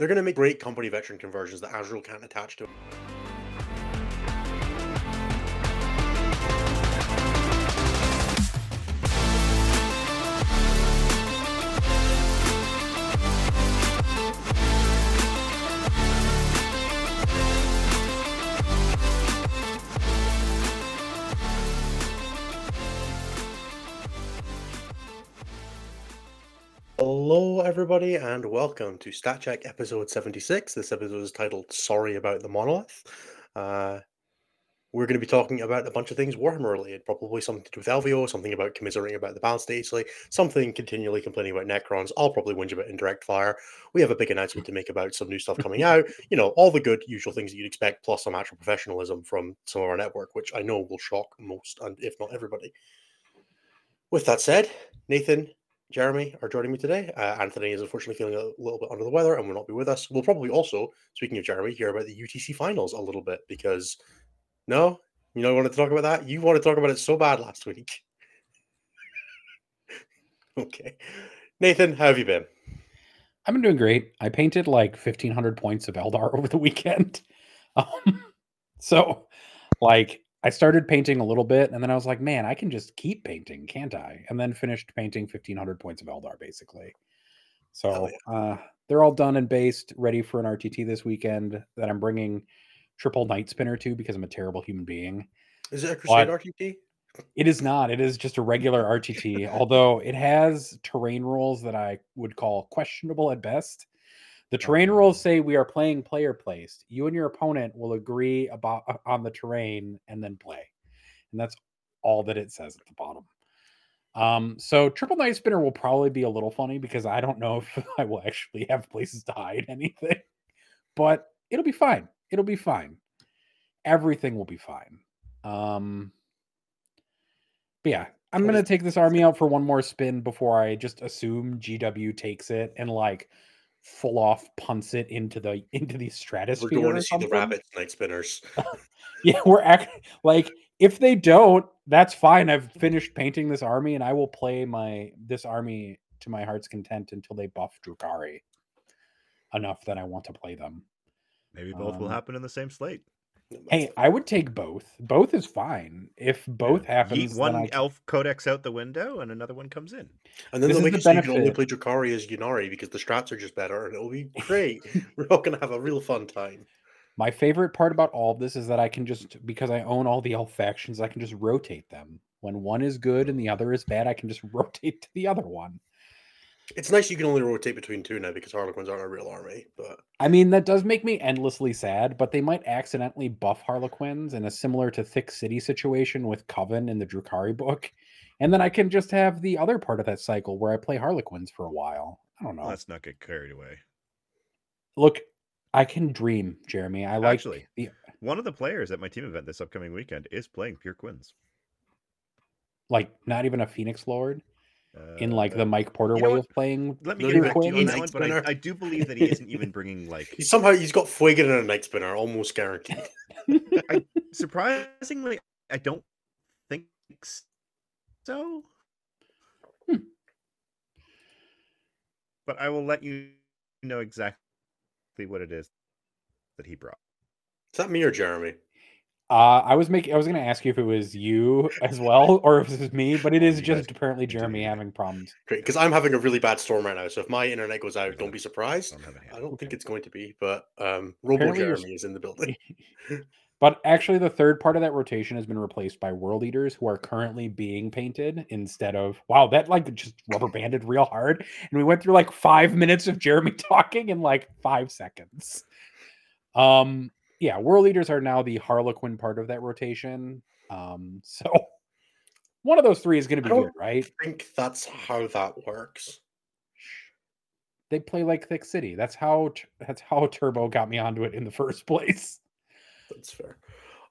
They're going to make great company veteran conversions that Azrael can't attach to. Hello, everybody, and welcome to Stat Check episode 76. This episode is titled Sorry About the Monolith. Uh, we're going to be talking about a bunch of things Warhammer related, probably something to do with LVO, something about commiserating about the balance slate, like something continually complaining about Necrons. I'll probably whinge about indirect fire. We have a big announcement to make about some new stuff coming out. You know, all the good usual things that you'd expect, plus some actual professionalism from some of our network, which I know will shock most, and if not everybody. With that said, Nathan, Jeremy are joining me today. Uh, Anthony is unfortunately feeling a little bit under the weather and will not be with us. We'll probably also, speaking of Jeremy, hear about the UTC finals a little bit because no, you know, I wanted to talk about that. You want to talk about it so bad last week. okay, Nathan, how have you been? I've been doing great. I painted like fifteen hundred points of Eldar over the weekend. Um, so, like, I started painting a little bit and then I was like, man, I can just keep painting, can't I? And then finished painting 1500 points of Eldar basically. So yeah. uh, they're all done and based, ready for an RTT this weekend that I'm bringing triple night spinner to because I'm a terrible human being. Is it a Crusade but RTT? It is not. It is just a regular RTT, although it has terrain rules that I would call questionable at best. The terrain rules say we are playing player placed. You and your opponent will agree about uh, on the terrain and then play. And that's all that it says at the bottom. Um, so triple night spinner will probably be a little funny because I don't know if I will actually have places to hide anything, but it'll be fine. It'll be fine. Everything will be fine. Um, but yeah, I'm gonna take this army out for one more spin before I just assume GW takes it and like full off punts it into the into the stratosphere. We're going to see the rabbits night spinners. yeah, we're act like if they don't, that's fine. I've finished painting this army, and I will play my this army to my heart's content until they buff Drukhari enough that I want to play them. Maybe both um, will happen in the same slate. Hey, I would take both. Both is fine. If both yeah. happens, one elf codex out the window and another one comes in. And then this they'll make the it so you can only play Drukhari as Ynnari because the strats are just better and it'll be great. We're all gonna have a real fun time. My favorite part about all of this is that I can just because I own all the elf factions, I can just rotate them. When one is good and the other is bad, I can just rotate to the other one. It's nice you can only rotate between two now because Harlequins aren't a real army. But I mean, that does make me endlessly sad. But they might accidentally buff Harlequins in a similar to Thick City situation with Coven in the Drukhari book, and then I can just have the other part of that cycle where I play Harlequins for a while. I don't know. Let's not get carried away. Look, I can dream, Jeremy. I like actually the... one of the players at my team event this upcoming weekend is playing Pure Quins. Like not even a Phoenix Lord in like the uh, Mike Porter way of playing. Let me get back to you on that one, but I, I, do believe that he isn't even bringing like. He somehow he's got Fuegan and a Night Spinner, almost guaranteed. I, surprisingly, I don't think so. Hmm. But I will let you know exactly what it is that he brought. Is that me or Jeremy? Uh, I was making. I was going to ask you if it was you as well, or if it was me, but it is just apparently Jeremy having problems. Great, because I'm having a really bad storm right now. So if my internet goes out, don't be surprised. I don't think it's going to be, but um, Robo apparently Jeremy is in the building. but actually, the third part of that rotation has been replaced by World Eaters, who are currently being painted instead of. Wow, that like just rubber banded real hard, and we went through like five minutes of Jeremy talking in like five seconds. Um, yeah, World Eaters are now the Harlequin part of that rotation. Um, so one of those three is going to be good, right? I think that's how that works. They play like Thick City. That's how that's how Turbo got me onto it in the first place. That's fair.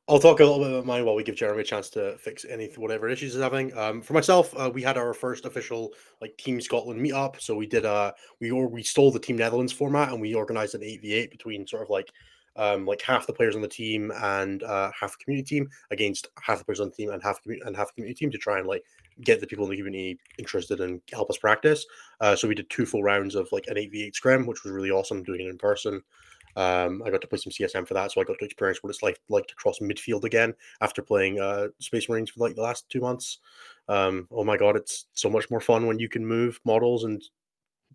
I'll talk a little bit about mine while we give Jeremy a chance to fix any whatever issues he's having. Um, for myself, uh, we had our first official like Team Scotland meetup. So we did uh we or we stole the Team Netherlands format and we organized an eight v eight between sort of like um, like half the players on the team and uh, half the community team against half the players on the team and half commu- and half community team to try and like get the people in the community interested and help us practice. Uh, so we did two full rounds of like an eight v eight scrim, which was really awesome doing it in person. Um, I got to play some CSM for that, so I got to experience what it's like like to cross midfield again after playing uh, Space Marines for like the last two months. Um, oh my god, it's so much more fun when you can move models and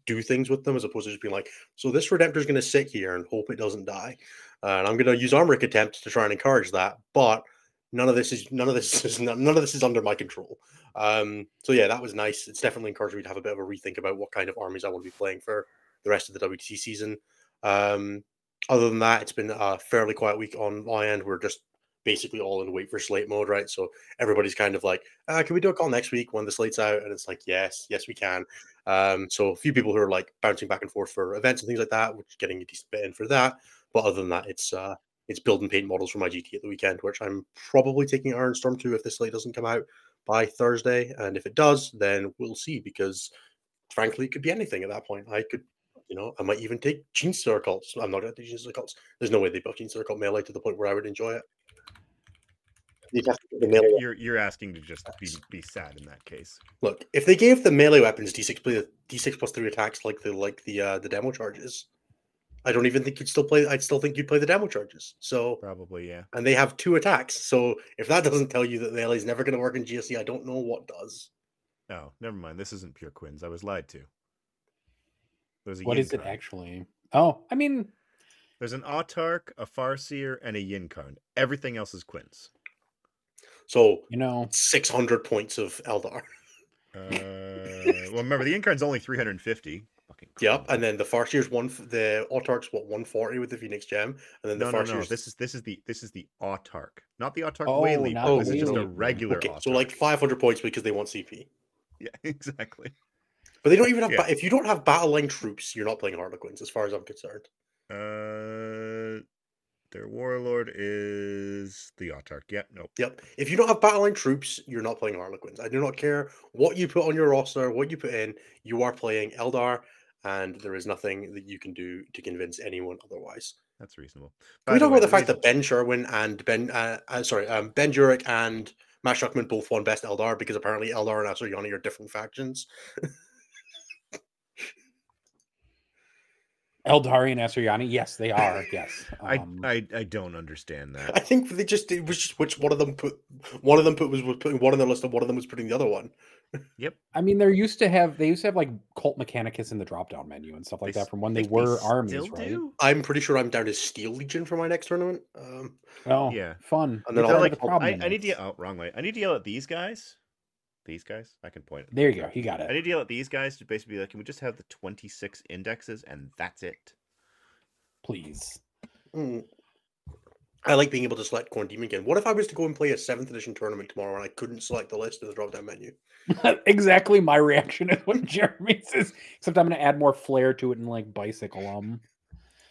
do things with them as opposed to just being like, so this Redemptor is going to sit here and hope it doesn't die. Uh, and I'm going to use Armour of Contempt to try and encourage that, but none of this is none of this is none of this is under my control. Um, so yeah, that was nice. It's definitely encouraged me to have a bit of a rethink about what kind of armies I want to be playing for the rest of the WTC season. Um, other than that, it's been a fairly quiet week on my end. We're just basically all in wait for slate mode, right? So everybody's kind of like, uh, can we do a call next week when the slate's out? And it's like, yes, yes, we can. Um, so a few people who are like bouncing back and forth for events and things like that, which getting a decent bit in for that. But other than that, it's uh it's build and paint models for my GT at the weekend, which I'm probably taking Iron Storm to if this slate doesn't come out by Thursday. And if it does, then we'll see because frankly, it could be anything at that point. I could you know, I might even take Genestealer Circles. I'm not going to take Genestealer cults. There's no way they buff Genestealer Circle melee to the point where I would enjoy it. You'd have to get the melee. You're you're asking to just be be sad in that case. Look, if they gave the melee weapons d6 play d6 plus three attacks like the like the uh, the demo charges, I don't even think you'd still play. I'd still think you'd play the demo charges. So Probably, yeah. and they have two attacks. So if that doesn't tell you that the melee is never going to work in GSC, I don't know what does. Oh, never mind. This isn't pure Quins. I was lied to. There's a What yin is it actually? Oh, I mean, There's an Autark, a Farseer, and a Yncarne. Everything else is Quins. So you know, 600 points of Eldar. Uh, well, remember the Yncarne's only 350. Fucking Yep, and then the Farseer's one. f- The Autark's what 140 with the Phoenix Gem, and then the no, no, Farseer's no. This is this is the this is the Autark, not the Autark Oh, Whaley. not the this is just a regular okay. Autark. So like 500 points because they want CP. yeah, exactly. But they don't even have. Yeah. ba- if you don't have battle line troops, you're not playing Harlequins, as far as I'm concerned. Uh, their warlord is the Autark. Yeah, nope. Yep. If you don't have battle line troops, you're not playing Harlequins. I do not care what you put on your roster, what you put in. You are playing Eldar, and there is nothing that you can do to convince anyone otherwise. That's reasonable. Can we talk way, about the fact reason- that Ben Sherwin and Ben, uh, uh, sorry, um, Ben Jurek and Matt Shuckman both won Best Eldar because apparently Eldar and Asuryani are different factions. Eldari and Asuryani. Yes, they are. Yes. I, Um, I I don't understand that. I think they just it was just which one of them put one of them put was, was putting one on the list and one of them was putting the other one. Yep. I mean, they're used to have they used to have like cult mechanicus in the drop down menu and stuff like They that from when they, they were still armies, right? do? I'm pretty sure I'm down to Steel Legion for my next tournament. Um, Oh, Yeah. fun. And then That's I'll- like the problem I, I need to yell. Oh, wrong way. I need to yell at these guys. These guys. I can point. There you go. He got it. I need to yell at these guys to basically be like, can we just have the 26 indexes and that's it? Please. mm. I like being able to select Khorne Demon again. What if I was to go and play a seventh edition tournament tomorrow and I couldn't select the list in the drop down menu? exactly my reaction is what Jeremy says. Except I'm going to add more flair to it and like bicycle um.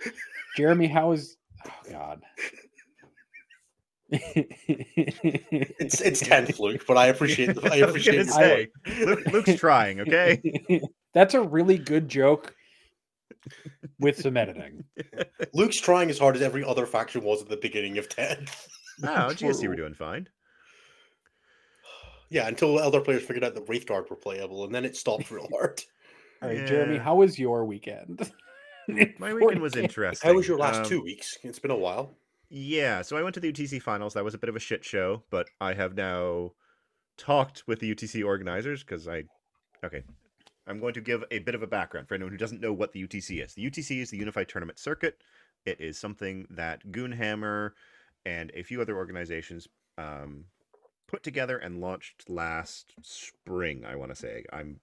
Jeremy, how is? Oh God. It's it's tenth, Luke, but I appreciate the, I appreciate gonna the say, Luke, Luke's trying. Okay. That's a really good joke with some editing. Luke's trying as hard as every other faction was at the beginning of ten. Oh, GSC were True. doing fine. Yeah, until elder players figured out that Wraith Guard were playable, and then it stopped real hard. All right, Jeremy, how was your weekend? My weekend was interesting. How was your last Um, two weeks? It's been a while. Yeah, so I went to the UTC finals. That was a bit of a shit show, but I have now talked with the UTC organizers because I. Okay. I'm going to give a bit of a background for anyone who doesn't know what the UTC is. The UTC is the Unified Tournament Circuit. It is something that Goonhammer and a few other organizations um, put together and launched last spring, I want to say. I'm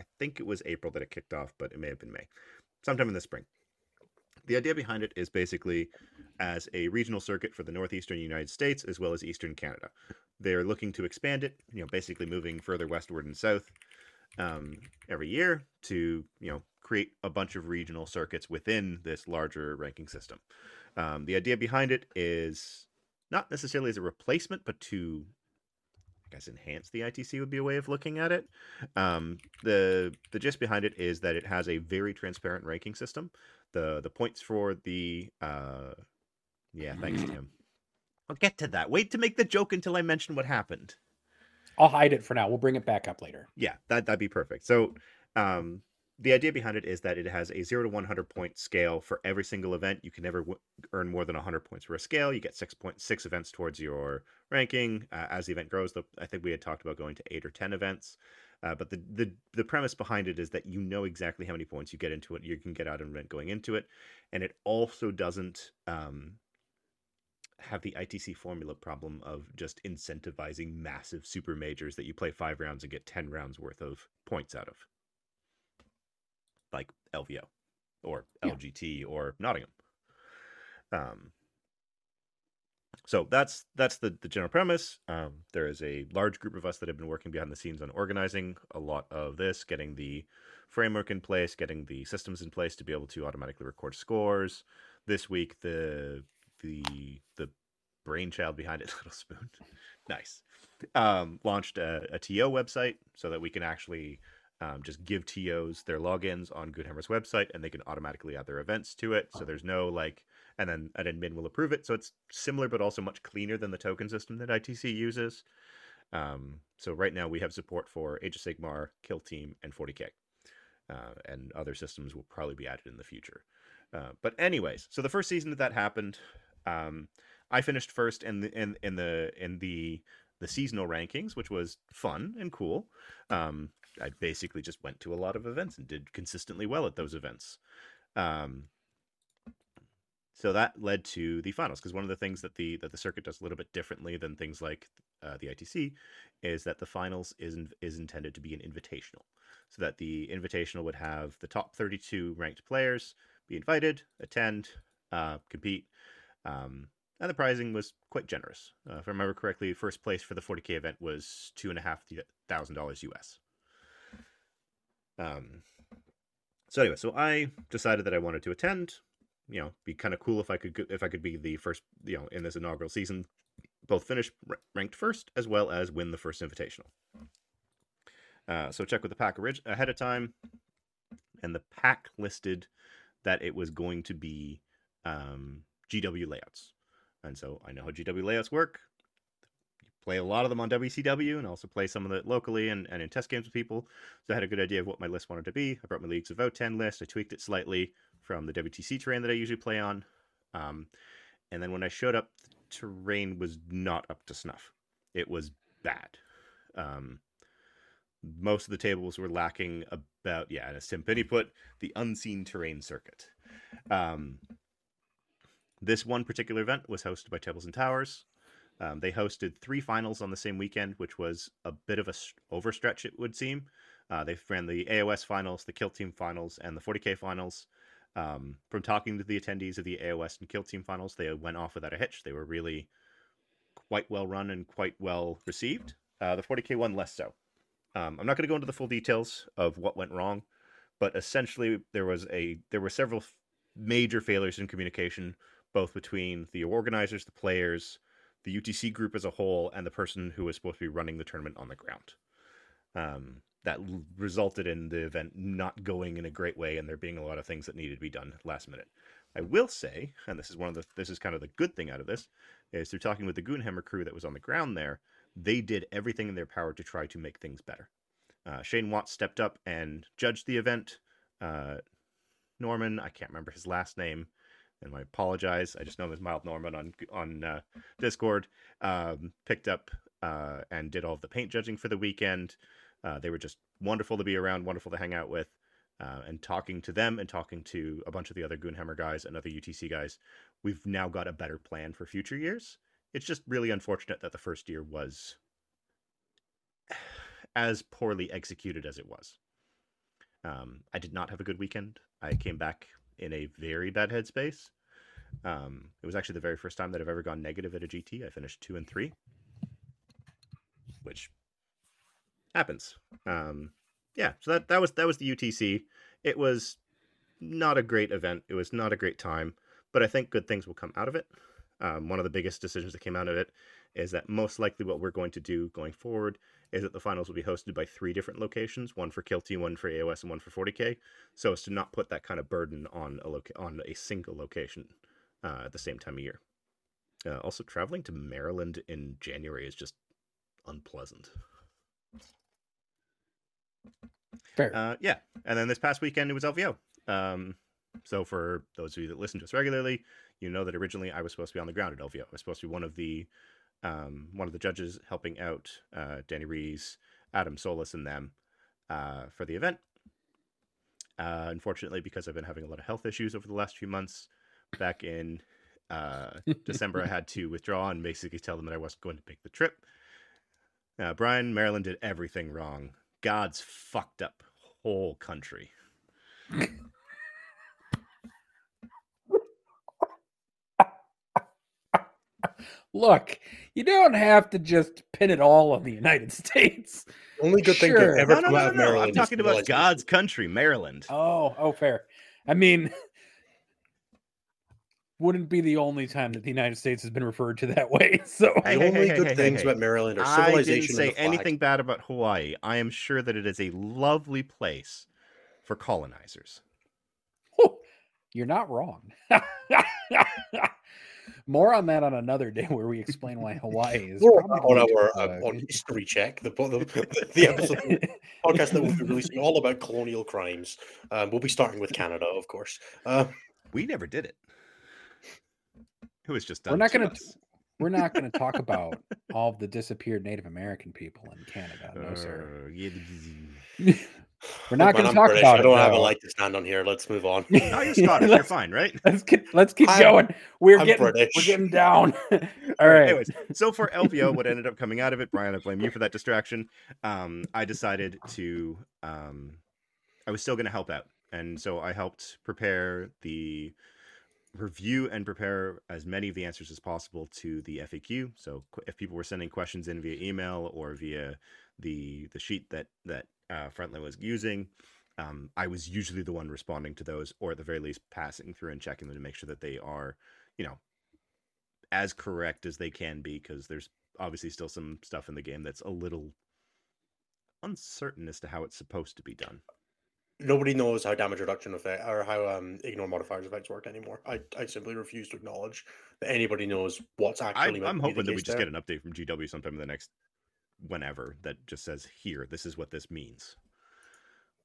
I think it was April that it kicked off, but it may have been May. Sometime in the spring. The idea behind it is basically as a regional circuit for the northeastern United States as well as eastern Canada. They're looking to expand it, you know, basically moving further westward and south um, every year to, you know, create a bunch of regional circuits within this larger ranking system. Um, the idea behind it is not necessarily as a replacement, but to I guess enhance the ITC would be a way of looking at it. Um, the the gist behind it is that it has a very transparent ranking system. The the points for the uh, Yeah, thanks, Tim. I'll get to that. Wait to make the joke until I mention what happened. I'll hide it for now. We'll bring it back up later. Yeah, that that'd be perfect. So, um, the idea behind it is that it has a zero to one hundred point scale for every single event. You can never w- earn more than hundred points for a scale. You get six point six events towards your ranking uh, as the event grows. The, I think we had talked about going to eight or ten events. Uh, but the, the the premise behind it is that you know exactly how many points you get into it. You can get out of an event going into it, and it also doesn't um, have the ITC formula problem of just incentivizing massive super majors that you play five rounds and get 10 rounds worth of points out of. Like LVO or Yeah. LGT or Nottingham. Um, so that's that's the, the general premise. Um, there is a large group of us that have been working behind the scenes on organizing a lot of this, getting the framework in place, getting the systems in place to be able to automatically record scores. This week, the the the brainchild behind it, Little Spoon, nice, um, launched a, a TO website so that we can actually um, just give TOs their logins on Goonhammer's website, and they can automatically add their events to it. So there's no like, and then an admin will approve it. So it's similar, but also much cleaner than the token system that ITC uses. Um, so right now we have support for Age of Sigmar, Kill Team, and 40k, uh, and other systems will probably be added in the future. Uh, but anyways, so the first season that that happened, um, I finished first in the in, in the in the the seasonal rankings, which was fun and cool. Um, I basically just went to a lot of events and did consistently well at those events. Um, so that led to the finals because one of the things that the that the circuit does a little bit differently than things like uh, the ITC is that the finals is is intended to be an invitational, so that the invitational would have the top 32 ranked players be invited, attend, uh, compete, um, and the pricing was quite generous. Uh, if I remember correctly, first place for the 40k event was two and a half thousand dollars US. Um, so anyway, so I decided that I wanted to attend. You know, be kind of cool if I could if I could be the first. You know, in this inaugural season, both finish ranked first as well as win the first invitational. Uh, so check with the pack ahead of time, and the pack listed that it was going to be um, GW layouts. And so I know how GW layouts work. Play a lot of them on WCW and also play some of it locally and, and in test games with people. So I had a good idea of what my list wanted to be. I brought my Leagues of Votann list. I tweaked it slightly from the WTC terrain that I usually play on. Um, and then when I showed up, the terrain was not up to snuff. It was bad. Um, most of the tables were lacking about, yeah, and as Tim Penny put, the unseen terrain circuit. Um, this one particular event was hosted by Tables and Towers. Um, they hosted three finals on the same weekend, which was a bit of a overstretch, it would seem. Uh, they ran the AOS finals, the Kill Team finals, and the 40k finals. Um, from talking to the attendees of the AOS and Kill Team finals, they went off without a hitch. They were really quite well run and quite well received. Uh, the 40k one less so. Um, I'm not going to go into the full details of what went wrong, but essentially there was a there were several f- major failures in communication, both between the organizers, the players, the UTC group as a whole, and the person who was supposed to be running the tournament on the ground. Um, that resulted in the event not going in a great way, and there being a lot of things that needed to be done last minute. I will say, and this is one of the this is kind of the good thing out of this, is through talking with the Goonhammer crew that was on the ground there, they did everything in their power to try to make things better. Uh, Shane Watts stepped up and judged the event. Uh, Norman, I can't remember his last name, and I apologize. I just know him as Mild Norman on on uh, Discord. Um, picked up uh, and did all of the paint judging for the weekend. Uh, they were just wonderful to be around, wonderful to hang out with, uh, and talking to them and talking to a bunch of the other Goonhammer guys and other UTC guys. We've now got a better plan for future years. It's just really unfortunate that the first year was as poorly executed as it was. Um, I did not have a good weekend. I came back in a very bad headspace. Um, it was actually the very first time that I've ever gone negative at a GT. I finished two and three, which happens. Um, yeah, so that that was that was the UTC. It was not a great event. It was not a great time, but I think good things will come out of it. Um, one of the biggest decisions that came out of it is that most likely what we're going to do going forward is that the finals will be hosted by three different locations: one for Kill Team, one for AOS, and one for 40k, so as to not put that kind of burden on a loca- on a single location uh, at the same time of year. Uh, also, traveling to Maryland in January is just unpleasant. Fair. Uh, yeah, and then this past weekend it was LVO. Um, so for those of you that listen to us regularly, you know that originally I was supposed to be on the ground at LVO. I was supposed to be one of the um, one of the judges helping out uh, Danny Rees, Adam Solis, and them uh, for the event. Uh, unfortunately, because I've been having a lot of health issues over the last few months, back in uh, December, I had to withdraw and basically tell them that I wasn't going to make the trip. Uh, Brian, Maryland did everything wrong. God's fucked up whole country. Look, you don't have to just pin it all on the United States. Only good thing Sure. to ever No, no, come no, out no, of no. Maryland. I'm talking about. God's country, Maryland. Oh, oh, fair. I mean, wouldn't be the only time that the United States has been referred to that way. So, The Hey, hey, only hey, good hey, things hey. about Maryland are civilization. I didn't say and the flag. anything bad about Hawaii. I am sure that it is a lovely place for colonizers. Whew, you're not wrong. More on that on another day where we explain why Hawaii is. More probably on our uh, uh, on history check, the the, the episode podcast that we'll be releasing all about colonial crimes. Um, we'll be starting with Canada, of course. Uh, We never did it. It was just done. We're not to gonna we're not going to talk about all of the disappeared Native American people in Canada. No, sir. Yeah. We're not going to talk British, about I don't have a light to stand on here. Let's move on. No, you're Scottish. You're fine, right? let's keep let's keep I'm- going. We're I'm getting British. we're getting down. all right. Anyways, so for LVO, what ended up coming out of it, Brian, I blame you for that distraction. Um, I decided to, um, I was still going to help out. And so I helped prepare the review and prepare as many of the answers as possible to the FAQ. So if people were sending questions in via email or via the the sheet that that uh, Frontline was using, um, I was usually the one responding to those, or at the very least passing through and checking them to make sure that they are, you know, as correct as they can be because there's obviously still some stuff in the game that's a little uncertain as to how it's supposed to be done. Nobody knows how damage reduction effect or how um, ignore modifiers effects work anymore. I, I simply refuse to acknowledge that anybody knows what's actually. meant I'm hoping that we just there. get an update from GW sometime in the next whenever that just says here, this is what this means.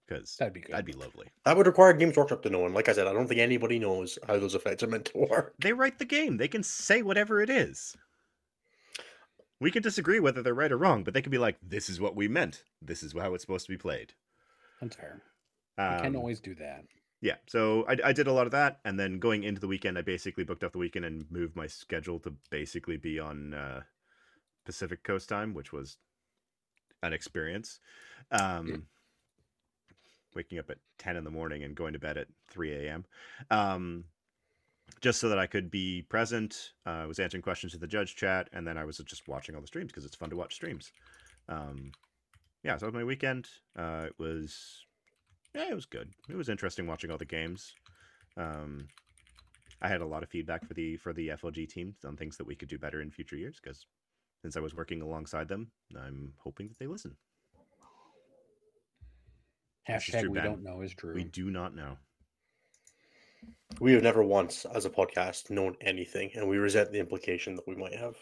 Because That'd be good. that'd be lovely. That would require Games Workshop to know, and like I said, I don't think anybody knows how those effects are meant to work. They write the game. They can say whatever it is. We can disagree whether they're right or wrong, but they can be like, "This is what we meant. This is how it's supposed to be played." That's fair. We can Um, always do that. yeah so I, I did a lot of that and then going into the weekend i basically booked off the weekend and moved my schedule to basically be on uh, pacific coast time which was an experience. Um, waking up at 10 in the morning and going to bed at 3 a.m um, just so that i could be present uh, i was answering questions to the judge chat and then i was just watching all the streams because it's fun to watch streams. Um, yeah so that was my weekend. Uh, it was yeah, it was good. It was interesting watching all the games. Um, I had a lot of feedback for the for the FLG team on things that we could do better in future years because since I was working alongside them, I'm hoping that they listen. Hashtag we Ben. don't know is true. We do not know. We have never once, as a podcast, known anything, and we resent the implication that we might have.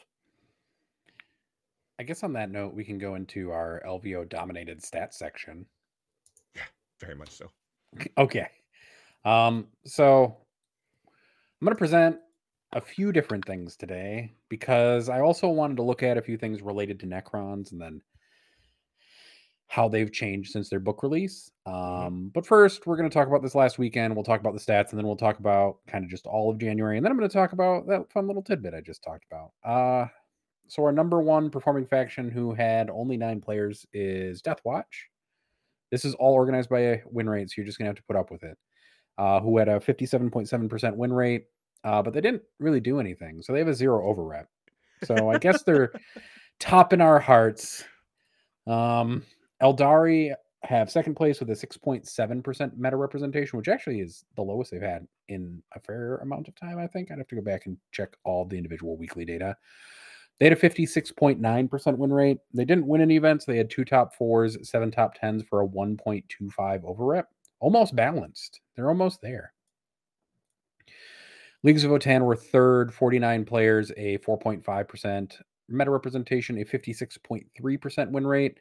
I guess on that note, we can go into our LVO dominated stats section. Very much so. Okay. Um, so I'm going to present a few different things today because I also wanted to look at a few things related to Necrons and then how they've changed since their book release. Um, but first, we're going to talk about this last weekend. We'll talk about the stats and then we'll talk about kind of just all of January. And then I'm going to talk about that fun little tidbit I just talked about. Uh, so, our number one performing faction who had only nine players is Death Watch. This is all organized by a win rate, so you're just going to have to put up with it. Uh, who had a 57.7% win rate, uh, but they didn't really do anything. So they have a zero over rep. So I guess they're top in our hearts. Um, Eldari have second place with a 6.7% meta representation, which actually is the lowest they've had in a fair amount of time, I think. I'd have to go back and check all the individual weekly data. They had a 56.9% win rate. They didn't win any events. They had two top fours, seven top tens for a 1.25 over rep. Almost balanced. They're almost there. Leagues of Votann were third, 49 players, a 4.5% meta representation, a 56.3% win rate.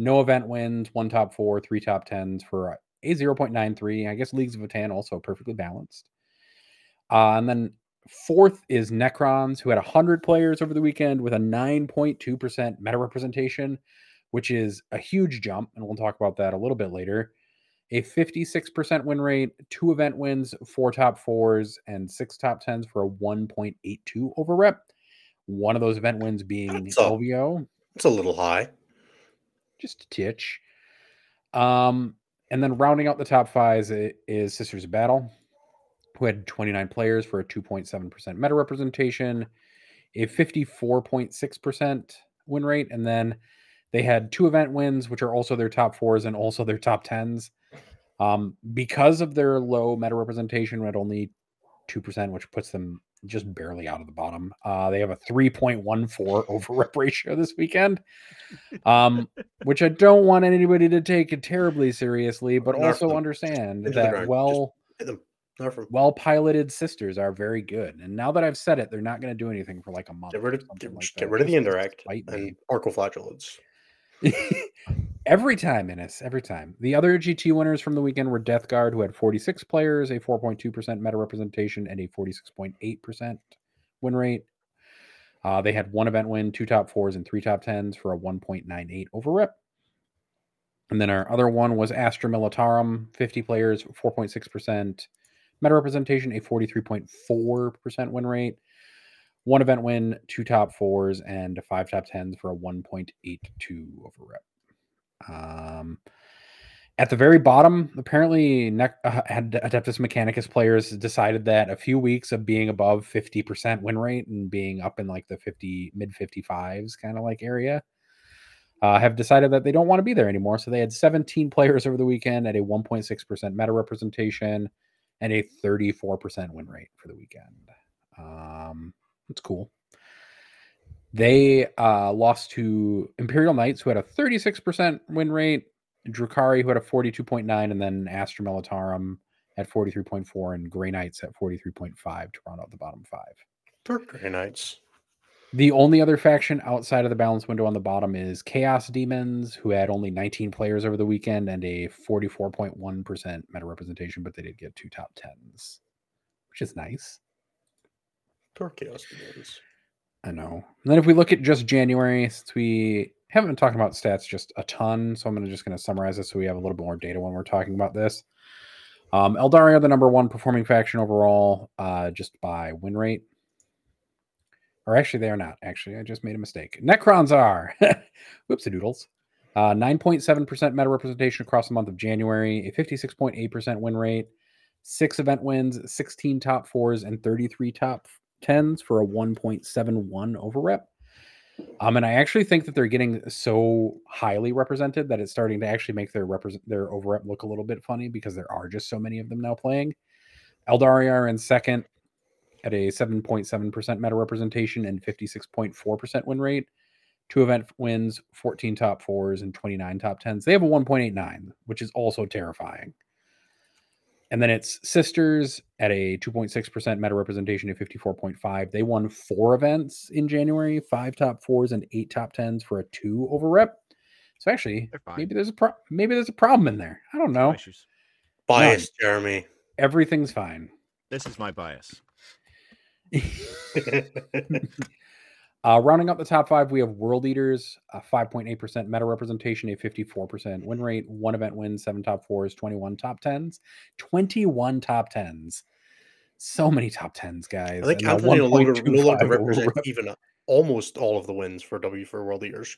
No event wins, one top four, three top tens for a 0.93. I guess Leagues of Votann also perfectly balanced. Uh, and then fourth is Necrons, who had 100 players over the weekend with a 9.2% meta representation, which is a huge jump. And we'll talk about that a little bit later a 56% win rate, two event wins, four top fours, and six top tens for a 1.82 over rep. One of those event wins being That's a- LVO, It's a little high. just a titch. Um, and then rounding out the top fives i- is Sisters of Battle, who had 29 players for a 2.7% meta representation, a 54.6% win rate, and then they had two event wins, which are also their top fours and also their top tens. Um, because of their low meta representation at only 2%, which puts them just barely out of the bottom. Uh, they have a 3.14 over rep ratio this weekend, um, which I don't want anybody to take it terribly seriously, but also understand that well Hit them. Nerf 'em. well piloted sisters are very good. And now that I've said it, they're not going to do anything for like a month. Get rid of get, like get rid of the indirect and arcoflagellants. every time, Innes, every time. The other GT winners from the weekend were Death Guard, who had 46 players, a 4.2% meta representation, and a 46.8% win rate. Uh, they had one event win, two top fours, and three top tens for a 1.98 over rep. And then our other one was Astra Militarum, 50 players, 4.6% meta representation, a 43.4% win rate. One event win, two top fours, and five top tens for a 1.82 over rep. Um, at the very bottom, apparently, Nec- uh, had Adeptus Mechanicus players decided that a few weeks of being above 50% win rate and being up in like the 50 mid 55s kind of like area uh, have decided that they don't want to be there anymore. So they had 17 players over the weekend at a 1.6% meta representation and a 34% win rate for the weekend. Um, that's cool. They uh, lost to Imperial Knights, who had a 36% win rate, Drukhari, who had a 42.9, and then Astra Militarum at 43.4, and Grey Knights at 43.5 to round out the bottom five. Dark Grey Knights. The only other faction outside of the balance window on the bottom is Chaos Demons, who had only 19 players over the weekend and a 44.1% meta representation, but they did get two top tens, which is nice. Dark Chaos Demons. I know. And then if we look at just January, since we haven't been talking about stats just a ton, so I'm gonna just going to summarize this so we have a little bit more data when we're talking about this. Um, the number one performing faction overall, uh, just by win rate. Or actually, they are not. Actually, I just made a mistake. Necrons are. Whoopsie doodles. Uh, 9.7% meta representation across the month of January, a 56.8% win rate, six event wins, 16 top fours, and 33 top tens for a 1.71 over rep. Um, and I actually think that they're getting so highly represented that it's starting to actually make their represent their over rep look a little bit funny because there are just so many of them now playing. Eldari are in second at a 7.7% meta representation and 56.4% win rate. Two event wins, 14 top fours, and 29 top tens. They have a 1.89, which is also terrifying. And then it's Sisters at a 2.6% meta representation of 54.5. They won four events in January, five top fours and eight top tens for a two over rep. So actually, maybe there's a pro- maybe there's a problem in there. I don't know. issues. Bias, Jeremy. Everything's fine. This is my bias. Uh, rounding up the top five, we have World Eaters, a 5.8% meta representation, a 54% win rate, one event win, seven top fours, 21 top tens, 21 top tens. So many top tens, guys. I think and Anthony no longer, no longer over represents rep. even almost all of the wins for W for World Eaters.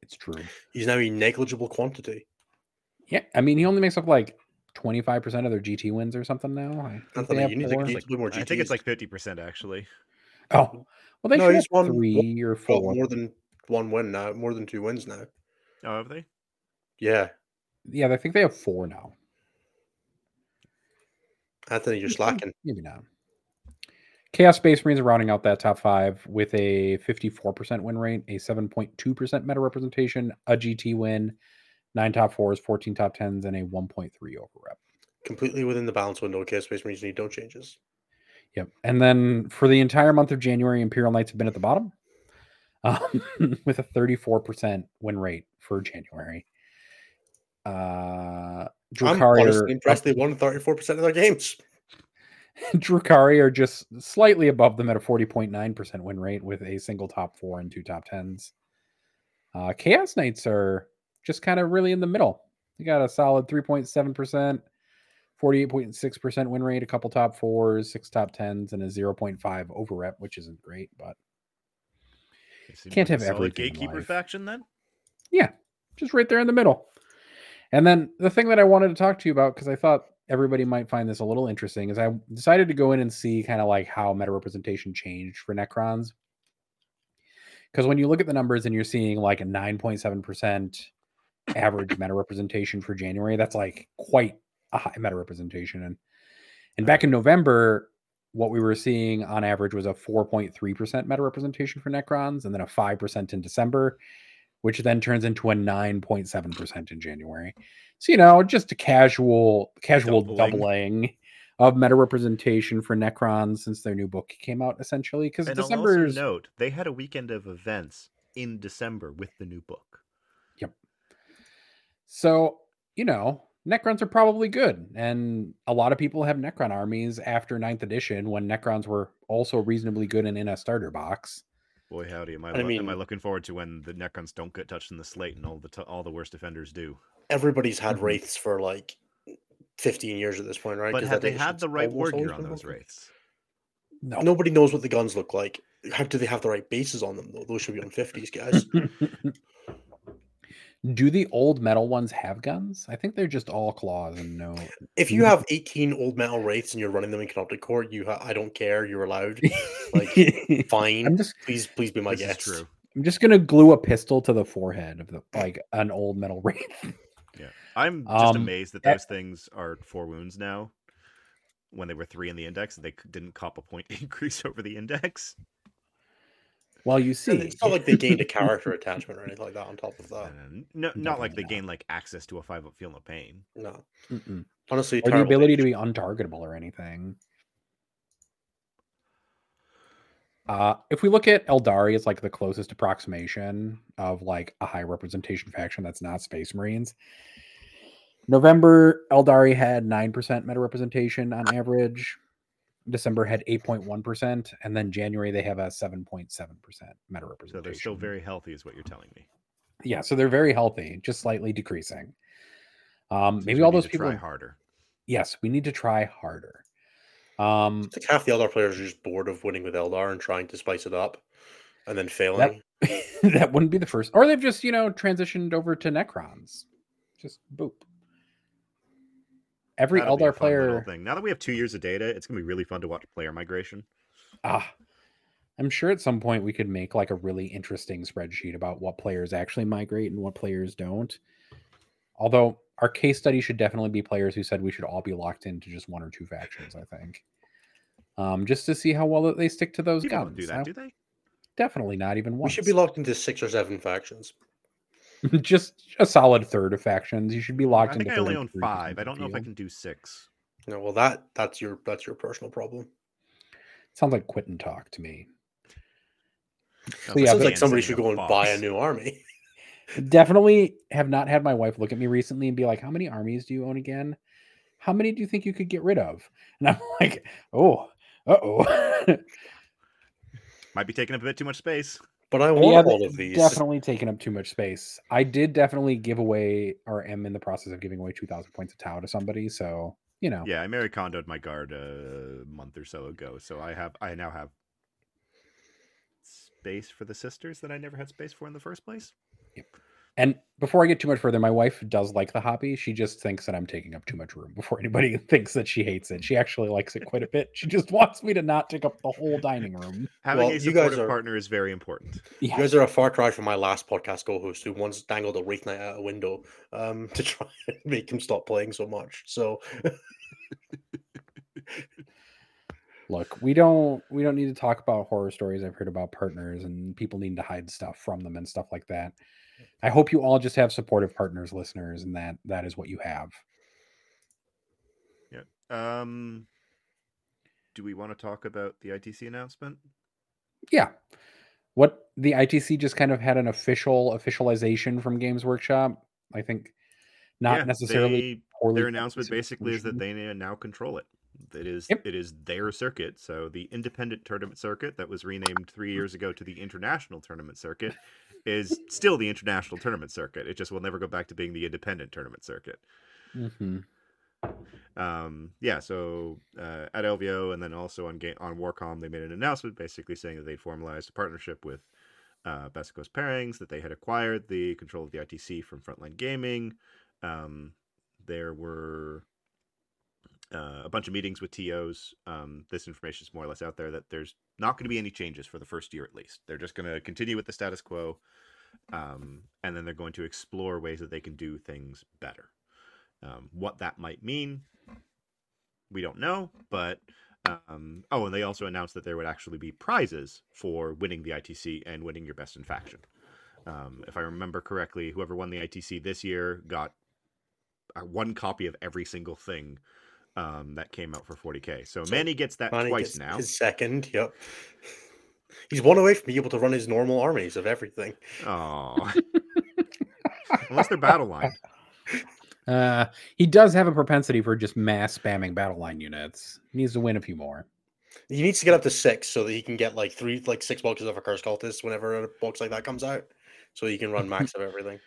It's true. He's now a negligible quantity. Yeah, I mean, he only makes up like 25% of their GT wins or something now. I think they have you need four. need to play more I think it's like fifty percent actually. Oh, well, they No, should have won three or Got four. more than one win now, more than two wins now. Oh, have they? Yeah, Yeah, I think they have four now. Anthony, you're slacking. Maybe not. Chaos Space Marines are rounding out that top five with a 54% win rate, a 7.2% meta representation, a GT win, nine top fours, 14 top tens, and a 1.3 over rep. Completely within the balance window. Chaos Space Marines need no changes. Yep. And then for the entire month of January, Imperial Knights have been at the bottom um, with a 34% win rate for January. Uh, I'm Drukhari honestly are, impressed they won 34% of their games. Drukhari are just slightly above them at a 40.9% win rate with a single top four and two top tens. Uh, Chaos Knights are just kind of really in the middle. They got a solid 3.7%, 48.6% win rate, a couple top fours, six top tens, and a 0.5 over rep, which isn't great, but Can't like have in gatekeeper faction then. yeah, just right there in the middle. And then the thing that I wanted to talk to you about, because I thought everybody might find this a little interesting, is I decided to go in and see kind of like how meta representation changed for Necrons. Because when you look at the numbers and you're seeing like a 9.7% average meta representation for January, that's like quite a high meta representation. And and back in November, what we were seeing on average was a 4.3% meta representation for Necrons, and then a 5% in December, which then turns into a 9.7% in January. So, you know, just a casual, casual Doubling. doubling, of meta representation for Necrons since their new book came out, essentially. Because December's also note they had a weekend of events in December with the new book. So, you know, Necrons are probably good. And a lot of people have Necron armies after ninth edition when Necrons were also reasonably good and in a starter box. Boy, howdy! Am I, I lo- am I looking forward to when the Necrons don't get touched in the slate and all the t- all the worst defenders do. Everybody's had Mhm. wraiths for like 15 years at this point, right? but 'Cause have they had the right almost war gear on those broken. wraiths? No. Nobody knows what the guns look like. How do they have the right bases on them though? Those should be on 50s, guys. Do the old metal ones have guns? I think they're just all claws and no. if you have 18 old metal wraiths and you're running them in Canoptek Court, you ha- I don't care. You're allowed. Like, Fine. I'm just please, please be my guest. is true. I'm just gonna glue a pistol to the forehead of the like an old metal wraith. Yeah, I'm just Um, amazed that eh- those things are four wounds now. When they were three in the index, they didn't cop a point increase over the index. Well, you see, It's not like they gained a character attachment or anything like that on top of that. And no, not like they Definitely not. gain like access to a five up feel of pain. No, Mm-mm. honestly, or the terrible ability to be untargetable or anything. Uh, if we look at Eldari as like the closest approximation of like a high representation faction that's not Space Marines, November Eldari had nine percent meta representation on average. December had eight point one percent, and then January they have a seven point seven percent meta representation. So representation. they're still very healthy, is what you're telling me. yeah, so they're very healthy, just slightly decreasing. Um, Seems maybe all those people. try harder. Yes, we need to try harder. Um, It's like half the Eldar players are just bored of winning with Eldar and trying to spice it up, and then failing. that wouldn't be the first, or they've just you know transitioned over to Necrons. Just boop. Every That'll Eldar player, thing. Now that we have two years of data, it's gonna be really fun to watch player migration. ah, I'm sure at some point we could make like a really interesting spreadsheet about what players actually migrate and what players don't. Although our case study should definitely be players who said we should all be locked into just one or two factions. I think, um, just to see how well they stick to those People guns. don't do I- that, do they? Definitely not even We once. should be locked into six or seven factions. just a solid third of factions. You should be locked I think into I only own five. I don't know if I can do six. No, well, that that's your that's your personal problem. Sounds like quit and talk to me. Sounds yeah, Sounds like somebody should go and buy a new army. Definitely have not had my wife look at me recently and be like, "How many armies do you own again? How many do you think you could get rid of?" And I'm like, "Oh, uh oh." Might be taking up a bit too much space. But I want yeah, all they of these. definitely taking up too much space. I did definitely give away, or am in the process of giving away 2,000 points of Tau to somebody. So you know, Yeah, I Marie Kondoed my guard a month or so ago, so I have I now have space for the sisters that I never had space for in the first place. And before I get too much further, my wife does like the hobby. She just thinks that I'm taking up too much room before anybody thinks that she hates it. She actually likes it quite a bit. She just wants me to not take up the whole dining room. Having Well, a you guys supportive are- partner is very important. You guys are a far cry from my last podcast co-host who once dangled a Wraith Knight out a window um, to try and make him stop playing so much. So Look, we don't we don't need to talk about horror stories I've heard about partners and people needing to hide stuff from them and stuff like that. I hope you all just have supportive partners, listeners, and that that is what you have. Yeah. Um do we want to talk about the ITC announcement? Yeah. What the ITC just kind of had an official officialization from Games Workshop. I think not Yeah, necessarily they- their announcement basically is that they now control it. It is Yep. it is their circuit. So the independent tournament circuit that was renamed three years ago to the international tournament circuit is still the international tournament circuit. It just will never go back to being the independent tournament circuit. Mhm. Um, yeah, so uh, at LVO and then also on game on Warcom, they made an announcement basically saying that they formalized a partnership with uh, Best Coast Pairings, that they had acquired the control of the ITC from Frontline Gaming. Um, there were uh, a bunch of meetings with TOs. Um, this information is more or less out there that there's not going to be any changes for the first year at least. They're just going to continue with the status quo, um, and then they're going to explore ways that they can do things better. Um, what that might mean, we don't know. But um, oh, and they also announced that there would actually be prizes for winning the ITC and winning your best in faction. Um, if I remember correctly, whoever won the ITC this year got uh, one copy of every single thing um, that came out for 40k. So, So Manny gets that Manny twice gets now. His second, yep. He's one away from being able to run his normal armies of everything. Oh, unless they're battle line. Uh, he does have a propensity for just mass spamming battle line units. He needs to win a few more. He needs to get up to six so that he can get like three, like six boxes of Accursed Cultist whenever a box like that comes out, so he can run max of everything.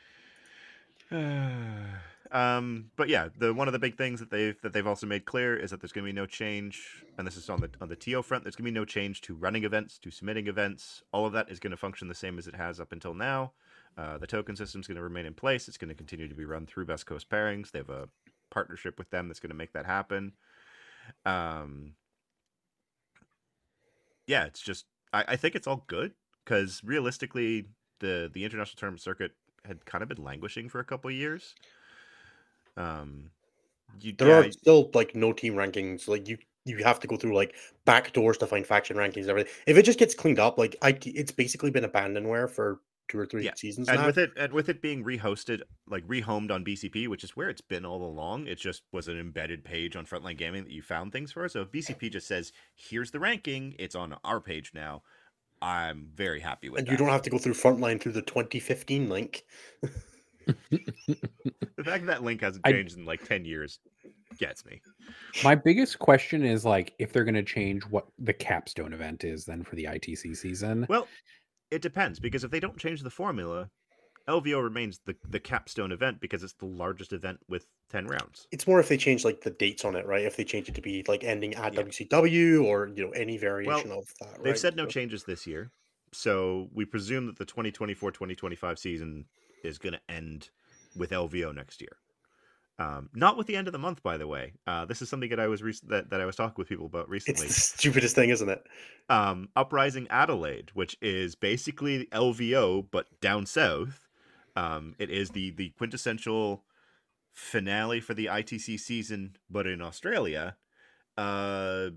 Um, but yeah, the one of the big things that they've that they've also made clear is that there's going to be no change, and this is on the on the TO front. There's going to be no change to running events, to submitting events. All of that is going to function the same as it has up until now. Uh, the token system is going to remain in place. It's going to continue to be run through Best Coast Pairings. They have a partnership with them that's going to make that happen. Um, yeah, it's just I, I think it's all good because realistically, the the international tournament circuit had kind of been languishing for a couple of years. Um, you, There yeah, are still like no team rankings. Like you, you have to go through like back doors to find faction rankings and everything. If it just gets cleaned up, like I, it's basically been abandonware for two or three Yeah, seasons and now. with it and with it being rehosted like rehomed on bcp which is where it's been all along it just was an embedded page on frontline gaming that you found things for so if bcp just says here's the ranking it's on our page now i'm very happy with and that you don't have to go through frontline through the 2015 link. the fact that link hasn't I- changed in like 10 years gets me My biggest question is like if they're going to change what the capstone event is then for the ITC season. well it depends because if they don't change the formula lvo remains the, the capstone event because it's the largest event with 10 rounds It's more if they change like the dates on it, right? If they change it to be like ending at Yeah. WCW or you know any variation of that. They've said no So- changes this year. So we presume that the 2024 2025 season is going to end with LVO next year. Um, not with the end of the month, by the way. Uh, this is something that I was rec- that, that I was talking with people about It's recently. the stupidest thing, isn't it? Um, Uprising Adelaide, which is basically LVO but down south. Um, it is the the quintessential finale for the ITC season, but in Australia. Uh,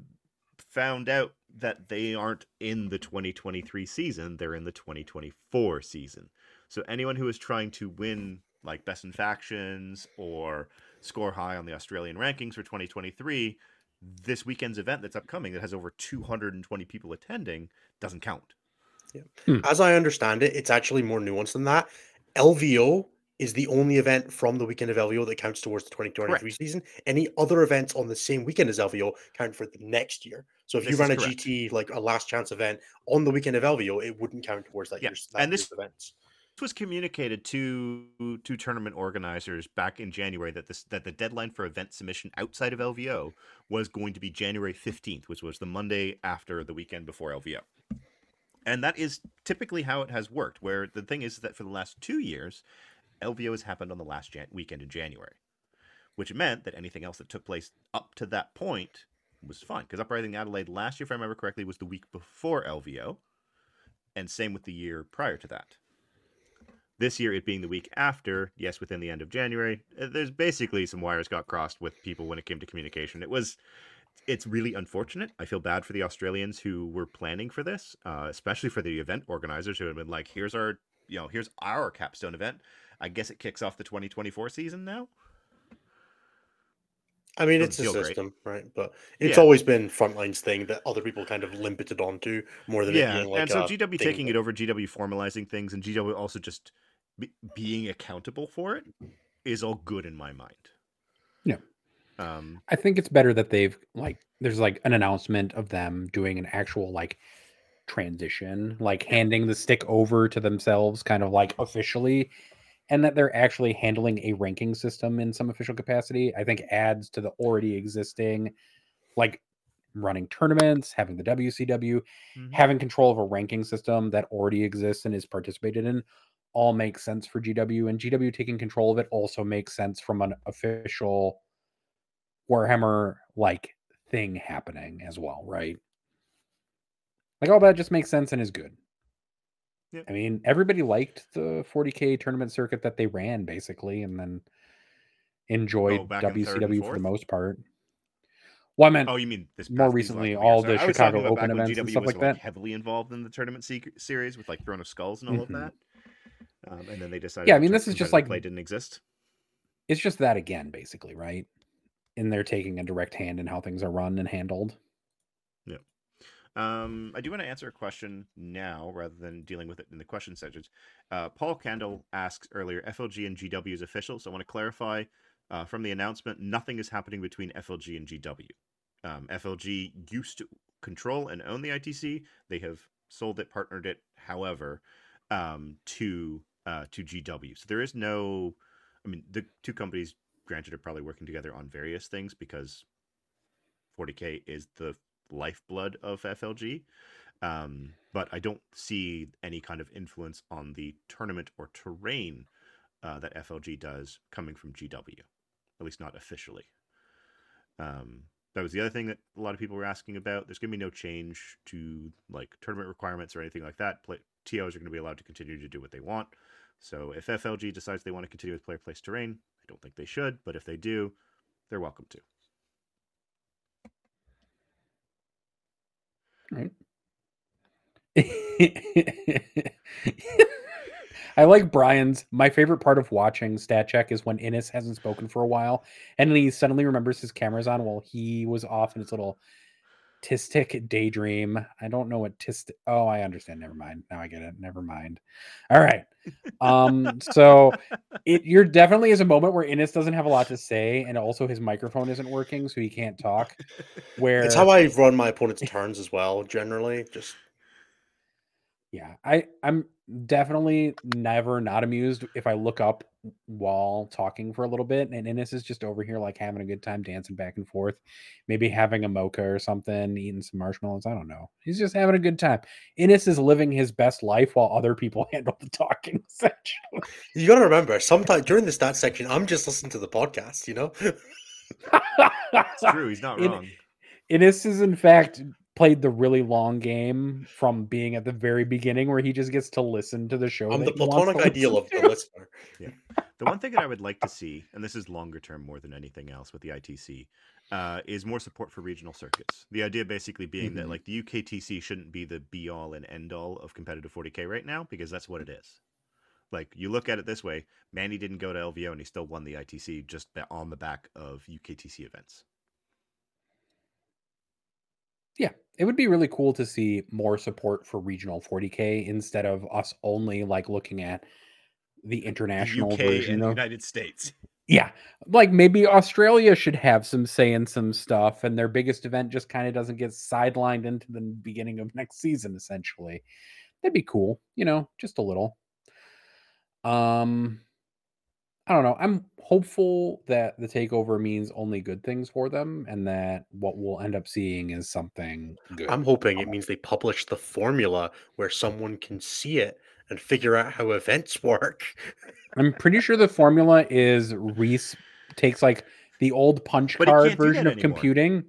found out that they aren't in the 2023 season; they're in the 2024 season. So anyone who is trying to win like best in factions or score high on the Australian rankings for 2023, this weekend's event that's upcoming that has over 220 people attending doesn't count. Yeah, hmm. As I understand it, it's actually more nuanced than that. LVO is the only event from the weekend of LVO that counts towards the 2023 Correct. season. Any other events on the same weekend as LVO count for the next year. So if This you ran a correct. GT like a last chance event on the weekend of LVO, it wouldn't count towards that Yeah, year's that and this- year's events. Was communicated to to tournament organizers back in January that this that the deadline for event submission outside of LVO was going to be January 15th, which was the Monday after the weekend before LVO. And that is typically how it has worked. Where the thing is that for the last two years, LVO has happened on the last Jan- weekend in January, which meant that anything else that took place up to that point was fine. Because Uprising Adelaide last year, if I remember correctly, was the week before LVO, and same with the year prior to that. This year, it being the week after, yes, within the end of January, uh, there's basically some wires got crossed with people when it came to communication. It was, it's really unfortunate. I feel bad for the Australians who were planning for this, uh, especially for the event organizers who had been like, "Here's our, you know, here's our capstone event. I guess it kicks off the 2024 season now." I mean, it's a feel great. system, right? But it's Yeah. always been Frontline's thing that other people kind of limited onto more than it yeah, like and so GW taking that- it over, GW formalizing things, and GW also just be, being accountable for it is all good in my mind. Yeah. Um, I think it's better that they've like there's like an announcement of them doing an actual like transition, like handing the stick over to themselves, kind of like officially, and that they're actually handling a ranking system in some official capacity. I think adds to the already existing, like running tournaments, having the WCW, mhm. having control of a ranking system that already exists and is participated in all makes sense for GW and GW taking control of it also makes sense from an official Warhammer like thing happening as well, right? Like all that just makes sense and is good. Yep. I mean, everybody liked the 40k tournament circuit that they ran basically and then enjoyed Oh, third and WCW for the most part. Well, I meant Oh, you mean this more recently, all the Chicago Open events and GW stuff was, like that. heavily involved in the tournament sec- series with like Throne of Skulls and all Mhm. of that. Um, and then they decided. Yeah, I mean, this is just like- play didn't exist. it's just that again, basically, right? And they're taking a direct hand in how things are run and handled. Yeah. Um, I do want to answer a question now rather than dealing with it in the question sections. Uh, Paul Candle asks earlier, FLG and GW is official. So I want to clarify uh, from the announcement, nothing is happening between FLG and GW. Um, FLG used to control and own the ITC. They have sold it, partnered it, however, um, to uh, to GW. So there is no. I mean, the two companies, granted, are probably working together on various things because 40k is the lifeblood of FLG. Um, but I don't see any kind of influence on the tournament or terrain uh, that FLG does coming from GW, at least not officially. Um, that was the other thing that a lot of people were asking about. There's going to be no change to like tournament requirements or anything like that. Play- TOs are going to be allowed to continue to do what they want. So if FLG decides they want to continue with player place terrain, I don't think they should, but if they do, they're welcome to. Right. I like Brian's. My favorite part of watching Stat Check is when Innes hasn't spoken for a while, and he suddenly remembers his camera's on while he was off in his little tistic daydream. I don't know what tistic. Oh, I understand. Never mind. Now I get it. Never mind. All right. Um. So it you're definitely is a moment where Innes doesn't have a lot to say, and also his microphone isn't working, so he can't talk. Where It's how I run my opponent's turns as well. Generally, just Yeah, I I'm definitely never not amused if I look up while talking for a little bit and Innes is just over here like having a good time dancing back and forth, maybe having a mocha or something, eating some marshmallows. I don't know. He's just having a good time. Innes is living his best life while other people handle the talking section. you got to remember. Sometimes during the stats section, I'm just listening to the podcast. You know, It's true. He's not In- wrong. Innes is in fact played the really long game from being at the very beginning where he just gets to listen to the show. I'm the he wants to platonic ideal of the to. listener. The one thing that I would like to see, and this is longer term more than anything else with the ITC, uh, is more support for regional circuits. The idea basically being that Mhm. like the UKTC shouldn't be the be all and end all of competitive 40k right now because that's what it is. Like you look at it this way, Manny didn't go to LVO and he still won the ITC just on the back of UKTC events. Yeah, it would be really cool to see more support for regional 40k instead of us only like looking at the international UK version and the of United States. yeah like maybe australia should have some say in some stuff and their biggest event just kind of doesn't get sidelined into the beginning of next season essentially that'd be cool you know just a little um i don't know i'm hopeful that the takeover means only good things for them and that what we'll end up seeing is something good I'm hoping it means they publish the formula where someone can see it and figure out how events work. I'm pretty sure the formula is Reese takes like the old punch But card version of anymore. computing.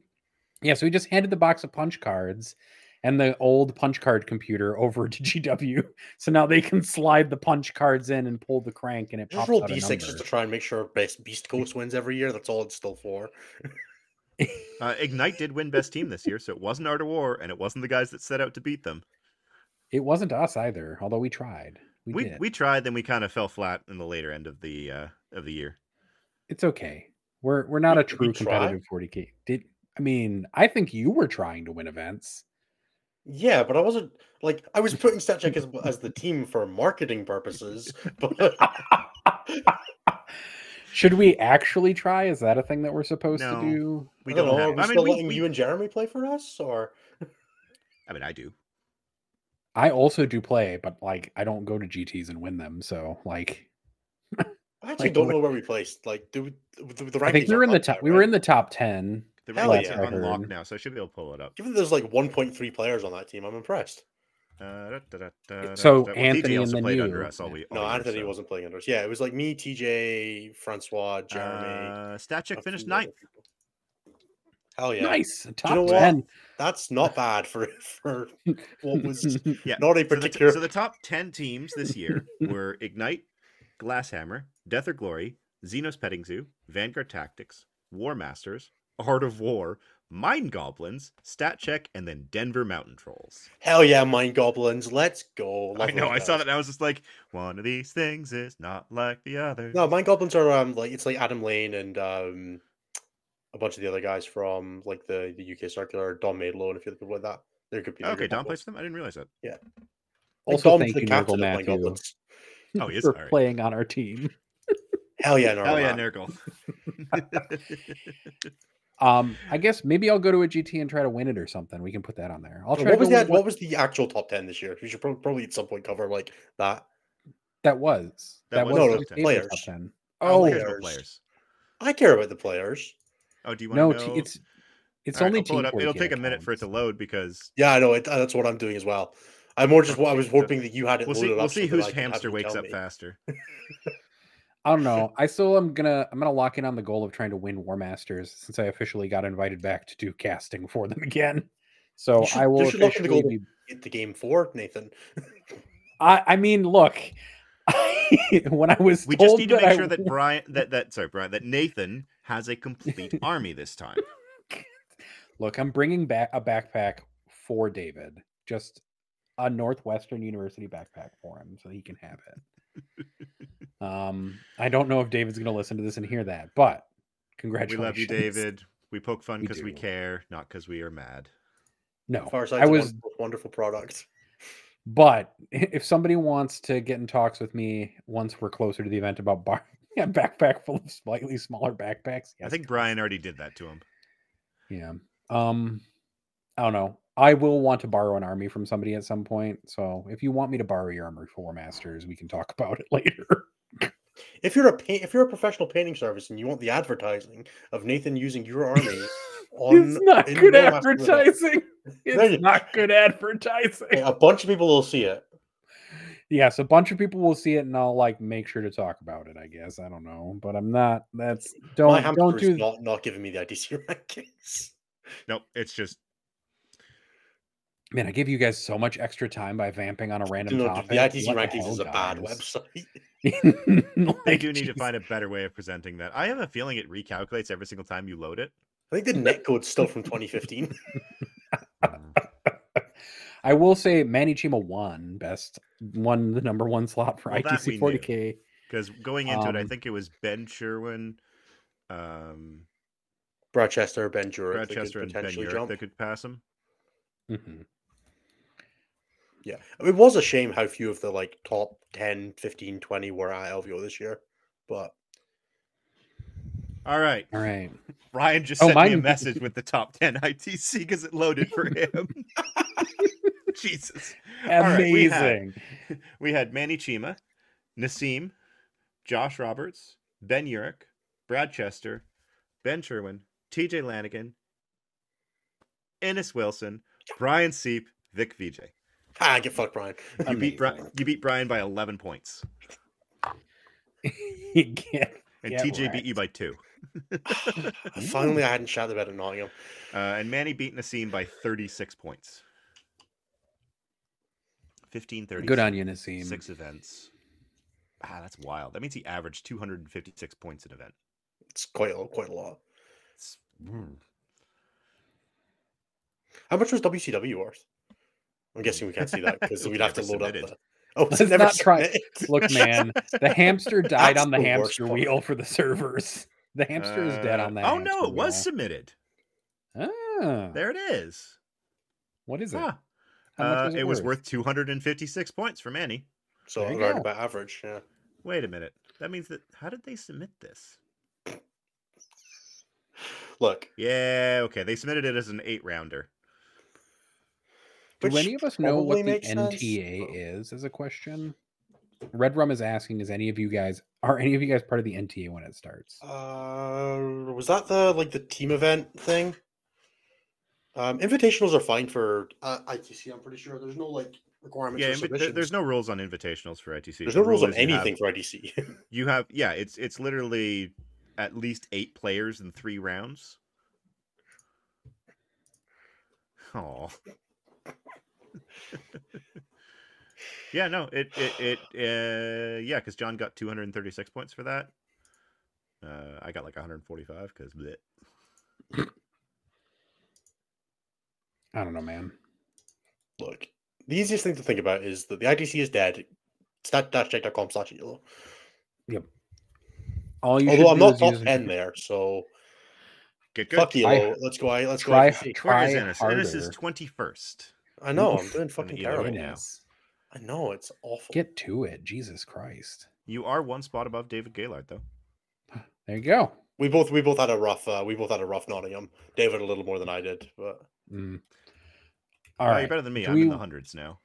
Yeah, so he just handed the box of punch cards and the old punch card computer over to GW. So now they can slide the punch cards in and pull the crank and it Just pops roll out a d6 just number. to try and make sure best Beast Coast wins every year. That's all it's still for. Uh, Ignite did win best team this year, so it wasn't Art of War, and it wasn't the guys that set out to beat them. It wasn't us either, although we tried. We, We did. we tried, then we kind of fell flat in the later end of the uh, of the year. It's okay. We're we're not a Did we true try? competitive 40k. Did I mean I think you were trying to win events. Yeah, but I wasn't like I was putting StatCheck as as the team for marketing purposes, but Should we actually try? Is that a thing that we're supposed No. to do? We don't don't know. have. Are we I still mean, letting we- you and Jeremy play for us, or I mean, I do. I also do play, but like I don't go to GTs and win them. So like I actually Like, don't know where we placed. Like, do we, the, the I think we were in the top. yet, We were in the top ten. The Hell rankings yeah. are unlocked Heard. now, so I should be able to pull it up. Given there's like 1.3 players on that team, I'm impressed. Uh, da, da, da, da, So, da. Anthony TJ and also played you. under us all Yeah. we. No, all year, Anthony so. wasn't playing under us. Yeah, it was like me, TJ, Francois, Jeremy. Uh, Statcheck finished ninth. people. Hell yeah! Nice. Top know what? That's not bad for for what was Yeah. not a So the, particular. so the top 10 teams this year were Ignite, Glasshammer, Death or Glory, Xenos Petting Zoo, Vanguard Tactics, War Masters, Art of War, Mind Goblins, Stat Check, and then Denver Mountain Trolls. Hell yeah, Mind Goblins! Let's go. I know, I saw that and I was just like, one of these things is not like the other. No, Mind Goblins are um like it's like Adam Lane and um a bunch of the other guys from like the the UK circular, Don Maidlow and a few other people like that. They're good people. okay, Don plays for them? I didn't realize that. Like Also, Dom's thank the you, captain Nurgle of Mind Goblins. Oh, he is? for Alright. playing on our team. Hell yeah, no, Oh, yeah, Nurgle. Um, I guess maybe I'll go to a GT and try to win it or something. We can put that on there. I'll try. What was that? what was the actual top ten this year? We should prob- probably at some point cover like that. that was That that, was was, the the top players. top 10. Oh, cares players. players. I care about the players. Oh, do you want no, to t- know? it's it's All right, only I'll it Team up. It'll take a minute for it to load because Yeah, I know. It, that's what I'm doing as well. I'm more just. I was hoping that you had it. we'll see. loaded We'll up so see that whose I could have hamster wakes up me. faster. I don't know. I still am gonna I'm gonna lock in on the goal of trying to win War Masters since I officially got invited back to do casting for them again. So should- I will should look officially goal- be. Get the game four, Nathan. I I mean, look, when I was We just need to make I sure that Brian, that that sorry, Brian, that Nathan has a complete army this time. look, I'm bringing back a backpack for David, just a Northwestern University backpack for him, so he can have it. um, I don't know if David's gonna listen to this and hear that, but congratulations. We congratulations, love you, David. We poke fun because we do. care, not because we are mad. No, Farsight's I a was wonderful, wonderful product. But if somebody wants to get in talks with me once we're closer to the event about bar- a backpack full of slightly smaller backpacks, I think Brian already did that to him. yeah. Um, I don't know. I will want to borrow an army from somebody at some point. So if you want me to borrow your army for Masters, we can talk about it later. If you're a paint, if you're a professional painting service and you want the advertising of Nathan using your army on it's not in good War Master Without- advertising. No, It's not good advertising. a bunch of people will see it. Yes, a bunch of people will see it, and I'll like make sure to talk about it. I guess I don't know, but I'm not. That's My don't hamster don't is do not not giving me the ITC rankings. Nope, it's just Man, I give you guys so much extra time by vamping on a random No, topic. the ITC What the rankings hell, is a bad website. they Like, do need to find a better way of presenting that. I have a feeling it recalculates every single time you load it. I think the net code's still from 2015. I will say Manny Chima won best, won the number one slot for Well, ITC knew. 40k. Because going into it, I Um, think it was Ben Sherwin, um, Brad Chester, Ben Urich, Brad they could and Ben potentially Urich jump. that could pass him. Mhm. Yeah, I mean, it was a shame how few of the like top 10, 15, 20 were at LVO this year, but All right. All right. Ryan just Oh, sent me a message with the top 10 ITC because it loaded for him. Jesus. All right, we had- Amazing. we had Manny Chima, Nassim, Josh Roberts, Ben Urich, Brad Chester, Ben Sherwin, TJ Lanigan, Innes Wilson, Brian Seep, Vic VJ. ah, get fucked, Brian. You beat, Bri- Amazing. you beat Brian by 11 points, You can't- and Get TJ beat you by two. Finally, I hadn't shot shouted about it Nottingham. Uh, and Manny beat Nassim by 36 points. 15 30. Good on you, Nassim. Six events. Ah, that's wild. That means he averaged 256 points an event. It's quite a, quite a lot. It's- mm. How much was WCW worth? I'm guessing we can't see that because we'd have to load up. The... Oh, was Let's it never not try- submitted? Look, man, the hamster died That's on the the hamster part. wheel for the servers. The hamster is dead Uh, on that. Oh no, it was submitted. Ah, There it is. what is it? Huh. Uh, was it was worth 256 points for Manny. So around go. about average. Yeah. Wait a minute. That means that how did they submit this? Look, Yeah, okay. They submitted it as an eight rounder. Do any of us know what the makes sense, NTA is? As a question, Red Rum is asking: Is any of you guys are any of you guys part of the NTA when it starts? Uh, was that the like the team event thing? Um, invitationals are fine for uh, ITC. I'm pretty sure there's no like requirements. Yeah, for invi- there's no rules on invitationals for ITC. there's The no rules on is you have- anything for ITC. You have yeah, it's it's literally at least eight players in three rounds. Oh. Yeah, no, it it it uh yeah, because John got 236 points for that. Uh, I got like 145 because I don't know, man. Look, the easiest thing to think about is that the ITC is dead. Stat-check.com slash yellow. All you Although should I'm do not is top ten there, so get good. fuck I- yellow. Let's go. I let's go. try- ITC. Where try is Innes? Innes is 21st. I know. I'm doing fucking either terrible. way now. I know it's awful. Get to it, Jesus Christ! You are one spot above David Gaylord, though. There you go. We both we both had a rough uh, we both had a rough Nottingham. David a little more than I did, but Mm. All All right, right. you're better than me. Do I'm in the hundreds now.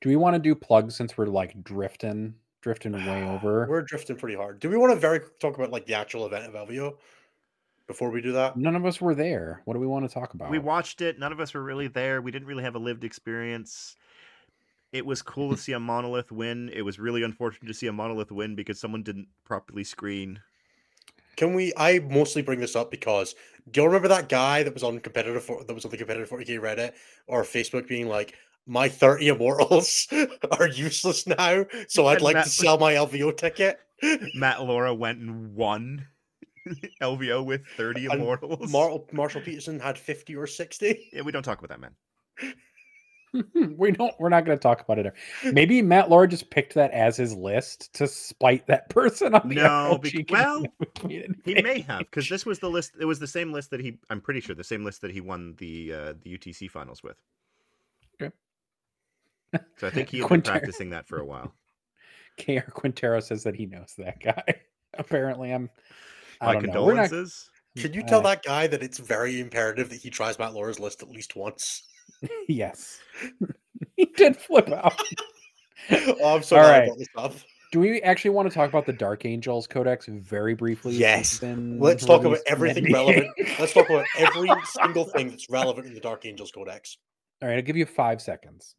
Do we want to do plugs since we're like drifting, drifting way over? we're drifting pretty hard. Do we want to very talk about like the actual event of LVO before we do that? None of us were there. What do we want to talk about? We watched it. None of us were really there. We didn't really have a lived experience. It was cool to see a monolith win. It was really unfortunate to see a monolith win because someone didn't properly screen. Can we? I mostly bring this up because do you remember that guy that was on competitive for, that was on the competitive 40k Reddit or Facebook being like, "My 30 immortals are useless now, so I'd And like Matt to sell my LVO ticket." Matt Laura went and won LVO with 30 And immortals. Mar- Marshall Peterson had 50 or 60. yeah, we don't talk about that, man. we don't. We're not going to talk about it. Maybe Matt Laura just picked that as his list to spite that person on the No, RLG bec- well, community He may have because this was the list. It was the same list that he. I'm pretty sure the same list that he won the uh, the UTC finals with. Okay. So I think he had been practicing that for a while. KR Quintero says that he knows that guy. Apparently, I'm. I My. Condolences. Should you tell Uh, that guy that it's very imperative that he tries Matt Laura's list at least once? Yes, he did flip out. oh, I'm so All right. brought this up. Do we actually want to talk about the Dark Angels Codex very briefly? Yes. Let's talk about everything relevant. Let's talk about every single thing that's relevant in the Dark Angels Codex. All right, I'll give you five seconds.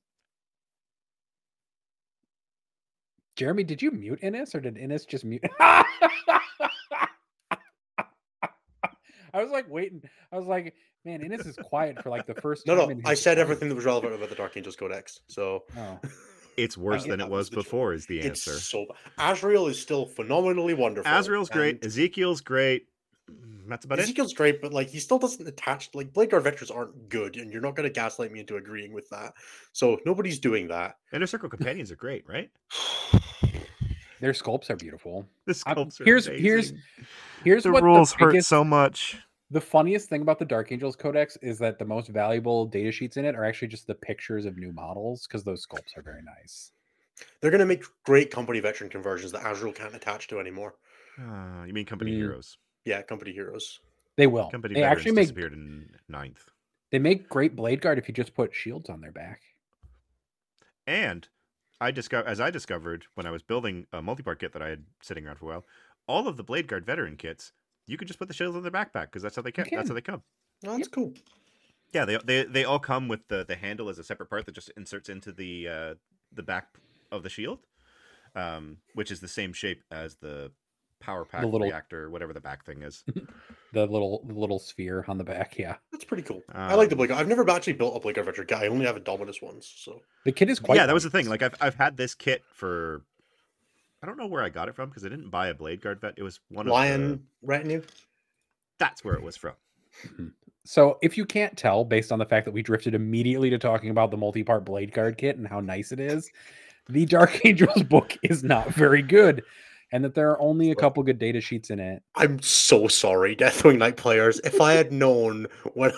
Jeremy, did you mute Innes or did Innes just mute? I was like waiting. I was like, man, Innes is quiet for like the first No, time. no, I said everything that was relevant about the Dark Angels Codex. So Oh, It's worse get than it was was before. Is the it's answer. so Azrael is still phenomenally wonderful. Azrael's great. and Ezekiel's great. Mm, That's about it. Ezekiel's great, but like he still doesn't attach. Like Blade Guard Veterans aren't good, and you're not going to gaslight me into agreeing with that. So nobody's doing that. Inner Circle companions are great, right? their sculpts are beautiful. The I'm- sculpts are here's- here's amazing. Here's the what rules the hurt biggest, so much. The funniest thing about the Dark Angels Codex is that the most valuable data sheets in it are actually just the pictures of new models because those sculpts are very nice. They're going to make great company veteran conversions that Azrael can't attach to anymore. Ah, you mean company Mm. heroes? Yeah, company heroes. They will. Company they veterans actually make disappeared in ninth. they make great blade guard if you just put shields on their back. And I discovered, as I discovered when I was building a multi-part kit that I had sitting around for a while, all of the Blade Guard veteran kits, you could just put the shields on their backpack because that's how they come. That's how they come. Oh, that's cool. Yeah, they, they they all come with the the handle as a separate part that just inserts into the uh, the back of the shield, um, which is the same shape as the power pack the little- reactor, whatever the back thing is. The little the little sphere on the back. Yeah. That's pretty cool. I like the Um, Blade Guard. I've never actually built a Blade Guard veteran kit. I only have Indomitus ones. So The kit is quite yeah, that was the thing. Like I've I've had this kit for. I don't know where I got it from because I didn't buy a Blade Guard vet. It was one of Lion the, retinue. That's where it was from. So if you can't tell based on the fact that we drifted immediately to talking about the multi-part blade guard kit and how nice it is, the Dark Angels book is not very good. and that there are only a couple good data sheets in it. I'm so sorry, Deathwing Knight players. If I had known what,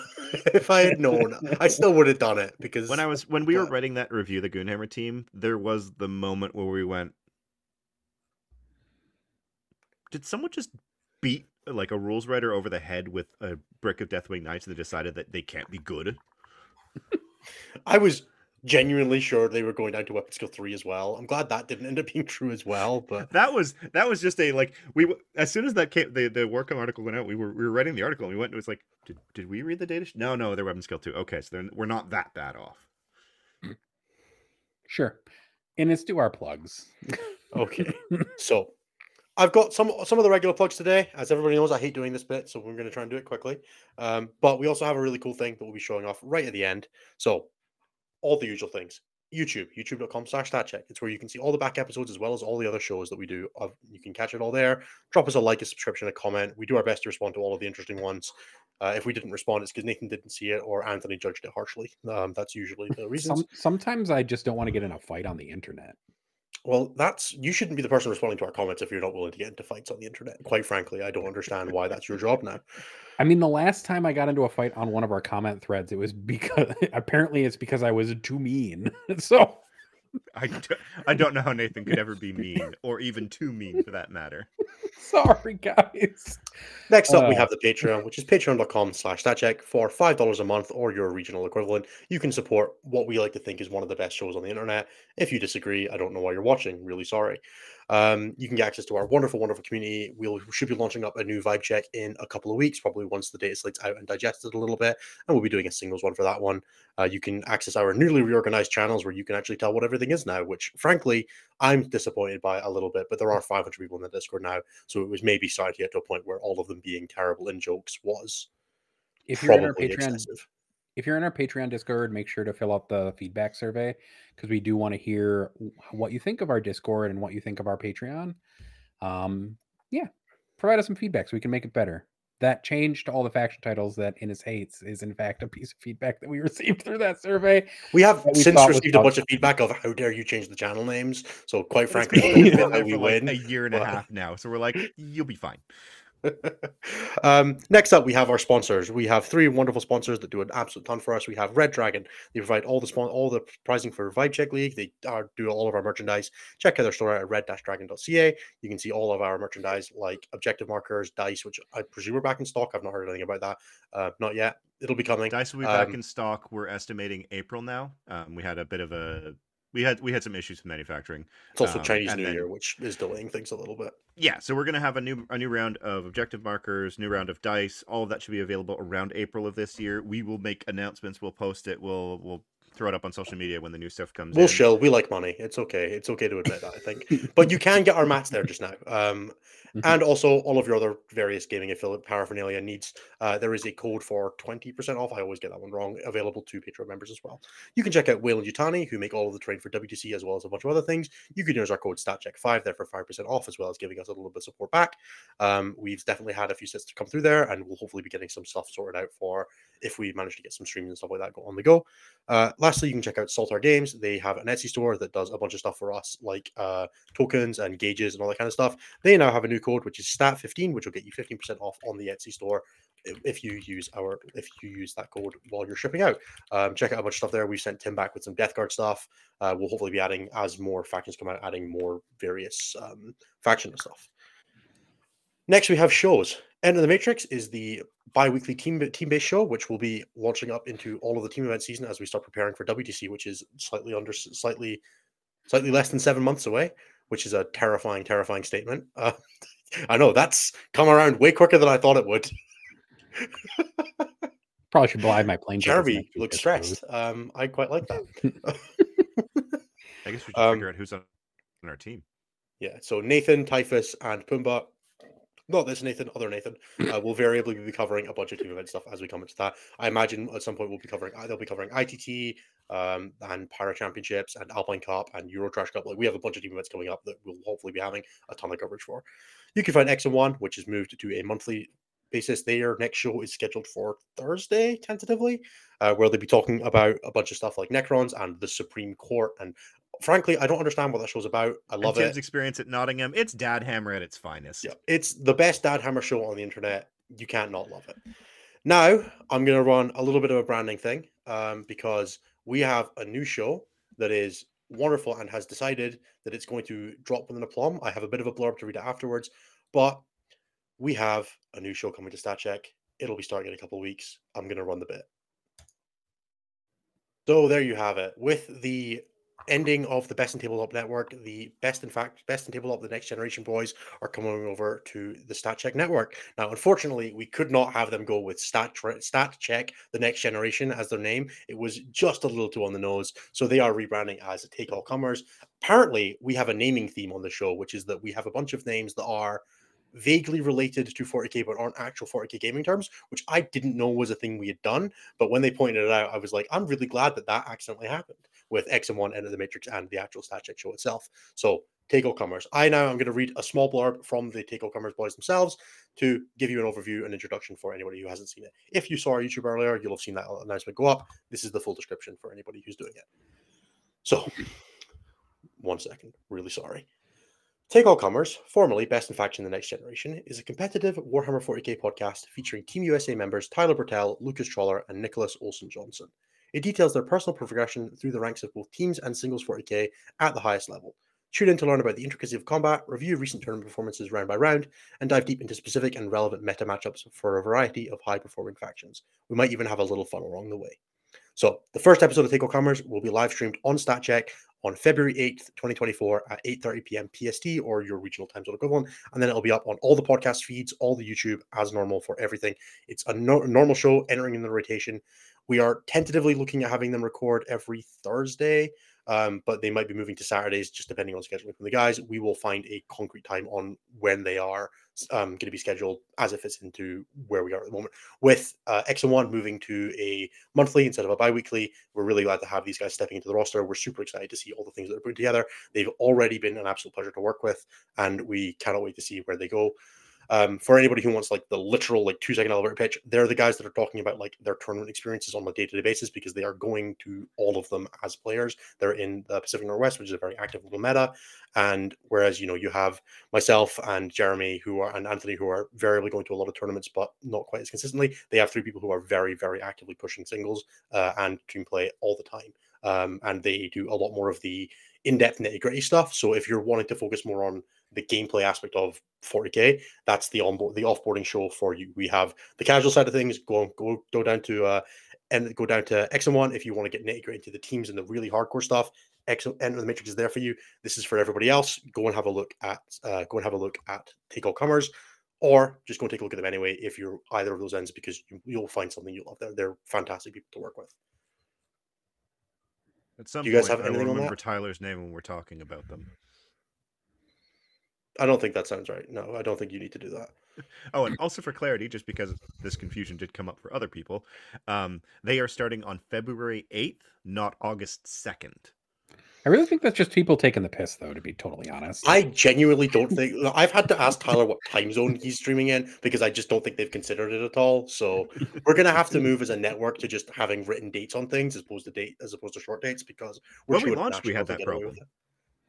if I had known, I still would have done it because When I was when we were writing that review, the Goonhammer team, there was the moment where we went, "Did someone just beat like a rules writer over the head with a brick of Deathwing Knights and they decided that they can't be good?" I was genuinely sure they were going down to weapon skill three as well. I'm glad that didn't end up being true as well. But That was that was just a like we as soon as that came the the Warcom article went out, we were we were writing the article and we went and it was like, did did we read the data? sh- No, no, they're weapon skill two. Okay, so they're, we're not that bad off. Sure. And let's do our plugs. okay, so I've got some some of the regular plugs today. As everybody knows, I hate doing this bit, so we're going to try and do it quickly. Um, but we also have a really cool thing that we'll be showing off right at the end. So all the usual things. YouTube, youtube.com slash statcheck. It's where you can see all the back episodes as well as all the other shows that we do. You can catch it all there. Drop us a like, a subscription, a comment. We do our best to respond to all of the interesting ones. Uh, if we didn't respond, it's because Nathan didn't see it or Anthony judged it harshly. Um, that's usually the reason. Some, sometimes I just don't want to get in a fight on the internet. Well, that's you shouldn't be the person responding to our comments if you're not willing to get into fights on the internet. Quite frankly, I don't understand why that's your job now. I mean, the last time I got into a fight on one of our comment threads, it was because apparently it's because I was too mean. so I, do, I don't know how Nathan could ever be mean or even too mean for that matter. sorry, guys. Next up, we Uh, have the Patreon, which is patreon.com slash statcheck for $5 a month or your regional equivalent. You can support what we like to think is one of the best shows on the internet. If you disagree, I don't know why you're watching. Really sorry. Um, you can get access to our wonderful, wonderful community. We'll, we should be launching up a new vibe check in a couple of weeks, probably once the data slate's out and digested a little bit. And we'll be doing a singles one for that one. Uh, you can access our newly reorganized channels where you can actually tell what everything is now, which frankly, I'm disappointed by a little bit, but there are 500 people in the Discord now. So it was maybe starting to get to a point where all of them being terrible in jokes was If you're in our probably Patreon, excessive. If you're in our Patreon Discord, make sure to fill out the feedback survey because we do want to hear what you think of our Discord and what you think of our Patreon. Um, yeah, provide us some feedback so we can make it better. That change to all the faction titles that Innes hates is in fact a piece of feedback that we received through that survey. We have we since received a bunch of feedback of how dare you change the channel names. So quite frankly, been it's going been on how there we for like win. a year and a half now. So we're like, you'll be fine. um, next up, we have our sponsors. We have three wonderful sponsors that do an absolute ton for us. We have Red Dragon. They provide all the spon- all the pricing for Vibe Check League. They are, do all of our merchandise. Check out their store at red-dragon.ca. You can see all of our merchandise like objective markers, dice, which I presume are back in stock. I've not heard anything about that. Uh, not yet. It'll be coming. Dice will be back Um, in stock. We're estimating April now. Um, we had a bit of a we had we had some issues with manufacturing. It's also um, Chinese New then- Year, which is delaying things a little bit. Yeah, so we're gonna have a new a new round of objective markers, new round of dice. All of that should be available around April of this year. We will make announcements. We'll post it. We'll we'll throw it up on social media when the new stuff comes We'll in. shill. We like money. It's okay. It's okay to admit that, I think. But you can get our mats there just now. Um, Mhm. and also all of your other various gaming affiliate paraphernalia needs. Uh, there is a code for 20% off. I always get that one wrong. Available to Patreon members as well. You can check out Whale and Yutani, who make all of the trade for WTC as well as a bunch of other things. You can use our code StatCheck5 there for 5% off, as well as giving us a little bit of support back. Um, we've definitely had a few sets to come through there, and we'll hopefully be getting some stuff sorted out for if we manage to get some streams and stuff like that on the go. Uh, lastly, you can check out Saltar Games. They have an Etsy store that does a bunch of stuff for us, like uh, tokens and gauges and all that kind of stuff. They now have a new code, which is STAT15, which will get you 15% off on the Etsy store if you use our if you use that code while you're shipping out. Um, check out a bunch of stuff there. We've sent Tim back with some Death Guard stuff. Uh, we'll hopefully be adding as more factions come out, adding more various um, faction stuff. Next, we have shows. End of the Matrix is the bi-weekly team team based show, which will be launching up into all of the team event season as we start preparing for WTC, which is slightly under slightly slightly less than seven months away, which is a terrifying, terrifying statement. Uh, I know that's come around way quicker than I thought it would. Probably should buy my plane. tickets Jeremy looks stressed. Um, I quite like that. I guess we should Um, figure out who's on on our team. Yeah, so Nathan, Typhus, and Pumbaa. Not this Nathan, other Nathan. Uh, will variably be covering a bunch of team event stuff as we come into that. I imagine at some point we'll be covering. uh, They'll be covering ITT um, and Para Championships and Alpine Cup and Euro Trash Cup. Like we have a bunch of team events coming up that we'll hopefully be having a ton of coverage for. You can find X and One, which is moved to a monthly basis. Their next show is scheduled for Thursday, tentatively, uh, where they'll be talking about a bunch of stuff like Necrons and the Supreme Court and frankly, I don't understand what that show's about. I And love Tim's it. experience at Nottingham, it's Dad Hammer at its finest. Yeah, it's the best Dad Hammer show on the internet. You can't not love it. Now, I'm going to run a little bit of a branding thing um, because we have a new show that is wonderful and has decided that it's going to drop within a plum. I have a bit of a blurb to read it afterwards, but we have a new show coming to Stat Check. It'll be starting in a couple of weeks. I'm going to run the bit. So there you have it. With the ending of the Best in Tabletop Network, the best, in fact, Best in Tabletop, the Next Generation boys are coming over to the Stat Check Network. Now, unfortunately, we could not have them go with Stat, Stat Check, the Next Generation as their name. It was just a little too on the nose. So they are rebranding as Take All Comers. Apparently, we have a naming theme on the show, which is that we have a bunch of names that are vaguely related to 40k but aren't actual 40k gaming terms which i didn't know was a thing we had done. But when they pointed it out i was like i'm really glad that that accidentally happened with x and 1 end of the matrix and the actual stat check show itself. So take all comers. I now i'm going to read a small blurb from the take all comers boys themselves to give you an overview and introduction for anybody who hasn't seen it. If you saw our youtube earlier you'll have seen that announcement go up. This is the full description for anybody who's doing it. So one second. Really sorry Take All Comers, formerly Best in Faction The Next Generation, is a competitive Warhammer 40k podcast featuring Team USA members Tyler Bertel, Lucas Troller, and Nicholas Olson Johnson. It details their personal progression through the ranks of both teams and singles 40k at the highest level. Tune in to learn about the intricacy of combat, review recent tournament performances round by round, and dive deep into specific and relevant meta matchups for a variety of high performing factions. We might even have a little fun along the way. So, the first episode of Take All Comers will be live streamed on StatCheck on February 8th, 2024 at 8.30 p.m. PST or your regional time zone equivalent. And then it'll be up on all the podcast feeds, all the YouTube as normal for everything. It's a no- normal show entering in the rotation. We are tentatively looking at having them record every Thursday, um, but they might be moving to Saturdays just depending on scheduling from the guys. We will find a concrete time on when they are um, going to be scheduled as it fits into where we are at the moment. With uh, X and One moving to a monthly instead of a bi-weekly, we're really glad to have these guys stepping into the roster. We're super excited to see all the things that they're putting together. They've already been an absolute pleasure to work with, and we cannot wait to see where they go. Um, for anybody who wants like the literal like two second elevator pitch, they're the guys that are talking about like their tournament experiences on a day to day basis because they are going to all of them as players. They're in the Pacific Northwest, which is a very active little meta, and whereas you know you have myself and Jeremy who are and Anthony who are variably going to a lot of tournaments, but not quite as consistently. They have three people who are very very actively pushing singles uh, and team play all the time, um, and they do a lot more of the in depth nitty gritty stuff. So if you're wanting to focus more on the gameplay aspect of 40k that's the onboard the offboarding show for you. We have the casual side of things go go go down to uh and go down to x and one if you want to get gritty into the teams and the really hardcore stuff. X and the matrix is there for you. This is for everybody else. Go and have a look at uh go and have a look at take all comers or just go and take a look at them anyway if you're either of those ends because you, you'll find something you love. There they're fantastic people to work with. At some Do you guys point, have I will anything remember? Tyler's name when we're talking about them. I don't think that sounds right no i don't think you need to do that Oh, and also for clarity, just because this confusion did come up for other people, um, they are starting on February 8th, not August 2nd. I really think that's just people taking the piss, though. To be totally honest, I genuinely don't think I've had to ask Tyler what time zone he's streaming in because I just don't think they've considered it at all. So we're gonna have to move as a network to just having written dates on things as opposed to date as opposed to short dates because we're When we launched, we had that get away problem.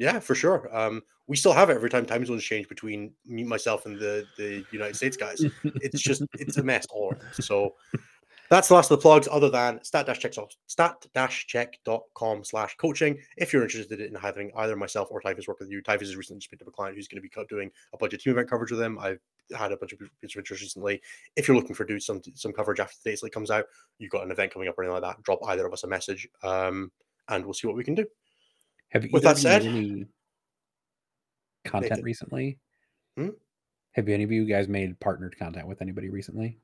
Yeah, for sure. Um, we still have it every time time zones change between me, myself, and the the United States guys. It's just it's a mess all around. So that's the last of the plugs, other than stat dash check stat dash check.com slash coaching. If you're interested in having either myself or Typhus work with you, Typhus has recently just picked up a client who's going to be doing a bunch of team event coverage with them. I've had a bunch of interest recently. If you're looking for do some some coverage after the date comes out, you've got an event coming up or anything like that, drop either of us a message, um, and we'll see what we can do. Have with either that you said- made any content Nathan. recently? Hmm? Have any of you guys made partnered content with anybody recently?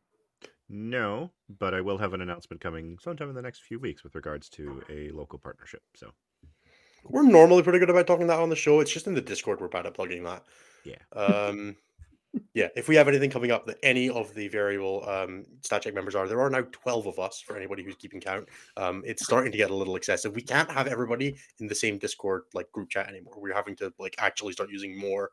No, but I will have an announcement coming sometime in the next few weeks with regards to a local partnership. So, We're normally pretty good about talking that on the show. It's just in the Discord we're bad at plugging that. Yeah. Um, yeah. If we have anything coming up that any of the variable um, stat check members are, there are now twelve of us for anybody who's keeping count. Um, it's starting to get a little excessive. We can't have everybody in the same Discord like group chat anymore. We're having to like actually start using more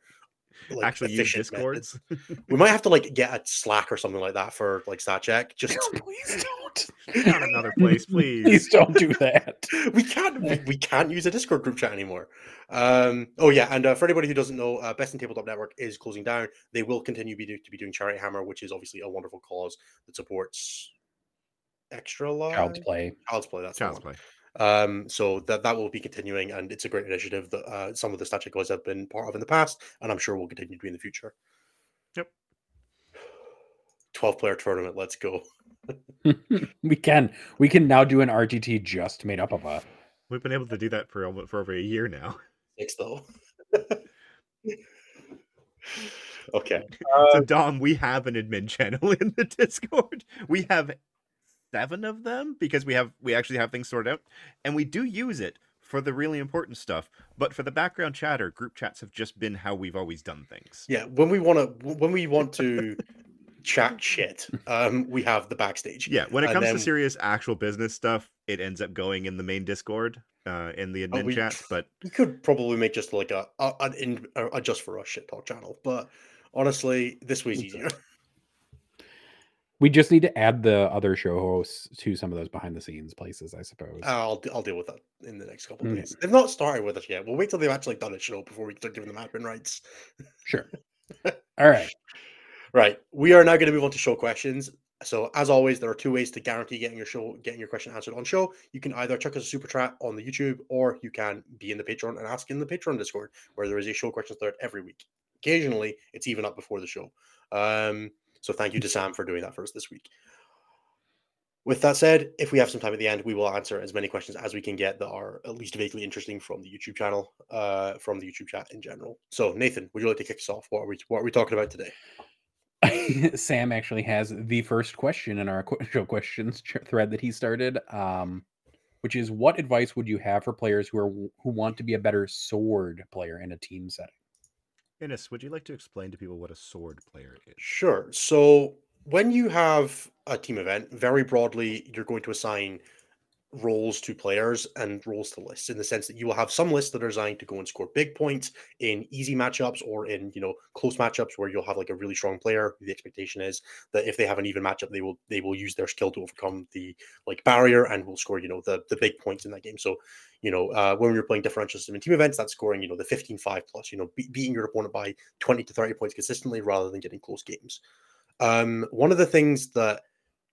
like, Actually, use efficient methods. discords. We might have to like get a Slack or something like that for like stat check. Just Please don't. Not another place, please. Please don't do that. we can't we, we can't use a Discord group chat anymore. Um, oh yeah, and uh, for anybody who doesn't know, uh, Best in Tabletop Network is closing down. They will continue be do, to be doing Charity Hammer, which is obviously a wonderful cause that supports extra life. Child's play. Child's play. That's the Child's one. play. Um, so that that will be continuing, and it's a great initiative that uh, some of the Statue guys have been part of in the past, and I'm sure will continue to be in the future. Yep. Twelve player tournament. Let's go. we can we can now do an RTT just made up of a We've been able to do that for almost for over a year now. Six though. okay. so Dom, we have an admin channel in the Discord. We have seven of them because we have we actually have things sorted out, and we do use it for the really important stuff. But for the background chatter, group chats have just been how we've always done things. Yeah, when we want to when we want to chat shit, um, we have the backstage. Yeah, when it And comes then- to serious actual business stuff, it ends up going in the main Discord, uh, in the admin we- chat. But We could probably make just like a, a in a, a just for us shit talk channel, but honestly, this was easier. We just need to add the other show hosts to some of those behind the scenes places, I suppose. I'll I'll deal with that in the next couple of Mm. days. They've not started with us yet. We'll wait till they've actually done a show before we start giving them admin rights. Sure. All right. Right. We are now going to move on to show questions. So as always, there are two ways to guarantee getting your show, getting your question answered on show. You can either chuck us a super chat on the YouTube, or you can be in the Patreon and ask in the Patreon Discord, where there is a show questions thread every week. Occasionally, it's even up before the show. Um, so thank you to Sam for doing that for us this week. With that said, if we have some time at the end, we will answer as many questions as we can get that are at least vaguely interesting from the YouTube channel, uh, from the YouTube chat in general. So Nathan, would you like to kick us off? What are we what are we talking about today? Sam actually has the first question in our show questions thread that he started, um, which is what advice would you have for players who are who want to be a better sword player in a team setting? Innes, would you like to explain to people what a sword player is? Sure. So when you have a team event, very broadly, you're going to assign roles to players and roles to lists in the sense that you will have some lists that are designed to go and score big points in easy matchups or in you know close matchups where you'll have like a really strong player the expectation is that if they have an even matchup they will they will use their skill to overcome the like barrier and will score you know the the big points in that game. So you know uh, when you're playing differential system in team events that's scoring you know the 15 5 plus you know be- beating your opponent by 20 to 30 points consistently rather than getting close games. Um, one of the things that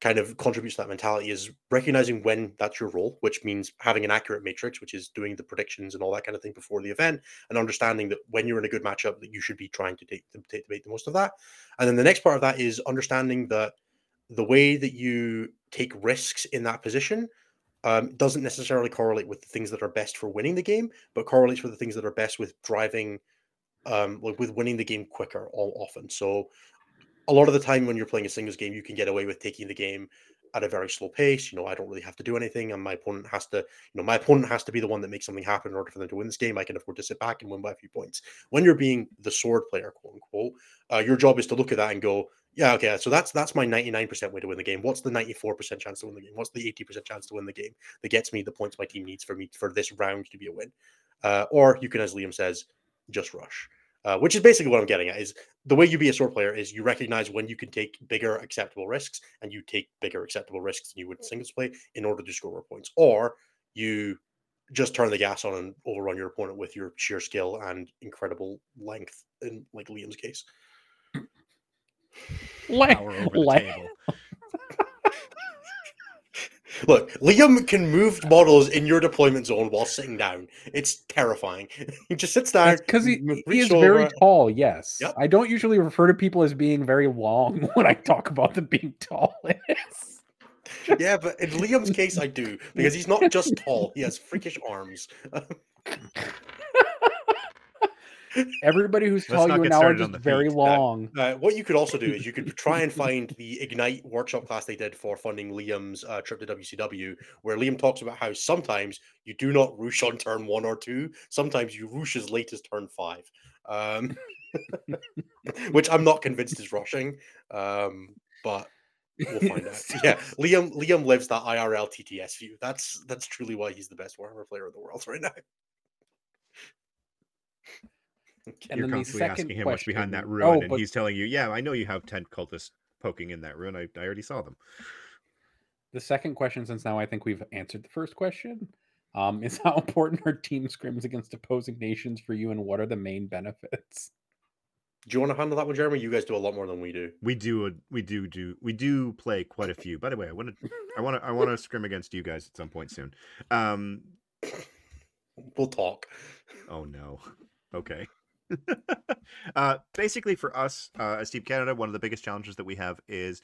kind of contributes to that mentality is recognizing when that's your role, which means having an accurate matrix, which is doing the predictions and all that kind of thing before the event, and understanding that when you're in a good matchup, that you should be trying to take take, make the most of that. And then the next part of that is understanding that the way that you take risks in that position um, doesn't necessarily correlate with the things that are best for winning the game, but correlates with the things that are best with driving, um, like with winning the game quicker all often. So a lot of the time when you're playing a singles game, you can get away with taking the game at a very slow pace. You know, I don't really have to do anything, and my opponent has to, you know, my opponent has to be the one that makes something happen in order for them to win this game. I can afford to sit back and win by a few points. When you're being the sword player, quote unquote, uh, your job is to look at that and go, yeah, okay, so that's that's my 99% way to win the game. What's the 94% chance to win the game? What's the 80% chance to win the game that gets me the points my team needs for me for this round to be a win? Uh, or you can, as Liam says, just rush. Uh, which is basically what I'm getting at is the way you be a sword player is you recognize when you can take bigger acceptable risks and you take bigger acceptable risks than you would in singles play in order to score more points. Or you just turn the gas on and overrun your opponent with your sheer skill and incredible length in like liam's case. La- Power over the la- table. look liam can move models in your deployment zone while sitting down it's terrifying he just sits down because he, he is very tall. Yes, Yep. I don't usually refer to people as being very long when I talk about them being tall. yeah but in liam's case i do because he's not just tall he has freakish arms Everybody who's Let's tall you get now are just very feet. long. Uh, what you could also do is you could try and find the Ignite workshop class they did for funding Liam's uh, trip to WCW, where Liam talks about how sometimes you do not roosh on turn one or two, sometimes you roosh as late as turn five, um, which I'm not convinced is rushing, um, but we'll find out. Yeah, Liam Liam lives that IRL TTS view. That's that's truly why he's the best Warhammer player in the world right now. And You're then the constantly second asking him what's behind that question- ruin, oh, and but- he's telling you, "Yeah, I know you have ten cultists poking in that ruin. I, I already saw them." The second question, since now I think we've answered the first question, um, is how important are team scrims against opposing nations for you, and what are the main benefits? Do you want to handle that one, Jeremy? You guys do a lot more than we do. We do, a, we do, do, we do play quite a few. By the way, I want to, I want to, I want to scrim against you guys at some point soon. Um, We'll talk. Oh no. Okay. uh, basically, for us uh, as Team Canada, one of the biggest challenges that we have is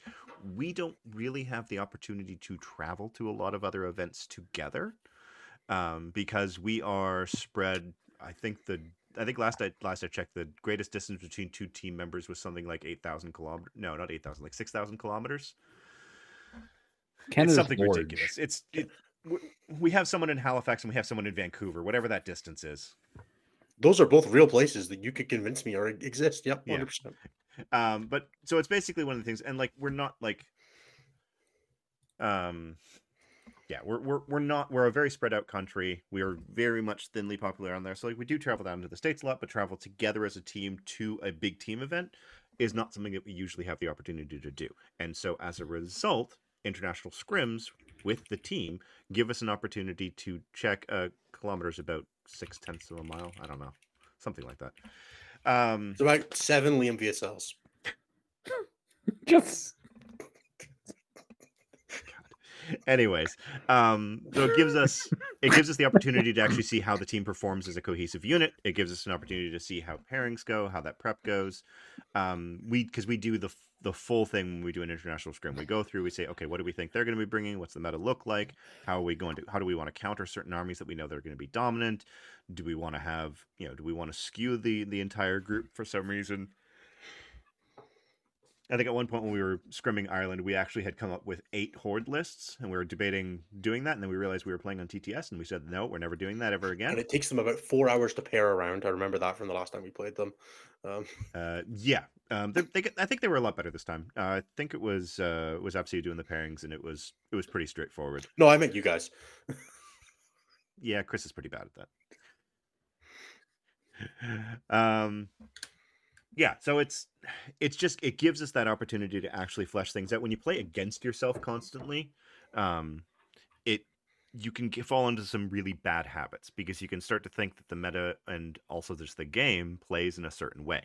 we don't really have the opportunity to travel to a lot of other events together um, because we are spread. I think the I think last I last I checked, the greatest distance between two team members was something like eight thousand kilometers. No, not eight thousand, like six thousand kilometers. Canada's it's something large. ridiculous. It's it, we have someone in Halifax and we have someone in Vancouver, whatever that distance is. Those are both real places that you could convince me or exist. Yep, Yeah. 100%. um but so it's basically one of the things and like we're not like um yeah we're we're, we're not we're a very spread out country we are very much thinly popular on there so like we do travel down to the states a lot but travel together as a team to a big team event is not something that we usually have the opportunity to do and so as a result international scrims with the team give us an opportunity to check uh kilometers about six tenths of a mile? I don't know. Something like that. Um It's about seven Liam VSLs. Just anyways um so it gives us it gives us the opportunity to actually see how the team performs as a cohesive unit. It gives us an opportunity to see how pairings go how that prep goes. Um we because we do the f- the full thing when we do an international scrim we go through we say okay what do we think they're going to be bringing what's the meta look like how are we going to how do we want to counter certain armies that we know they're going to be dominant do we want to have you know do we want to skew the the entire group for some reason I think at one point when we were scrimming Ireland, we actually had come up with eight horde lists, and we were debating doing that. And then we realized we were playing on TTS, and we said, "No, we're never doing that ever again." And it takes them about four hours to pair around. I remember that from the last time we played them. Um, Uh, yeah, um, they, they, I think they were a lot better this time. Uh, I think it was uh, was Apsu doing the pairings, and it was it was pretty straightforward. no, I meant you guys. Yeah, Chris is pretty bad at that. um, yeah, so it's it's just it gives us that opportunity to actually flesh things out. When you play against yourself constantly, um, it you can fall into some really bad habits because you can start to think that the meta and also just the game plays in a certain way.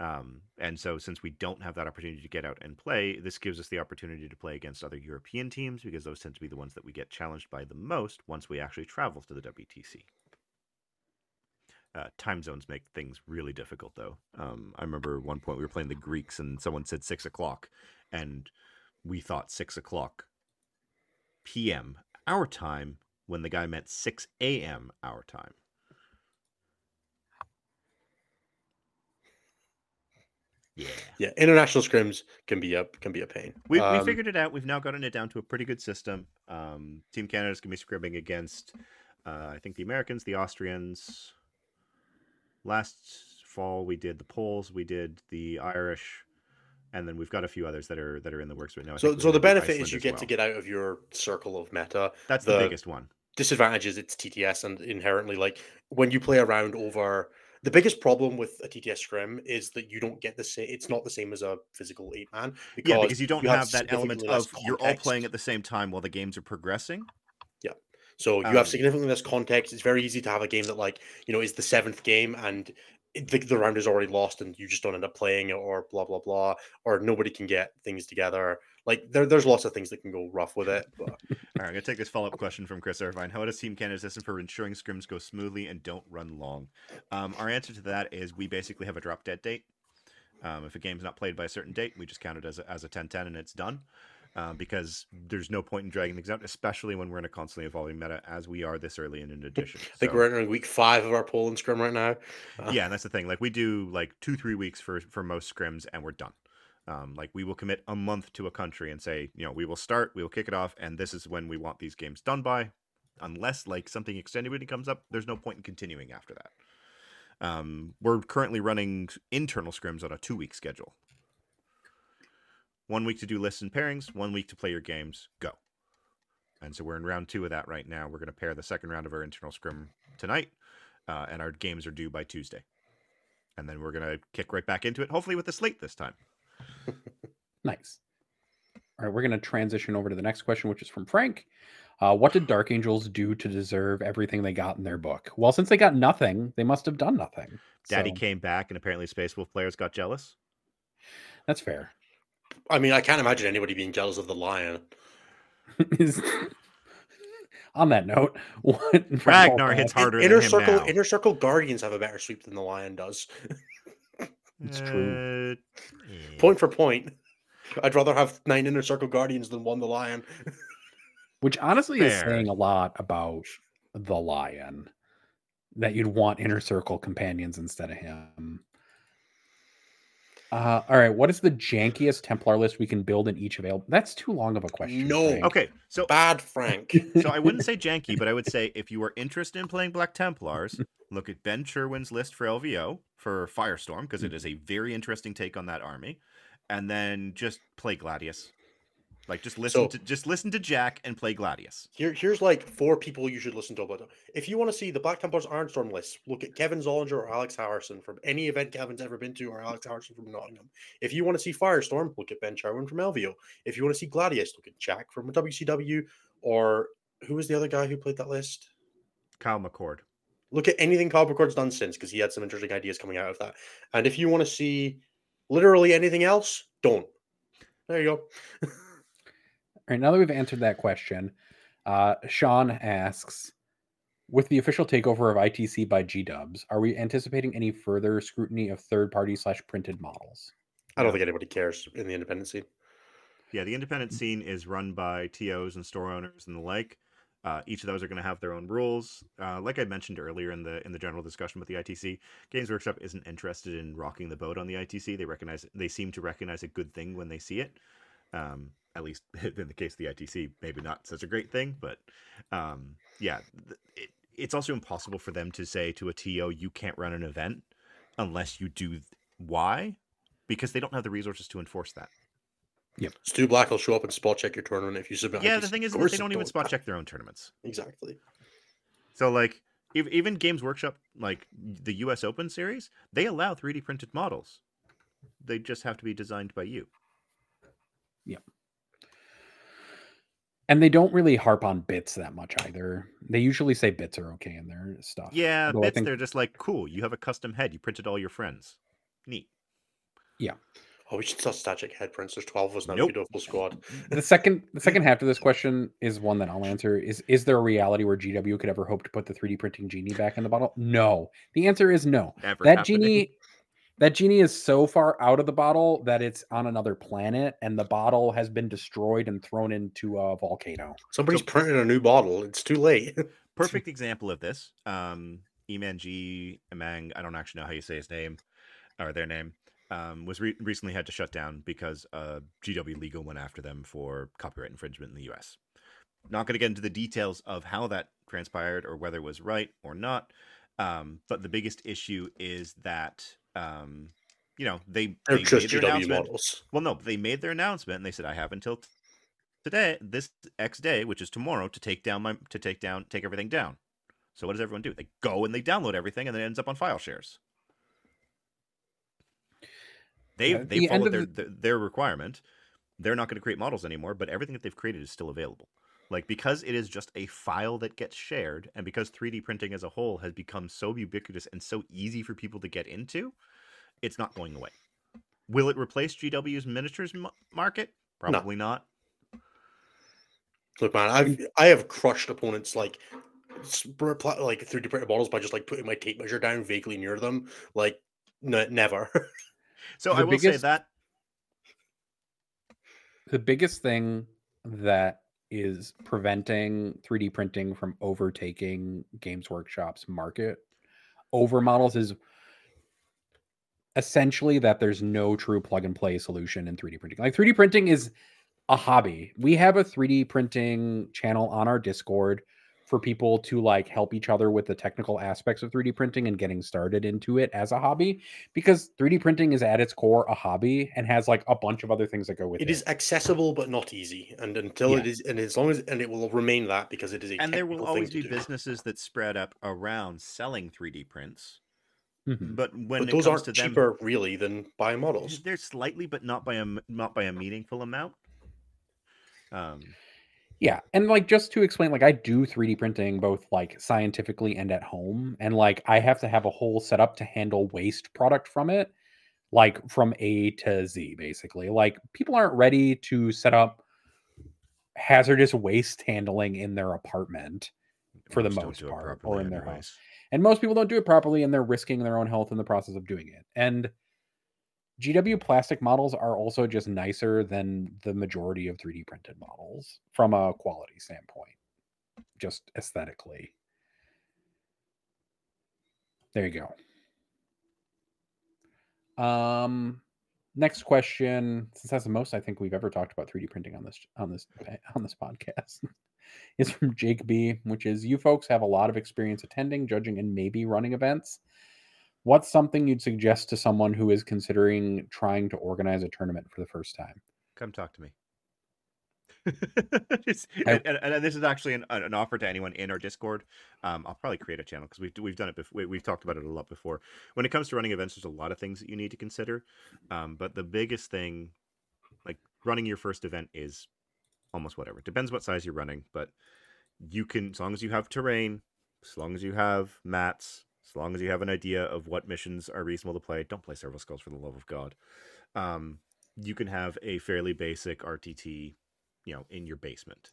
Um, and so, since we don't have that opportunity to get out and play, this gives us the opportunity to play against other European teams because those tend to be the ones that we get challenged by the most once we actually travel to the WTC. Uh, time zones make things really difficult, though. Um, I remember one point we were playing the Greeks, and someone said six o'clock, and we thought six o'clock p.m. our time when the guy meant six a.m. our time. Yeah. Yeah, international scrims can be a can be a pain. We, we Um, figured it out. We've now gotten it down to a pretty good system. Um, Team Canada's going to be scrimming against, uh, I think, the Americans, the Austrians. Last fall, we did the Poles, we did the Irish, and then we've got a few others that are that are in the works right now. I So, so the gonna benefit is you get well. to get out of your circle of meta. That's the, the- biggest one. Disadvantage is it's TTS, and inherently, like when you play around over, the biggest problem with a TTS scrim is that you don't get the same. It's not the same as a physical eight man. Yeah, because you don't have, that element of you're all playing at the same time while the games are progressing. Yeah, so you Um, have significantly less context. It's very easy to have a game that, like, you know, is the seventh game and the, the round is already lost and you just don't end up playing it, or blah blah blah, or nobody can get things together. Like there, there's lots of things that can go rough with it. But All right, I'm gonna take this follow-up question from Chris Irvine. How does Team Canada's system for ensuring scrims go smoothly and don't run long? Um, our answer to that is we basically have a drop dead date. Um, if a game's not played by a certain date, we just count it as a, as a 10-10 and it's done. Um, because there's no point in dragging things out, especially when we're in a constantly evolving meta, as we are this early in an edition. I think So- we're entering week five of our Poland scrim right now. Uh, yeah, and that's the thing. Like we do like two, three weeks for for most scrims, and we're done. Um, like we will commit a month to a country and say, you know, we will start, we will kick it off, and this is when we want these games done by. Unless like something extenuating comes up, there's no point in continuing after that. Um, we're currently running internal scrims on a two week schedule. One week to do lists and pairings, one week to play your games. Go. And so we're in round two of that right now. We're going to pair the second round of our internal scrim tonight, uh, and our games are due by Tuesday. and then we're gonna kick right back into it. Hopefully with a slate this time. Nice. All right, we're going to transition over to the next question, which is from Frank. Uh, what did Dark Angels do to deserve everything they got in their book? Well, since they got nothing, they must have done nothing. Daddy So, came back, and apparently Space Wolf players got jealous. That's fair. I mean, I can't imagine anybody being jealous of the lion. Is- On that note, what Ragnar hits harder inner than him circle, now. inner circle guardians have a better sweep than the lion does. It's true. Uh, point for point, I'd rather have nine inner circle guardians than one the lion. which honestly is Fair. saying a lot about the lion that you'd want inner circle companions instead of him. Uh, all right, what is the jankiest Templar list we can build in each available? That's too long of a question. No. Frank. Okay, so Bad Frank. so I wouldn't say janky, but I would say if you are interested in playing Black Templars, look at Ben Sherwin's list for LVO for Firestorm because it is a very interesting take on that army, and then just play Gladius. Like just listen So- to just listen to Jack and play Gladius. Here, here's like four people you should listen to about them. If you want to see the Black Templars Ironstorm list, look at Kevin Zollinger or Alex Harrison from any event Kevin's ever been to, or Alex Harrison from Nottingham. If you want to see Firestorm, look at Ben Charwin from LVO. If you want to see Gladius, look at Jack from WCW, or who was the other guy who played that list? Kyle McCord. Look at anything Kyle McCord's done since, because he had some interesting ideas coming out of that. And if you want to see literally anything else, don't. There you go. All right, now that we've answered that question, uh, Sean asks, with the official takeover of ITC by G Dubs, are we anticipating any further scrutiny of third-party slash printed models? I don't think anybody cares in the independent scene. Yeah, the independent scene is run by TOs and store owners and the like. Uh, each of those are going to have their own rules. Uh, like I mentioned earlier in the in the general discussion with the ITC, Games Workshop isn't interested in rocking the boat on the ITC. They recognize they seem to recognize a good thing when they see it. Um, at least in the case of the ITC, maybe not such a great thing, but um, yeah, it, it's also impossible for them to say to a TO, "You can't run an event unless you do th- Y," because they don't have the resources to enforce that. Yep. Stu Black will show up and spot check your tournament if you submit. Yeah, ITC. the thing is, that they don't even don't. spot check their own tournaments. Exactly. So, like, ev- even Games Workshop, like the U.S. Open series, they allow 3D printed models. They just have to be designed by you. And they don't really harp on bits that much either. They usually say bits are okay in their stuff. Yeah, Although bits. think- They're just like, cool. You have a custom head. You printed all your friends. Neat. Yeah. Oh, we should start static head prints. There's 12 of us now. Nope. We a full squad. the second the second half of this question is one that I'll answer. Is is there a reality where GW could ever hope to put the 3D printing genie back in the bottle? No. The answer is no. Never that happening. genie that genie is so far out of the bottle that it's on another planet and the bottle has been destroyed and thrown into a volcano. Somebody's printing a new bottle. It's too late. Perfect example of this. Um, Eman G. Emang, I don't actually know how you say his name or their name. Um, was re- recently had to shut down because uh, GW Legal went after them for copyright infringement in the U.S. Not going to get into the details of how that transpired or whether it was right or not. Um, but the biggest issue is that um, you know they, They're they just made their GW announcement. models. Well, no, they made their announcement and they said I have until t- today, this X day, which is tomorrow, to take down my to take down take everything down. So what does everyone do? They go and they download everything, and then it ends up on file shares. They Yeah, they the followed their, their their requirement. They're not going to create models anymore, but everything that they've created is still available. Like because it is just a file that gets shared, and because 3D printing as a whole has become so ubiquitous and so easy for people to get into, it's not going away. Will it replace GW's miniatures m- market? Probably not. Look, man, I've I have crushed opponents like like 3D printed models by just like putting my tape measure down vaguely near them. Like, n- never. So The I will say that The biggest thing that is preventing 3D printing from overtaking Games Workshop's market over models is essentially that there's no true plug and play solution in 3D printing. Like 3D printing is a hobby. We have a 3D printing channel on our Discord for people to like help each other with the technical aspects of 3D printing and getting started into it as a hobby because 3D printing is at its core a hobby and has like a bunch of other things that go with it. it is accessible but not easy, and until it Yeah. is, and as long as and it will remain that because it is a and there will always be do. businesses that spread up around selling 3D prints Mhm. But when but it those comes aren't to them, cheaper really than buying models. they're slightly, but not by a m- not by a meaningful amount. Um, Yeah, and like just to explain, like I do 3D printing both like scientifically and at home, and like I have to have a whole setup to handle waste product from it, like from A to Z, basically. Like people aren't ready to set up hazardous waste handling in their apartment, For the most don't most do it part, or in their anyways. and most people don't do it properly, and they're risking their own health in the process of doing it. And GW plastic models are also just nicer than the majority of 3D printed models from a quality standpoint, just aesthetically. There you go. Um, next question, since that's the most I think we've ever talked about 3D printing on this on this on this podcast, is from Jake B, which is you folks have a lot of experience attending, judging, and maybe running events. What's something you'd suggest to someone who is considering trying to organize a tournament for the first time? Come talk to me. It's- I- and, and, and this is actually an, an offer to anyone in our Discord. Um, I'll probably create a channel because we've we've done it before. We've talked about it a lot before. When it comes to running events, there's a lot of things that you need to consider. Um, but the biggest thing, like running your first event, is almost whatever. Depends what size you're running, but you can as long as you have terrain, as long as you have mats, as long as you have an idea of what missions are reasonable to play. Don't play servo skulls for the love of God. Um, you can have a fairly basic RTT, you know, in your basement.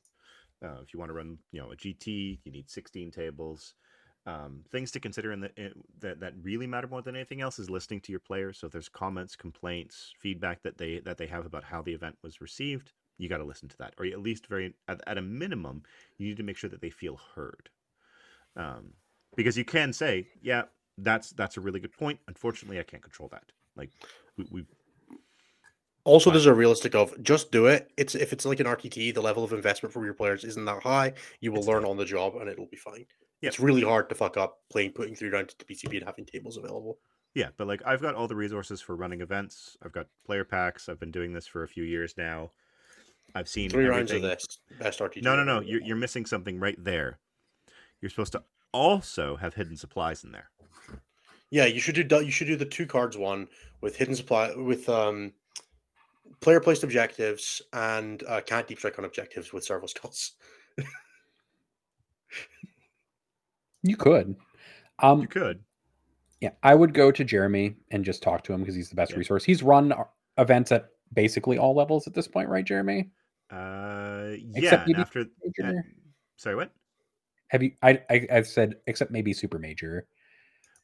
Uh, if you want to run, you know, a GT, you need 16 tables. Um, things to consider in the in, that that really matter more than anything else is listening to your players. So if there's comments, complaints, feedback that they that they have about how the event was received, you got to listen to that, or at least very at, at a minimum, you need to make sure that they feel heard. Um, because you can say, yeah, that's that's a really good point. Unfortunately, I can't control that. Like we, we Also, there's a realistic of just do it. It's if it's like an RTT, the level of investment from your players isn't that high. You will It's learn on the job, and it'll be fine. Yep. It's really hard to fuck up playing putting three rounds to PCP and having tables available. Yeah, but like I've got all the resources for running events. I've got player packs. I've been doing this for a few years now. I've seen Three rounds of this best RTT. No, no, no. You're you're missing something right there. You're supposed to also have hidden supplies in there. Yeah, you should do you should do the two cards one with hidden supply with um player placed objectives and uh, can't deep strike on objectives with servo skulls. You could. Um, You could. Yeah, I would go to Jeremy and just talk to him because he's the best Yeah. resource. He's run uh, events at basically all levels at this point, right, Jeremy? Uh, yeah. Except And after, uh, sorry, what? Have you? I, I said except maybe super major.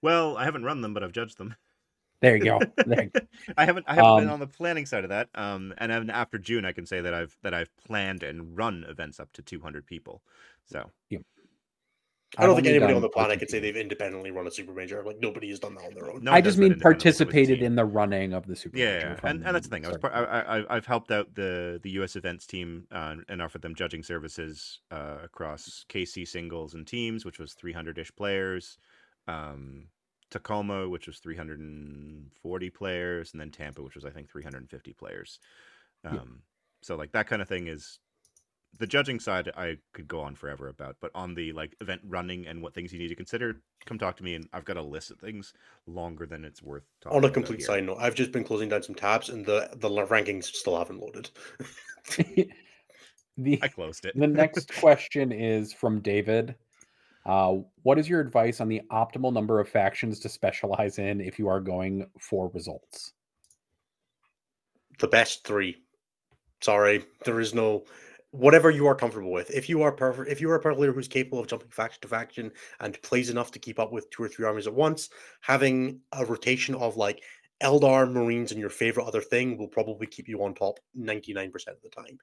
Well, I haven't run them, but I've judged them. There you go. There you go. I haven't I haven't been Um, on the planning side of that. Um, and then after June, I can say that I've that I've planned and run events up to 200 people. So I don't I've think anybody on the planet could say they've independently run a super major. Like nobody has done that on their own. no I just mean independently, it's always a participated in the running of the super. Yeah, major yeah, and and that's the thing. I was part, I, I, I've helped out the the U.S. events team uh, and offered them judging services uh, across KC singles and teams, which was 300 ish players. Um, Tacoma, which was 340 players, and then Tampa, which was I think 350 players. Yeah. Um, so like that kind of thing is the judging side I could go on forever about, but on the like event running and what things you need to consider, come talk to me, and I've got a list of things longer than it's worth. Talking On a complete side note, I've just been closing down some tabs, and the the rankings still haven't loaded. the I closed it. the next question is from David. Uh, what is your advice on the optimal number of factions to specialize in if you are going for results? the best three. Sorry, there is no whatever you are comfortable with. If you are perfect, if you are a player who's capable of jumping faction to faction and plays enough to keep up with two or three armies at once, having a rotation of like Eldar, Marines, and your favorite other thing will probably keep you on top 99% of the time.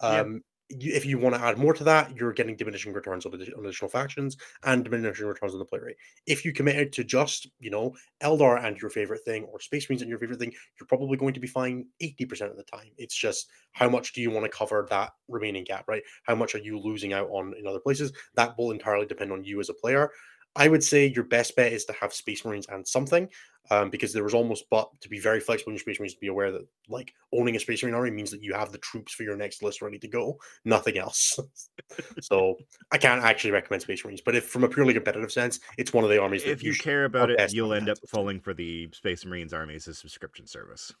Um, if you want to add more to that, you're getting diminishing returns on, addi- on additional factions and diminishing returns on the play rate. If you committed to just, you know, Eldar and your favorite thing or Space Marines and your favorite thing, you're probably going to be fine 80% of the time. It's just how much do you want to cover that remaining gap, right? How much are you losing out on in other places? That will entirely depend on you as a player. I would say your best bet is to have Space Marines and something, um, because there was almost but to be very flexible in your Space Marines to be aware that like owning a Space Marine army means that you have the troops for your next list ready to go, nothing else. so I can't actually recommend Space Marines, but if from a purely competitive sense, it's one of the armies. that If you should- care about it, you'll end up falling for the Space Marines Army as a subscription service.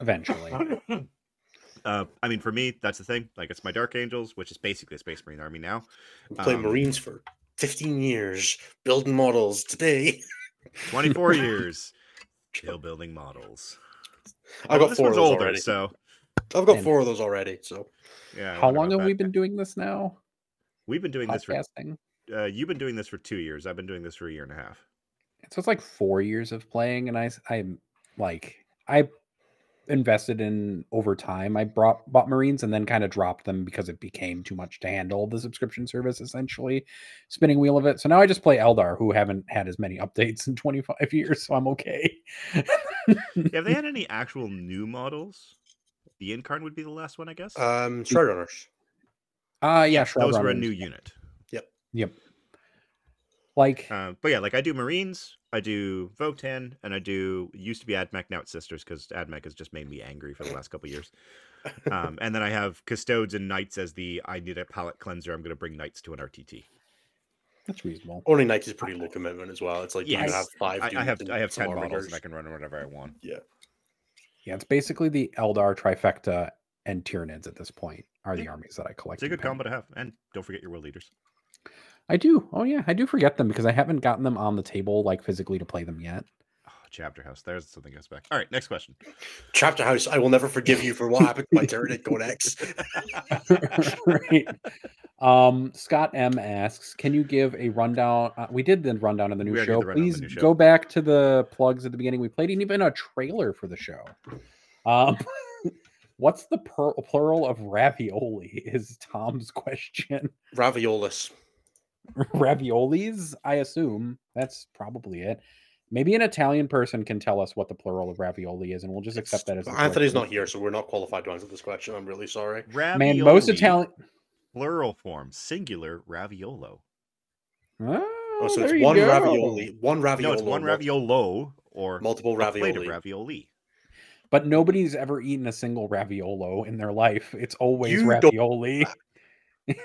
Eventually. Uh, I mean, for me, that's the thing. Like, it's my Dark Angels, which is basically a Space Marine army now. I've played um, Marines for 15 years, building models today. 24 years, still building models. I Although got four of those older, already. so I've got And- four of those already. So yeah. How long about have we been doing this now? We've been doing this for. Uh, you've been doing this for two years. I've been doing this for a year and a half. So it's like four years of playing, and I I'm like I invested in over time. I brought bought Marines and then kind of dropped them because it became too much to handle the subscription service, essentially spinning wheel of it. So now I just play Eldar, who haven't had as many updates in 25 years, so I'm okay. Have they had any actual new models? The Yncarne would be the last one, I guess. um Shroud Runners. Uh yeah, Shroud Those were a new unit. Yep. Yep. Like Uh, but yeah, like I do Marines, I do Votann, and I do used to be AdMech, now it's Sisters because AdMech has just made me angry for the last couple years. Um, and then I have Custodes and Knights as the I need a palette cleanser. I'm going to bring Knights to an RTT. that's reasonable. Only Knights is pretty low commitment as well. It's like you Yes. can have five. I, I have I have ten models guards. and I can run whatever I want. Yeah, yeah. it's basically the Eldar trifecta and Tyranids at this point are the Yeah. armies that I collect. It's a in good pen. combo to have, and don't forget your world leaders. I do. Oh yeah, I do forget them because I haven't gotten them on the table like physically to play them yet. Oh, chapter house. There's something goes back. All right, next question. Chapter House. I will never forgive you for what happened to my Tyranid Codex. right. Um, Scott M asks, "Can you give a rundown? Uh, we did the rundown of the new already did show. the rundown the Please new show. go back to the plugs at the beginning. We played even a trailer for the show. Um, what's the per- plural of ravioli? Is Tom's question. Raviolis. Raviolis, I assume that's probably it. Maybe an Italian person can tell us what the plural of ravioli is, and we'll just accept that as the correct Anthony's not here, so we're not qualified to answer this question. I'm really sorry. Man, most Italian. plural form, singular raviolo. Oh, Oh, so it's one go. ravioli, one ravioli, No, it's one raviolo or multiple a plate ravioli. of ravioli. But nobody's ever eaten a single raviolo in their life. It's always You don't- ravioli.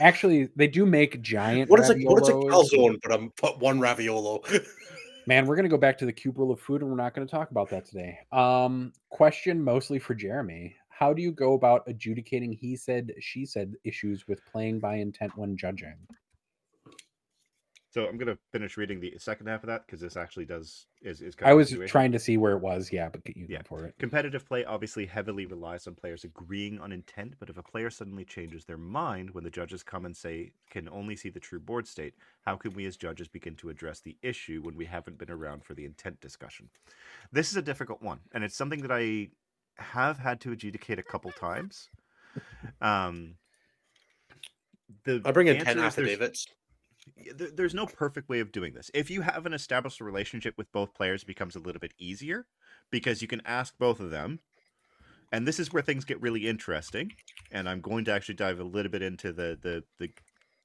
Actually, they do make giant. What is a what is a calzone? But um, but one raviolo. Man, we're gonna go back to the cube rule of food, and we're not gonna talk about that today. Um, question mostly for Jeremy: How do you go about adjudicating he said, she said issues with playing by intent when judging? So I'm gonna finish reading the second half of that because this actually does is is. Kind I of a was situation. trying to see where it was. Yeah, but you Yeah. for it. Competitive play obviously heavily relies on players agreeing on intent, but if a player suddenly changes their mind when the judges come and say can only see the true board state, how can we as judges begin to address the issue when we haven't been around for the intent discussion? This is a difficult one, and it's something that I have had to adjudicate a couple times. Um, the I bring in answer ten is there's- affidavits. There's no perfect way of doing this. If you have an established relationship with both players, it becomes a little bit easier because you can ask both of them. And this is where things get really interesting. And I'm going to actually dive a little bit into the the, the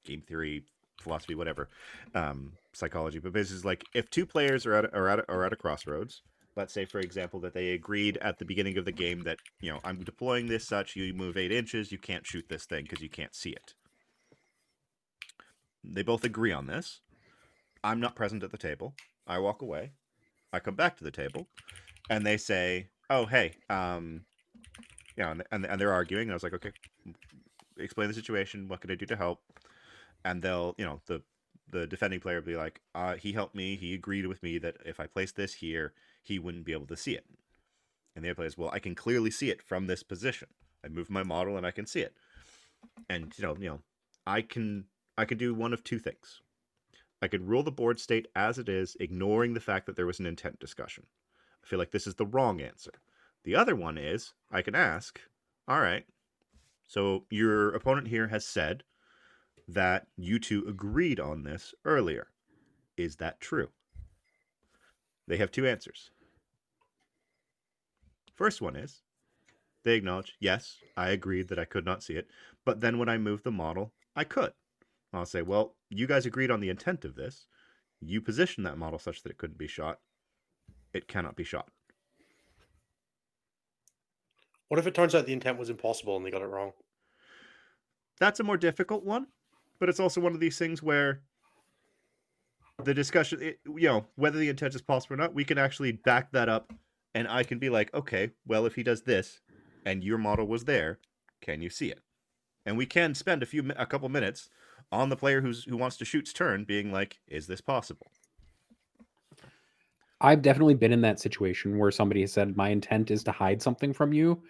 game theory, philosophy, whatever, um, psychology. But this is like if two players are at are at are at a crossroads. Let's say, for example, that they agreed at the beginning of the game that you know I'm deploying this such. You move eight inches, you can't shoot this thing because you can't see it. They both agree on this. I'm not present at the table. I walk away. I come back to the table, and they say, "Oh, hey, um, yeah," and, and, and they're arguing. I was like, "Okay, explain the situation. What can I do to help?" And they'll, you know, the the defending player will be like, uh, "He helped me. He agreed with me that if I place this here, he wouldn't be able to see it." And the other player is, "Well, I can clearly see it from this position. I move my model and I can see it." And you know, you know, I can I could do one of two things. I could rule the board state as it is, ignoring the fact that there was an intent discussion. I feel like this is the wrong answer. The other one is I can ask, all right, so your opponent here has said that you two agreed on this earlier. Is that true? They have two answers. First one is they acknowledge, yes, I agreed that I could not see it, but then when I moved the model, I could. I'll say, well, you guys agreed on the intent of this. You positioned that model such that it couldn't be shot. It cannot be shot. What if it turns out the intent was impossible and they got it wrong? That's a more difficult one, but it's also one of these things where the discussion, it, you know, whether the intent is possible or not, we can actually back that up, and I can be like, okay, well, if he does this, and your model was there, can you see it? And we can spend a few, a couple minutes on the player who's who wants to shoot's turn, being like, is this possible? I've definitely been in that situation where somebody has said my intent is to hide something from you.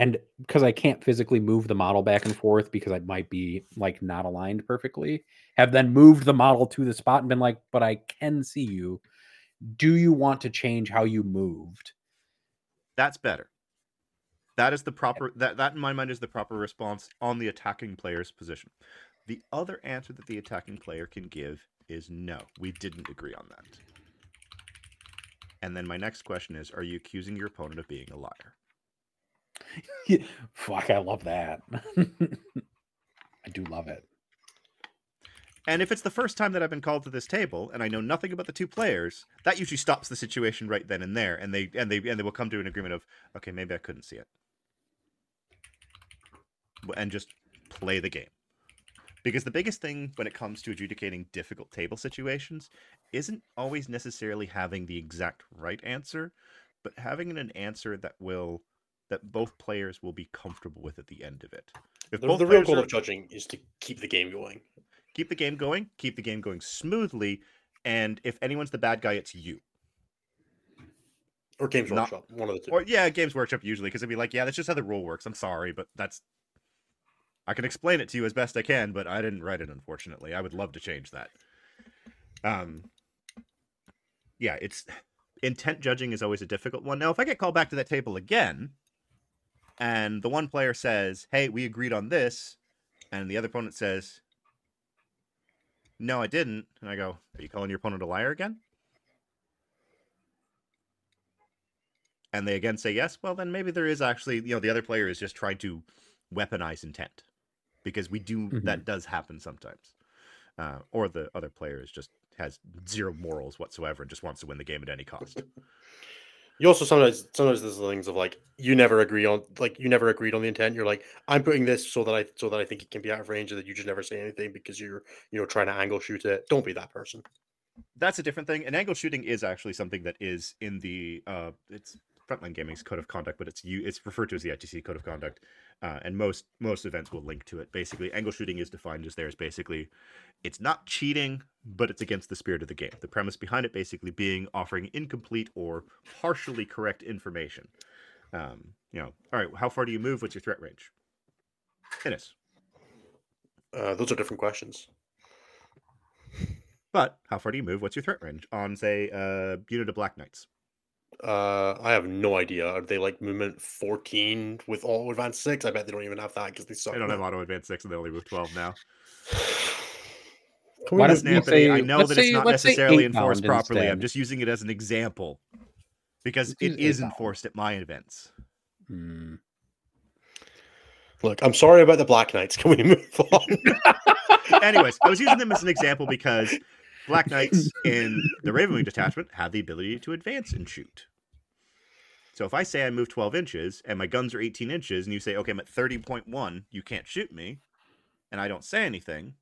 And because I can't physically move the model back and forth because I might be like not aligned perfectly, have then moved the model to the spot and been like, but I can see you. Do you want to change how you moved? That's better. That is the proper that that in my mind is the proper response on the attacking player's position. The other answer that the attacking player can give is no. We didn't agree on that. And then my next question is are you accusing your opponent of being a liar? Fuck, I love that. I do love it. And if it's the first time that I've been called to this table and I know nothing about the two players, that usually stops the situation right then and there and they and they and they will come to an agreement of okay, maybe I couldn't see it. And just play the game. Because the biggest thing when it comes to adjudicating difficult table situations isn't always necessarily having the exact right answer, but having an answer that will that both players will be comfortable with at the end of it. If The, the real goal are- of judging is to keep the game going. keep the game going, keep the game going smoothly, and if anyone's the bad guy, it's you. Or Games Not- Workshop, one of the two. Or yeah, Games Workshop usually, because it'd be like, yeah, that's just how the rule works. I'm sorry, but that's I can explain it to you as best I can, but I didn't write it, unfortunately. I would love to change that. Um yeah, it's intent judging is always a difficult one. Now, if I get called back to that table again, and the one player says, Hey, we agreed on this, and the other opponent says, No, I didn't, and I go, Are you calling your opponent a liar again? and they again say yes, well, then maybe there is actually, you know, the other player is just trying to weaponize intent because we do that does happen sometimes, uh, or the other player is just has zero morals whatsoever and just wants to win the game at any cost. You also sometimes sometimes there's things of like you never agree on like you never agreed on the intent. You're like I'm putting this so that I so that I think it can be out of range, and that you just never say anything because you're you know trying to angle shoot it. Don't be that person. That's a different thing. And angle shooting is actually something that is in the uh, it's Frontline Gaming's code of conduct, but it's you it's referred to as the ITC code of conduct, uh, and most most events will link to it. Basically, angle shooting is defined as there is basically it's not cheating, but it's against the spirit of the game. The premise behind it basically being offering incomplete or partially correct information. Um, you know, all right, how far do you move? What's your threat range? Innis. Uh, those are different questions. But how far do you move? What's your threat range on, say, uh, unit of Black Knights? Uh, I have no idea. Are they like movement 14 with all advanced six? I bet they don't even have that because they suck. I don't have auto advance six, and they only move twelve now. Can we Why just- don't you Snappity, I know let's that it's say- not necessarily enforced pound properly. I'm just using it as an example because Let's it use pound. enforced at my events. Hmm. Look, I'm sorry about the Black Knights. Can we move on? Anyways, I was using them as an example because Black Knights in the Ravenwing detachment have the ability to advance and shoot. So if I say I move 12 inches and my guns are 18 inches, and you say, okay, I'm at 30.1, you can't shoot me, and I don't say anything,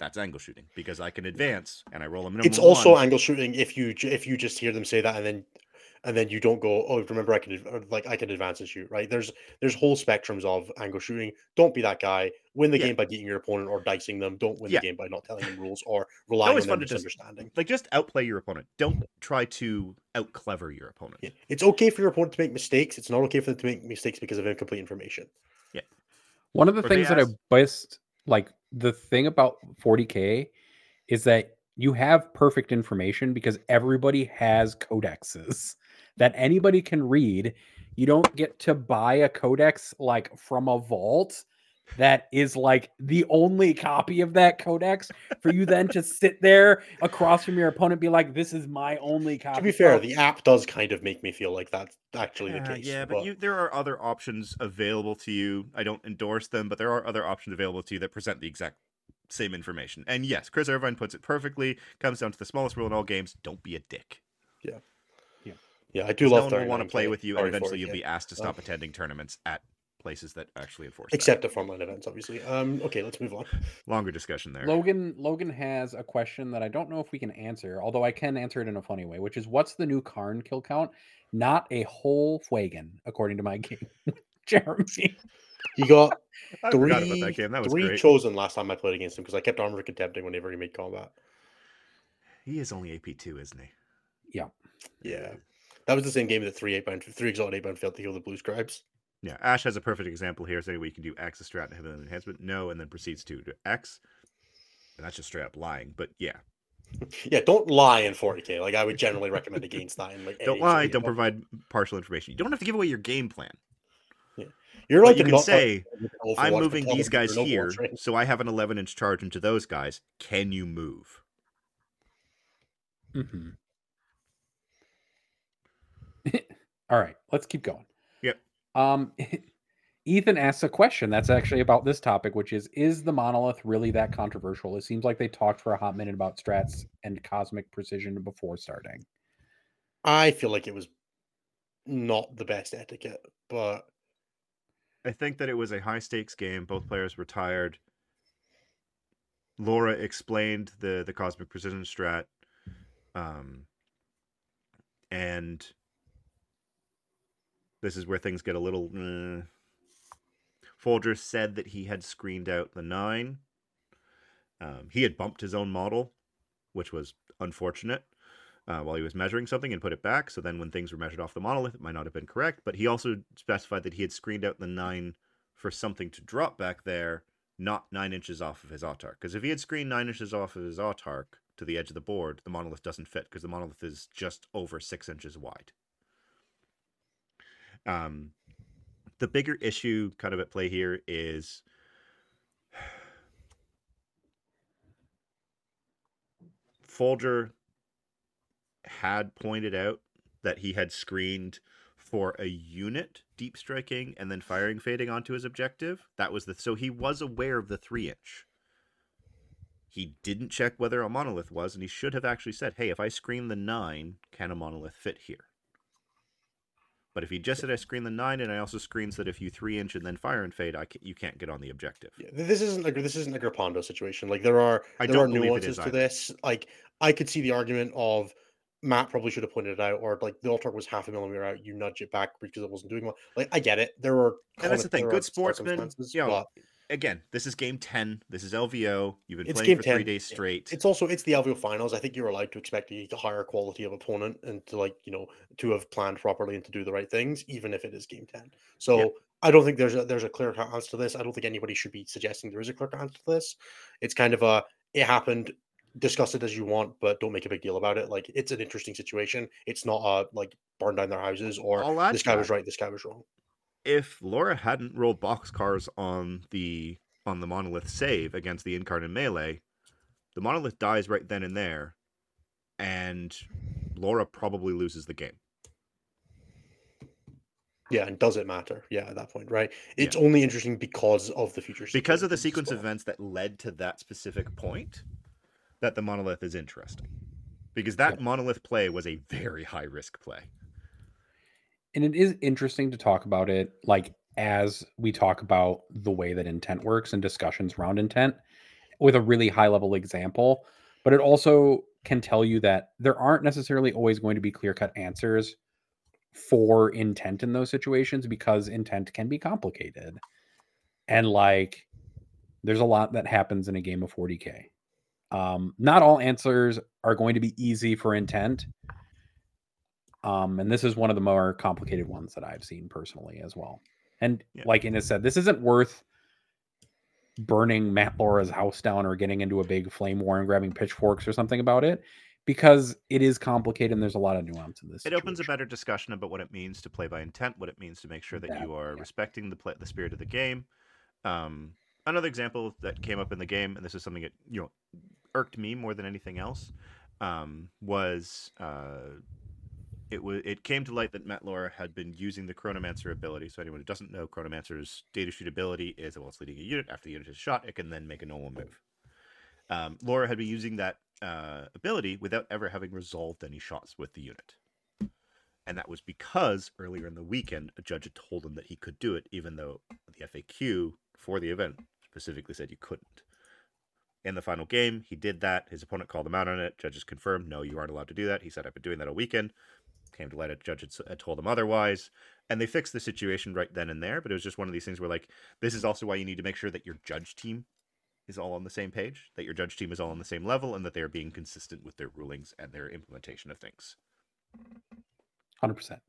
that's angle shooting because I can advance and I roll a minimum. it's also one. angle shooting if you if you just hear them say that and then and then you don't go oh remember i can uh, like i can advance and shoot right there's there's whole spectrums of angle shooting don't be that guy win the Yeah. game by beating your opponent or dicing them don't win Yeah. the game by not telling them rules or relying always on fun them to just- misunderstanding like just outplay your opponent. Don't try to out clever your opponent. Yeah. it's okay for your opponent to make mistakes it's not okay for them to make mistakes because of incomplete information Yeah. One of the Or things that I ask- best like the thing about 40k is that you have perfect information because everybody has codexes that anybody can read. You don't get to buy a codex like from a vault that is like the only copy of that codex for you then to sit there across from your opponent and be like this is my only copy. to be fair the app does kind of make me feel like that's actually the Uh, case yeah, but, you there are other options available to you. I don't endorse them, but there are other options available to you that present the exact same information. And yes, Chris Irvine puts it perfectly. Comes down to the smallest rule in all games: don't be a dick. Yeah, I do no love. one will want to play with you, and eventually 40K. you'll be asked to stop Um, attending tournaments at places that actually enforce. that. Except the frontline events, obviously. Um, okay, let's move on. longer discussion there. Logan Logan has a question that I don't know if we can answer, although I can answer it in a funny way, which is what's the Yncarne kill count? Not a whole Fuegan, according to my game. Jeremy. He got I three, forgot about that game. That was three great. chosen last time I played against him because I kept armor contempting whenever he made combat. he is only AP two, isn't he? Yeah. Yeah, that was the same game that three Eightbound, three exalted Eightbound failed to heal the blue scribes. Yeah, Ash has a perfect example here. Saying we can do X, a strat, and an enhancement. No, and then proceeds to do X. And that's just straight up lying. But yeah, Yeah, don't lie in 40k. Like I would generally recommend against that. In like don't lie. Don't provide partial information. You don't have to give away your game plan. You're like you can not- say, Overwatch, I'm moving tell these guys here, so I have an 11 inch charge into those guys. Can you move? Mhm. All right, let's keep going. Yep. Um, Ethan asks a question that's actually about this topic, which is: Is the monolith really that controversial? It seems like they talked for a hot minute about strats and cosmic precision before starting. I feel like it was not the best etiquette, but I think that it was a high stakes game. Both players were tired. Laura explained the the cosmic precision strat, um, and this is where things get a little. Uh, Folger said that he had screened out the nine. Um, he had bumped his own model, which was unfortunate. Uh, while he was measuring something and put it back. So then, when things were measured off the monolith, it might not have been correct. But he also specified that he had screened out the nine for something to drop back there, not nine inches off of his Autarch. Because if he had screened nine inches off of his Autarch to the edge of the board, the monolith doesn't fit because the monolith is just over six inches wide. Um, the bigger issue, kind of at play here, is Folger had pointed out that he had screened for a unit deep striking and then firing fading onto his objective. That was the so he was aware of the three inch. He didn't check whether a monolith was, and he should have actually said, "Hey, if I screen the nine, can a monolith fit here?" But if he just said I screen the nine, and I also screens that if you three inch and then fire and fade, I ca you can't get on the objective. yeah, this isn't a this isn't a Grapondo situation. Like there are I there are don't believe it nuances to either. this. Like I could see the argument of Matt probably should have pointed it out, or like the altar was half a millimeter out, you nudge it back because it wasn't doing well. Like I get it. There are And that's the thing, good are sportsmen, you know, but Again, this is game ten. This is LVO. You've been It's playing game for three days straight. it's also it's the LVO finals. I think you're allowed to expect a higher quality of opponent and to like you know to have planned properly and to do the right things, even if it is game ten. So I don't think there's a there's a clear answer to this. I don't think anybody should be suggesting there is a clear answer to this. It's kind of a it happened. Discuss it as you want, but don't make a big deal about it. Like it's an interesting situation. It's not a like burn down their houses or this to guy was right, this guy was wrong. If Laura hadn't rolled boxcars on the on the monolith save against the Yncarne melee, the monolith dies right then and there, and Laura probably loses the game. Yeah, and does it matter? Yeah, at that point, right? It's only interesting because of the future Because of the sequence as of well. events that led to that specific point, that the monolith is interesting. Because that monolith play was a very high risk play. And it is interesting to talk about it like as we talk about the way that intent works and discussions around intent with a really high level example but it also can tell you that there aren't necessarily always going to be clear cut answers for intent in those situations because intent can be complicated. And like there's a lot that happens in a game of 40k um, not all answers are going to be easy for intent um, and this is one of the more complicated ones that I've seen personally as well. And Yeah. like Innes said, this isn't worth burning Matt Laura's house down or getting into a big flame war and grabbing pitchforks or something about it because it is complicated and there's a lot of nuance in this. It opens a better discussion about what it means to play by intent, what it means to make sure that That, you are yeah. respecting the play, the spirit of the game. Um, another example that came up in the game, and this is something that you know irked me more than anything else, um, was uh, it was it came to light that Matt Laura had been using the Chronomancer ability. So anyone who doesn't know, Chronomancer's datasheet ability is well, it's leading a unit. After the unit is shot, it can then make a normal move. Um, Laura had been using that uh, ability without ever having resolved any shots with the unit. And that was because earlier in the weekend, a judge had told him that he could do it, even though the FAQ for the event specifically said you couldn't. In the final game, he did that. His opponent called him out on it. Judges confirmed, no, you aren't allowed to do that. He said, I've been doing that all weekend. Came to light, a judge had, told them otherwise. And they fixed the situation right then and there. But it was just one of these things where, like, this is also why you need to make sure that your judge team is all on the same page, that your judge team is all on the same level, and that they are being consistent with their rulings and their implementation of things. Hundred percent.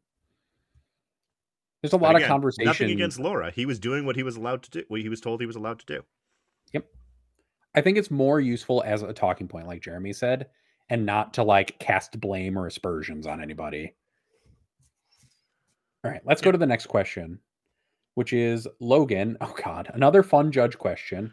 There's a lot again, of conversation. Nothing against Laura. He was doing what he was allowed to do. What he was told he was allowed to do. Yep. I think it's more useful as a talking point, like Jeremy said, and not to like cast blame or aspersions on anybody. All right, let's go to the next question, which is Logan. Oh God, another fun judge question.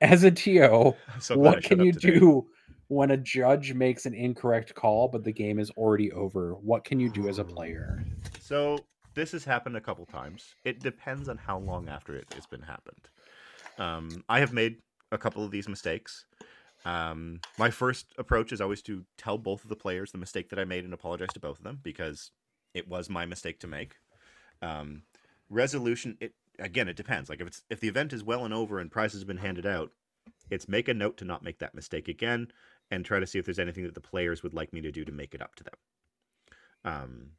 As a TO, So what can you today. do when a judge makes an incorrect call, but the game is already over? What can you do as a player? So this has happened a couple times. It depends on how long after it has been happened. Um, I have made a couple of these mistakes. Um, my first approach is always to tell both of the players the mistake that I made and apologize to both of them because it was my mistake to make. Um, resolution, it again, it depends. Like if it's if the event is well and over and prizes have been handed out, it's make a note to not make that mistake again and try to see if there's anything that the players would like me to do to make it up to them. Um,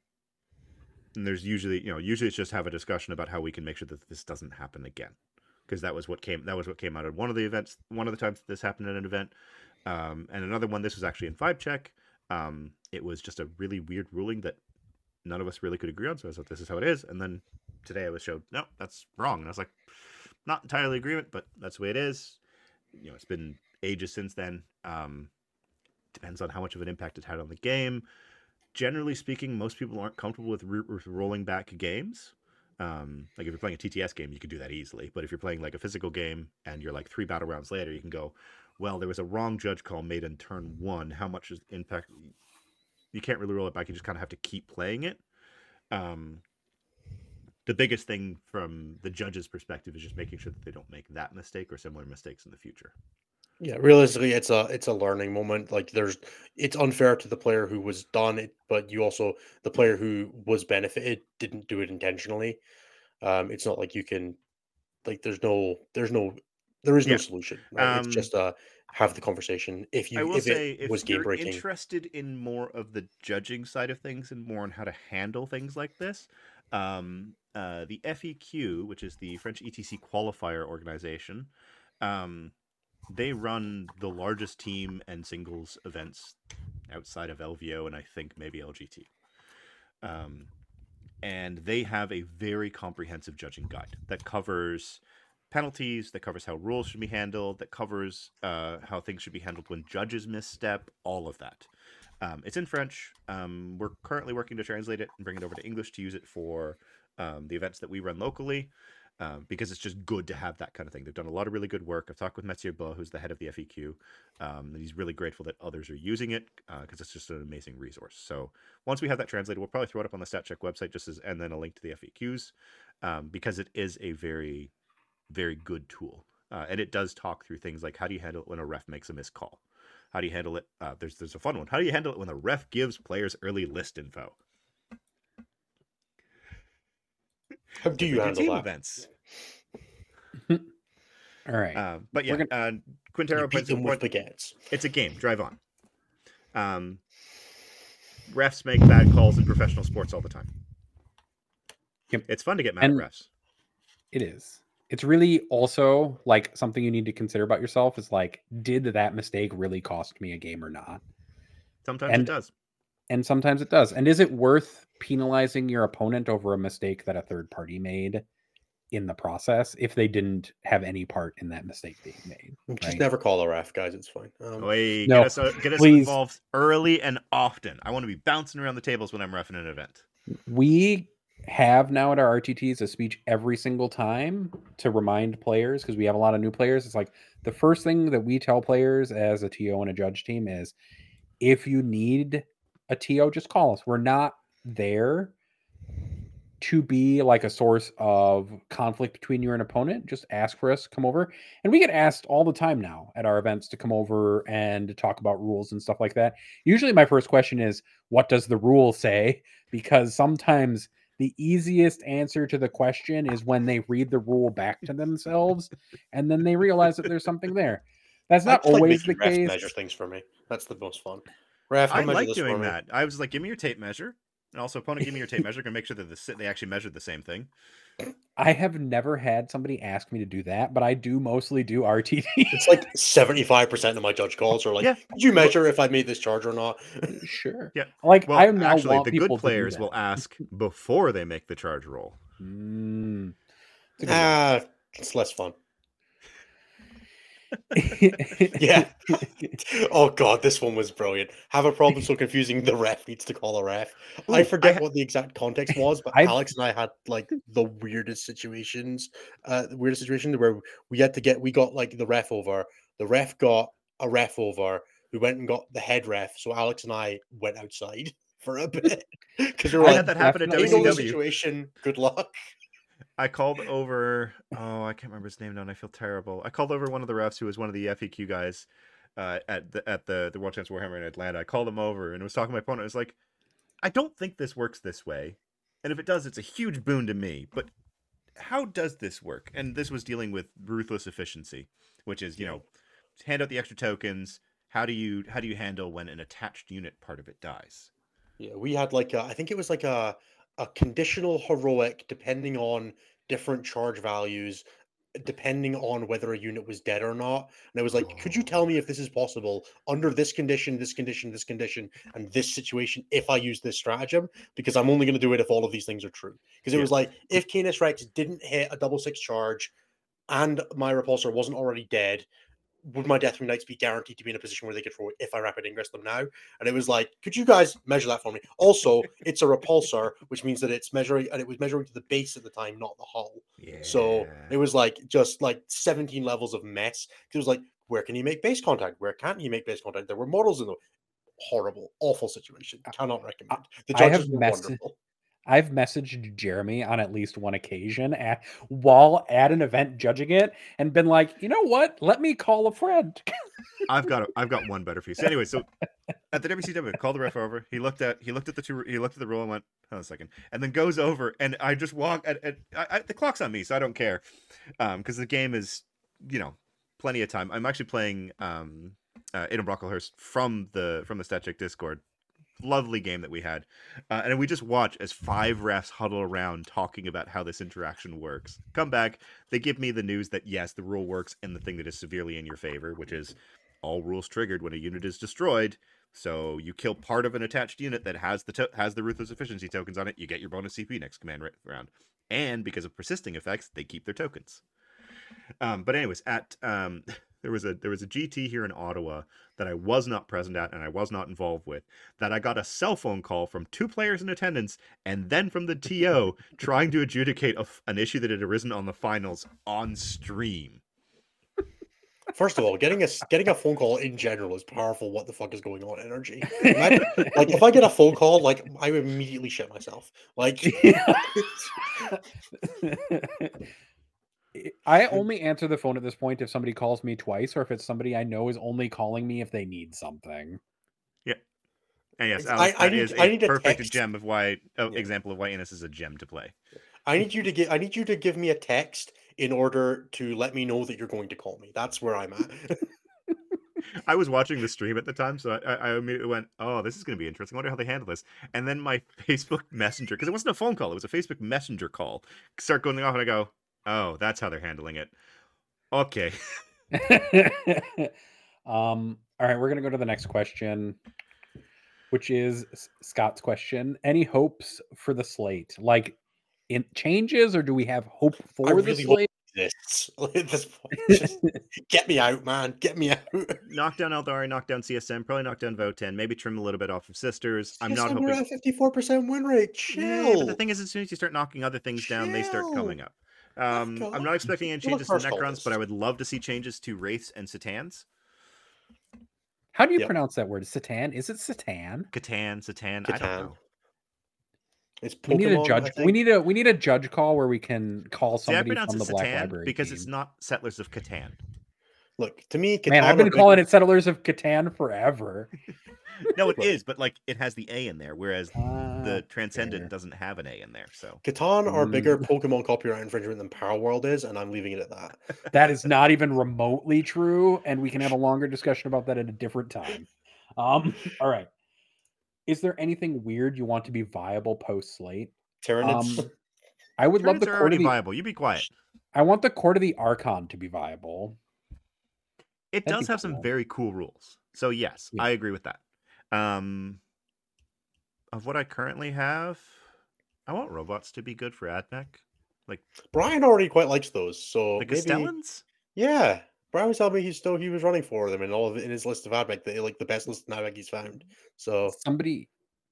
and there's usually, you know, usually it's just have a discussion about how we can make sure that this doesn't happen again, because that was what came that was what came out of one of the events, one of the times this happened at an event, um, and another one. This was actually in five check. Um, it was just a really weird ruling that none of us really could agree on. So I thought this is how it is, and then today I was showed no, that's wrong, and I was like, not entirely agreement, but that's the way it is. You know, it's been ages since then. Um, depends on how much of an impact it had on the game generally speaking, most people aren't comfortable with, re- with rolling back games. Um, like if you're playing a TTS game, you can do that easily. But if you're playing like a physical game and you're like three battle rounds later, you can go, well, there was a wrong judge call made in turn one. How much is impact? You can't really roll it back. You just kind of have to keep playing it. Um, the biggest thing from the judge's perspective is just making sure that they don't make that mistake or similar mistakes in the future. Yeah, realistically, it's a it's a learning moment. Like there's, it's unfair to the player who was done it, but you also the player who was benefited didn't do it intentionally. Um, it's not like you can, like there's no there's no there is no Yeah. solution. Right? Um, it's just uh have the conversation. If I you will if say, it if was game you're breaking, interested in more of the judging side of things and more on how to handle things like this, um, uh, the FEQ, which is the French ETC qualifier organization, um, they run the largest team and singles events outside of LVO and I think maybe LGT. Um, and they have a very comprehensive judging guide that covers penalties, that covers how rules should be handled, that covers uh, how things should be handled when judges misstep, all of that. Um, it's in French. Um, we're currently working to translate it and bring it over to English to use it for um, the events that we run locally. Um, because it's just good to have that kind of thing. They've done a lot of really good work. I've talked with Mathieu Beau, who's the head of the FEQ, um, and he's really grateful that others are using it because it's just an amazing resource. So once we have that translated, we'll probably throw it up on the StatCheck website just as, and then a link to the FEQs um, because it is a very, very good tool. Uh, and it does talk through things like how do you handle it when a ref makes a missed call? How do you handle it? Uh, there's there's a fun one. How do you handle it when a ref gives players early list info? how do you handle team that? events? All right. Uh, but yeah, We're uh, Quintero beat them with Point- baguettes. it's a game. Drive on. Um, refs make bad calls in professional sports all the time. Yep. It's fun to get mad And- at refs. It is. It's really also like something you need to consider about yourself is like, did that mistake really cost me a game or not? Sometimes and- it does. And sometimes it does. And is it worth penalizing your opponent over a mistake that a third party made in the process if they didn't have any part in that mistake being made? Just never call a ref, guys. It's fine. Um, Wait, No, get us, uh, get us involved early and often. I want to be bouncing around the tables when I'm refing an event. We have now at our RTTs a speech every single time to remind players because we have a lot of new players. It's like the first thing that we tell players as a TO and a judge team is if you need a TO, just call us. We're not there to be like a source of conflict between you and opponent, just ask for us, come over. And we get asked all the time now at our events to come over and to talk about rules and stuff like that. Usually my first question is, what does the rule say? Because sometimes the easiest answer to the question is when they read the rule back to themselves and then they realize that there's something there. That's I not just like always the making case. measure things for me. That's the most fun. Ref, I come like doing that. I was like, give me your tape measure. And also, opponent, give me your tape measure. Can make sure that the, they actually measured the same thing. I have never had somebody ask me to do that, but I do mostly do RTT. It's like seventy-five percent of my judge calls are like, Yeah. "Could you measure if I made this charge or not?" sure. Yeah. Like Well, I now actually, the good players will ask before they make the charge roll. Mm. It's a good one. Ah, it's less fun. Yeah. oh god, this one was brilliant. Have a problem so confusing the ref needs to call a ref. Ooh, I I forget ha- what the exact context was, but I've- Alex and I had like the weirdest situations. Uh the weirdest situation where we had to get we got like the ref over. The ref got a ref over. We went and got the head ref. So Alex and I went outside for a bit. Because we were I like, had that happen at definitely- "You know the WCW. situation. Good luck. I called over. Oh, I can't remember his name now, and I feel terrible. I called over one of the refs who was one of the FEQ guys uh, at the at the the World Champs Warhammer in Atlanta. I called him over and was talking to my opponent. I was like, I don't think this works this way, and if it does, it's a huge boon to me. But how does this work? And this was dealing with ruthless efficiency, which is you know, hand out the extra tokens. How do you how do you handle when an attached unit part of it dies? Yeah, we had like a, I think it was like a a conditional heroic depending on different charge values depending on whether a unit was dead or not. And I was like, could you oh. tell me if this is possible under this condition, this condition, this condition, and this situation if I use this stratagem? Because I'm only going to do it if all of these things are true. Because it Yeah. was like if Canis Rex didn't hit a double six charge and my repulsor wasn't already dead, would my Deathwing Knights be guaranteed to be in a position where they could throw it if I rapid ingress them now? And it was like, could you guys measure that for me? Also, it's a repulsor, which means that it's measuring, and it was measuring to the base at the time, not the hull. Yeah. So it was like just like 17 levels of mess. It was like, where can you make base contact? Where can't you make base contact? There were models in the horrible, awful situation. Cannot recommend. The I judges have were mess- wonderful. I've messaged Jeremy on at least one occasion at, while at an event judging it and been like, you know what? Let me call a friend. I've got a, I've got one better for you. So anyway, so at the WCW, called the ref over. He looked at he looked at the two he looked at the rule and went, "Hold on a second. and then goes over and I just walk at, at I, I, the clock's on me, so I don't care, um, because the game is you know plenty of time. I'm actually playing um, uh, Aiden Brocklehurst from the from the StatCheck Discord. Lovely game that we had, uh, and we just watch as five refs huddle around talking about how this interaction works. Come back, they give me the news that yes, the rule works, and the thing that is severely in your favor, which is all rules triggered when a unit is destroyed. So you kill part of an attached unit that has the to- has the ruthless efficiency tokens on it. You get your bonus CP next command round, and because of persisting effects, they keep their tokens. Um, but anyways, at um, there was a there was a GT here in Ottawa that I was not present at and I was not involved with. That I got a cell phone call from two players in attendance and then from the TO trying to adjudicate a an issue that had arisen on the finals on stream. First of all, getting a getting a phone call in general is powerful. What the fuck is going on? Energy. Imagine- like if I get a phone call, like I would immediately shit myself. Like I only answer the phone at this point if somebody calls me twice or if it's somebody I know is only calling me if they need something. Yeah. And yes, Alex, I- I need- is I a need a perfect text. gem of why uh, Yeah. example of why Innes is a gem to play. I need you to get I need you to give me a text in order to let me know that you're going to call me. That's where I'm at. I was watching the stream at the time, so I, I immediately went, "Oh, this is going to be interesting. I wonder how they handle this." And then my Facebook Messenger, because it wasn't a phone call, it was a Facebook Messenger call, start going off, and I go, "Oh, that's how they're handling it." Okay, um, all right, we're gonna go to the next question, which is Scott's question. Any hopes for the slate? Like in changes, or do we have hope for the really slate? this at this point. Just get me out, man. Get me out. knock down Eldari, knock down CSM, probably knock down Votann, maybe trim a little bit off of Sisters. I'm not Yes, We're hoping. at fifty four percent win rate. Chill. Yeah, but the thing is, as soon as you start knocking other things down, they start coming up. Um, I'm not expecting any changes to first Necrons, but I would love to see changes to Wraiths and Satans. How do you Yep. pronounce that word? Satan? Is it Satan? Catan, Satan, I don't Catan. know. It's We need a Pokemon, judge. We need a we need a judge call where we can call See, I somebody pronounce from it the Black Satan Library because team. it's not Settlers of Catan. Look to me. Man, I've been calling Big- it Settlers of Catan forever. No, it Right. is, but like it has the A in there, whereas the Ah, Transcendent fair. doesn't have an A in there. So Catan are bigger Mm. Pokemon copyright infringement than Power World is, and I'm leaving it at that. that is not even remotely true, and we can have a longer discussion about that at a different time. Um, all right. Is there anything weird you want to be viable post slate? Tyranids. Um, I would love the court already of the, viable. You be quiet. I want the court of the Archon to be viable. It That'd does be have some very cool rules. So yes, Yeah. I agree with that. Um, of what I currently have, I want robots to be good for AdMech. Like Brian already quite likes those, so The maybe Castellans? yeah. Brian was telling me he's still he was running for them and all of it in his list of admech that like the best list of admech he's found. So Somebody,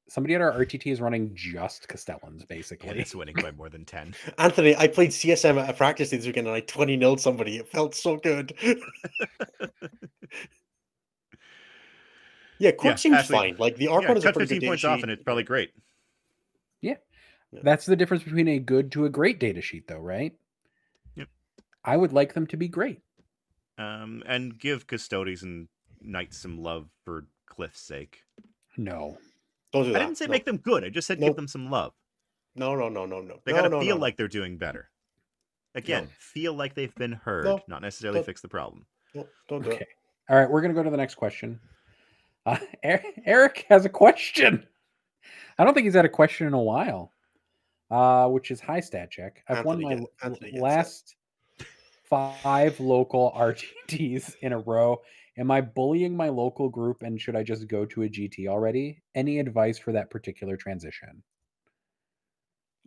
somebody at our RTT is running just Castellans, Yeah, basically. it's winning by more than ten. Anthony, I played CSM at a practice this weekend and I 20 0 somebody. It felt so good. yeah, Quick Yeah, seems Ashley, fine. Like the yeah, Archon is a pretty fifteen good points data off, sheet. and it's probably great. Yeah. That's the difference between a good to a great data sheet, though, right? Yep. I would like them to be great. Um, and give Custodes and Knights some love for Cliff's sake. No, Don't do that. I didn't say no. make them good. I just said Nope. give them some love. no, no, no, no, no. They no, gotta no, feel no, like they're doing better. Again, feel like they've been heard, No, not necessarily don't- fix the problem. no. No, don't do Okay. it. All right, we're gonna go to the next question. Uh, Er- Eric has a question. I don't think he's had a question in a while. Uh, which is high stat check. I've won my get- l- Anthony gets last five local RTTs in a row. Am I bullying my local group and should I just go to a GT already? Any advice for that particular transition?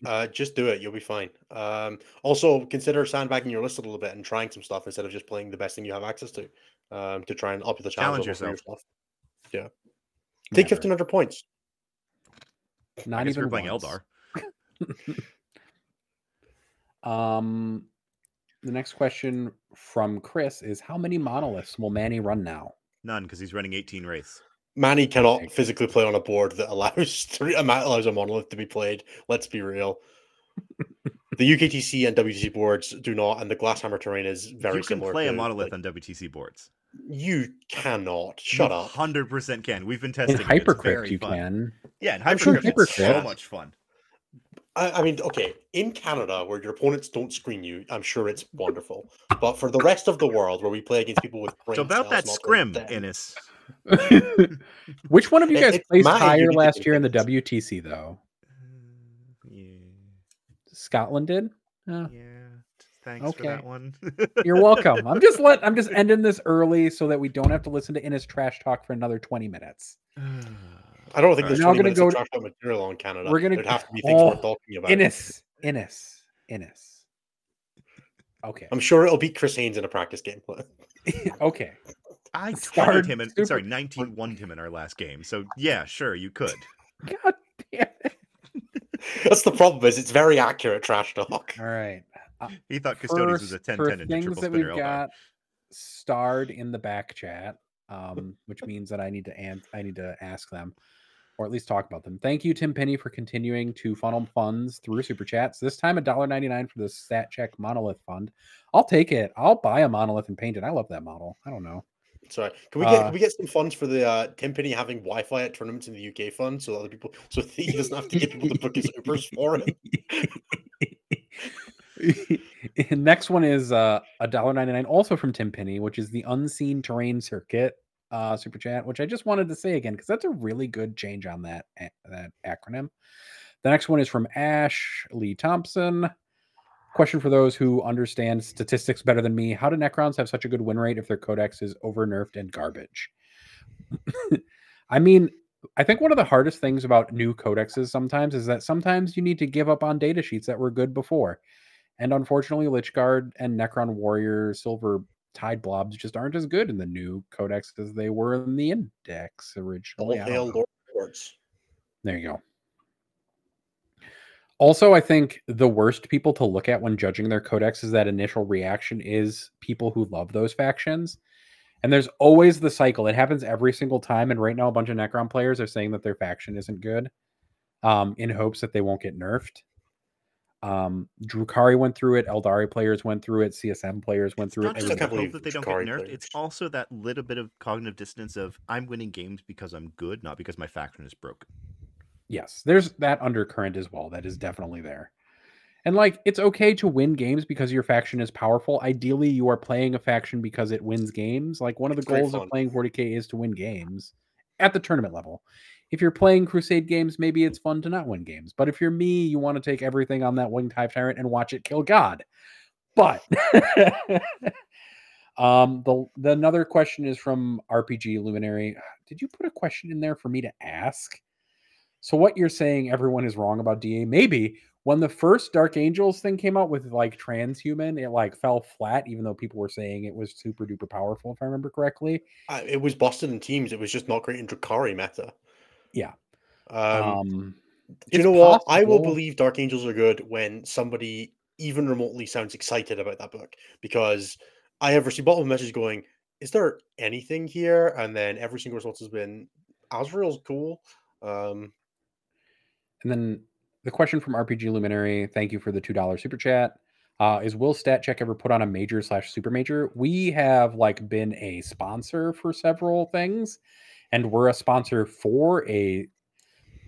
Uh, just do it. You'll be fine. Um, also, consider sandbagging your list a little bit and trying some stuff instead of just playing the best thing you have access to. Um, to try and up the challenge, Challenge level for yourself. yourself. Yeah. Take 1500 points. Not I guess even we're playing once. Eldar. Um, the next question from Chris is: How many monoliths will Manny run now? None, because he's running 18 wraiths. Manny cannot Okay. physically play on a board that allows three, allows a monolith to be played. Let's be real. the UKTC and WTC boards do not, and the Glasshammer terrain is very you can similar. play a monolith like, on WTC boards. You cannot. Shut up. Hundred percent can. We've been In testing. it. It's Hypercrypt, very you fun. can. Yeah, in I'm sure Hypercrypt, it's so much fun. I, I mean, okay, in Canada where your opponents don't screen you, I'm sure it's wonderful. But for the rest of the world where we play against people with brain So about cells that scrim, brain dead, Innes. Which one of you guys it's placed higher last year in the. WTC though? Uh, yeah, Scotland did. Oh, yeah. Thanks for that one. you're welcome. I'm just let I'm just ending this early so that we don't have to listen to Innes trash talk for another 20 minutes. I don't think Alright. there's Now 20 gonna minutes go of to- trash talk material on Canada. We're gonna- There'd have to be things worth Oh, talking about. Innes, Innes, Innes. Okay, I'm sure it'll beat Chris Haynes in a practice game. okay. I Starred twenty him in super- sorry, nineteen won him in our last game. So yeah, sure, you could. God damn it. That's the problem. Is it's very accurate trash talk. All right. He thought Custodes was a First, 10 for 10 and a things triple that we've spinner Eldar. got starred in the back chat, um, which means that I need to an- I need to ask them, or at least talk about them. Thank you, Tim Penny, for continuing to funnel funds through super chats. This time, $1.99 for the Stat Check Monolith Fund. I'll take it. I'll buy a monolith and paint it. I love that model. I don't know. Sorry. Can we get Uh, can we get some funds for the uh, Tim Penny having Wi-Fi at tournaments in the UK fund so other people so he doesn't have to get people to book his Ubers for him? Next one is uh a dollar ninety nine, also from Tim Penny, which is the unseen terrain circuit uh super chat, which I just wanted to say again because that's a really good change on that that acronym. The next one is from Ash Lee Thompson. Question for those who understand statistics better than me: How do Necrons have such a good win rate if their codex is over nerfed and garbage? I mean, I think one of the hardest things about new codexes sometimes is that sometimes you need to give up on data sheets that were good before. And unfortunately, Lychguard and Necron Warrior Silver Tide Blobs just aren't as good in the new codex as they were in the index All originally. Lord Lords. There you go. Also, I think the worst people to look at when judging their codex is that initial reaction is people who love those factions. And there's always the cycle. It happens every single time. And right now, a bunch of Necron players are saying that their faction isn't good. um, in hopes that they won't get nerfed. Um, Drukhari went through it. Eldari players went through it. CSM players went It's through not it. just I hope that they don't Drukhari get nerfed. players. It's also that little bit of cognitive dissonance of I'm winning games because I'm good, not because my faction is broken. yes, there's that undercurrent as well. That is definitely there. And like, it's okay to win games because your faction is powerful. Ideally, you are playing a faction because it wins games. Like one of the It's goals of playing 40k is to win games at the tournament level. If you're playing Crusade games, maybe it's fun to not win games. But if you're me, you want to take everything on that winged hive tyrant and watch it kill God. But um, the, the another question is from RPG Luminary. Did you put a question in there for me to ask? So what you're saying everyone is wrong about DA? Maybe when the first Dark Angels thing came out with like transhuman, it like fell flat, even though people were saying it was super duper powerful, if I remember correctly. Uh, it was busted in teams. It was just not great in Drukhari meta. Yeah. Um, Um, you know what? I will believe Dark Angels are good when somebody even remotely sounds excited about that book because I have received multiple messages going, "Is there anything here?" And then every single response has been, "Azrael's cool." Um, And then the question from RPG Luminary, thank you for the two dollar super chat. Uh, is Will Stat Check ever put on a major slash super major? We have like been a sponsor for several things, and we're a sponsor for a.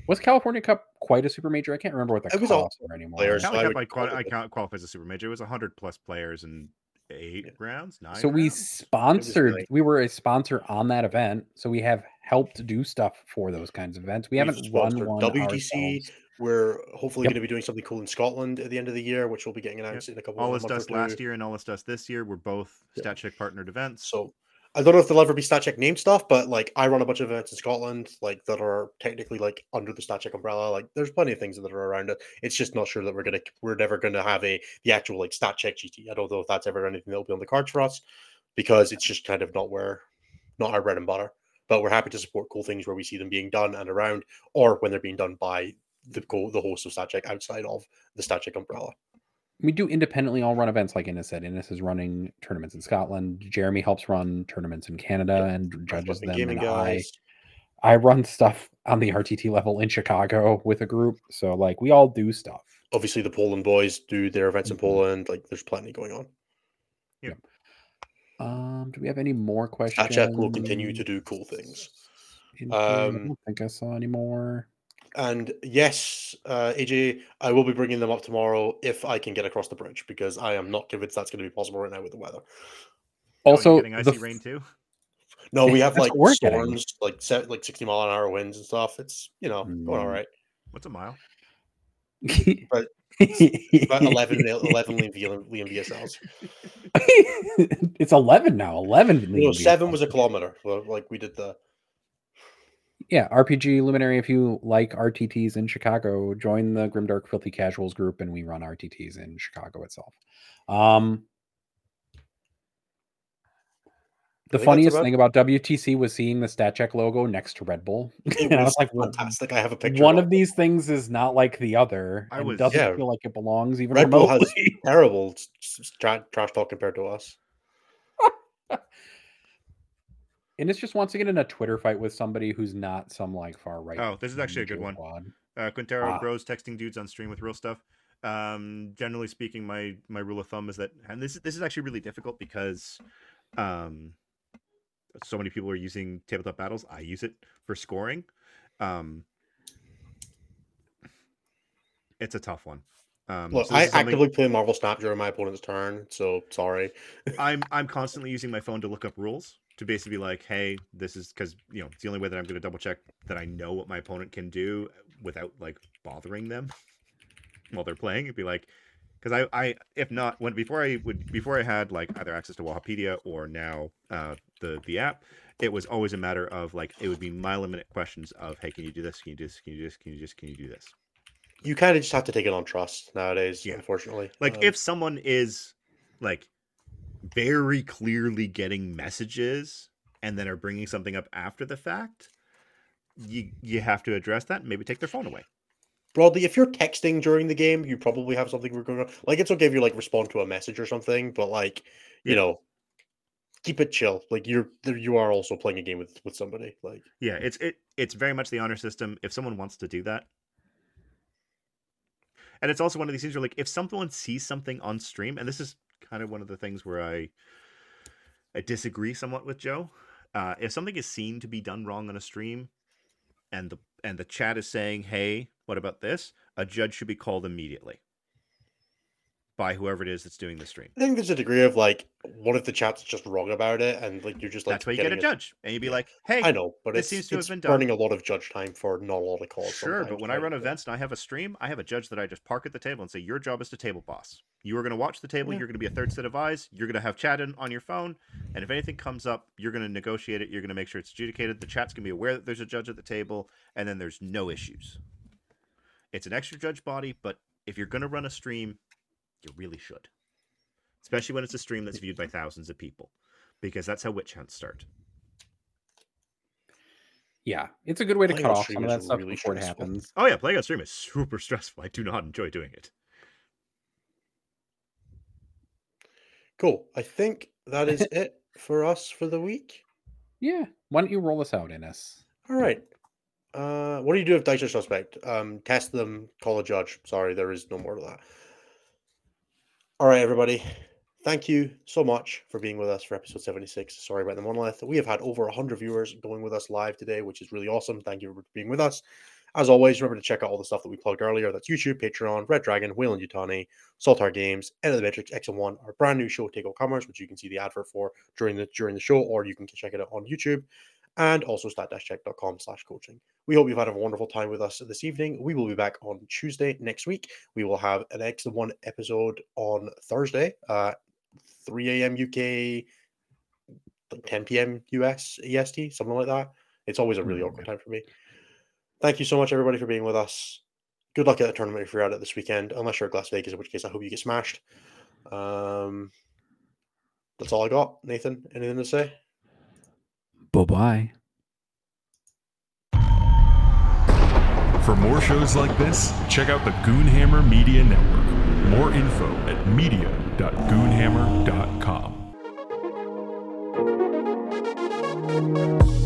Was California Cup quite a super major? I can't remember what the It was all were anymore. players. Cali I Cup, would I, qual- I can't qualify as a super major. It was 100 plus players and eight Yeah. rounds, nine. so we rounds? sponsored. like- we were a sponsor on that event, so we have helped do stuff for those kinds of events. We We've haven't run sponsored one WTC. ourselves. we're hopefully Yep. going to be doing something cool in Scotland at the end of the year, which we'll be getting announced in a couple All of is months Dust last year and All is Dust this year were both Yeah. StatCheck partnered events. So I don't know if they'll ever be StatCheck name stuff, but like I run a bunch of events in Scotland, like that are technically like under the StatCheck umbrella. Like there's plenty of things that are around it. It's just not sure that we're gonna we're never gonna have a the actual like StatCheck GT. I don't know if that's ever anything that'll be on the cards for us because it's just kind of not where not our bread and butter. But we're happy to support cool things where we see them being done and around, or when they're being done by the the host of StatCheck outside of the StatCheck umbrella. We do independently all run events like Innes said. Innes is running tournaments in Scotland. Jeremy helps run tournaments in Canada and judges them. And I, guys. I run stuff on the RTT level in Chicago with a group. So like we all do stuff. Obviously, the Poland boys do their events in Mhm. Poland. Like there's plenty going on. Yeah. Um, do we have any more questions? StatCheck will continue to do cool things. in here? I Um, don't think I saw any more. And yes, uh, AJ, I will be bringing them up tomorrow if I can get across the bridge because I am not convinced that's going to be possible right now with the weather. Oh, Also, getting the icy f- rain too. No, we have like what we're getting. storms, like set, like sixty mile an hour winds and stuff. It's you know going all Mm. What's a mile? But About 11, 11 Liam, V- Liam VSLs. it's 11 now. 11. No, Liam seven was a kilometer. well, Like we did the. Yeah, RPG Luminary. If you like RTTs in Chicago, join the Grimdark Filthy Casuals group, and we run RTTs in Chicago itself. Um, the I think that's funniest about- thing about WTC was seeing the StatCheck logo next to Red Bull, It and I was like, fantastic. I have a picture. one of of these things is not like the other, I was- doesn't Yeah. feel like it belongs even Red Bull has terrible s- s- tra- trash talk compared to us. And it's just wants to get in a Twitter fight with somebody who's not some like far right. Oh, this is actually a good one. squad. Uh, Quintero Ah. bros texting dudes on stream with real stuff. Um, generally speaking, my my rule of thumb is that, and this is this is actually really difficult because, um, so many people are using tabletop battles. I use it for scoring. Um, it's a tough one. Um, Look, so I something- actively play Marvel Snap during my opponent's turn, so sorry. I'm I'm constantly using my phone to look up rules to basically be like, hey, this is because you know it's the only way that I'm going to double check that I know what my opponent can do without like bothering them while they're playing. It'd be like, because I I if not when before I would before I had like either access to Wahapedia or now uh, the the app, it was always a matter of like it would be mile a minute questions of hey, can you do this? Can you do this? Can you do this? Can you just can you do this? You kind of just have to take it on trust nowadays, Yeah. unfortunately. like Um, if someone is like very clearly getting messages and then are bringing something up after the fact you you have to address that and maybe take their phone away broadly, if you're texting during the game, you probably have something going on. Like it's okay if you like respond to a message or something, but like you know, keep it chill. Like you're you are also playing a game with with somebody. Like yeah it's it it's very much the honor system if someone wants to do that and it's also one of these things where like if someone sees something on stream, and this is kind of one of the things where I I disagree somewhat with Joe. Uh, if something is seen to be done wrong on a stream, and the and the chat is saying, "Hey, what about this?" A judge should be called immediately by whoever it is that's doing the stream. I think there's a degree of like, what if the chat's just wrong about it, and like you're just like that's why you get a judge, and you'd be yeah. like, "Hey, I know, but it seems to have been done. burning a lot of judge time for not a lot of calls. Sure, but when I run events and I have a stream, I have a judge that I just park at the table and say, "Your job is to table boss. You are going to watch the table. Yeah. You're going to be a third set of eyes. You're going to have chat in on your phone, and if anything comes up, you're going to negotiate it. You're going to make sure it's adjudicated. The chat's going to be aware that there's a judge at the table, and then there's no issues. It's an extra judge body, but if you're going to run a stream, you really should, especially when it's a stream that's viewed by thousands of people, because that's how witch hunts start. Yeah, it's a good way to Playing cut off stream some of that stuff really before it happens. Oh yeah, playing on stream is super stressful. I do not enjoy doing it. Cool. I think that is it for us for the week. Yeah. Why don't you roll us out, Innes? All right. Uh, what do you do if dice are suspect? Um, test them, call a judge. Sorry, there is no more to that. All right, everybody. Thank you so much for being with us for episode 76. Sorry about the monolith. We have had over 100 viewers going with us live today, which is really awesome. Thank you for being with us. As always, remember to check out all the stuff that we plugged earlier. That's YouTube, Patreon, Red Dragon, Whale and Yutani, Saltar Games, End of the Matrix, X and One, our brand new show, Take All Commerce, which you can see the advert for during the during the show, or you can check it out on YouTube, and also stat-check.com slash coaching. We hope you've had a wonderful time with us this evening. We will be back on Tuesday next week. We will have an X and One episode on Thursday, uh, 3 a.m. UK, 10 p.m. US EST, something like that. It's always a really Mm. awkward time for me. Thank you so much, everybody, for being with us. Good luck at the tournament if you're out at it this weekend, unless you're at Las Vegas, in which case I hope you get smashed. Um, that's all I got. Nathan, anything to say? Bye bye. For more shows like this, check out the Goonhammer Media Network. More info at media.goonhammer.com.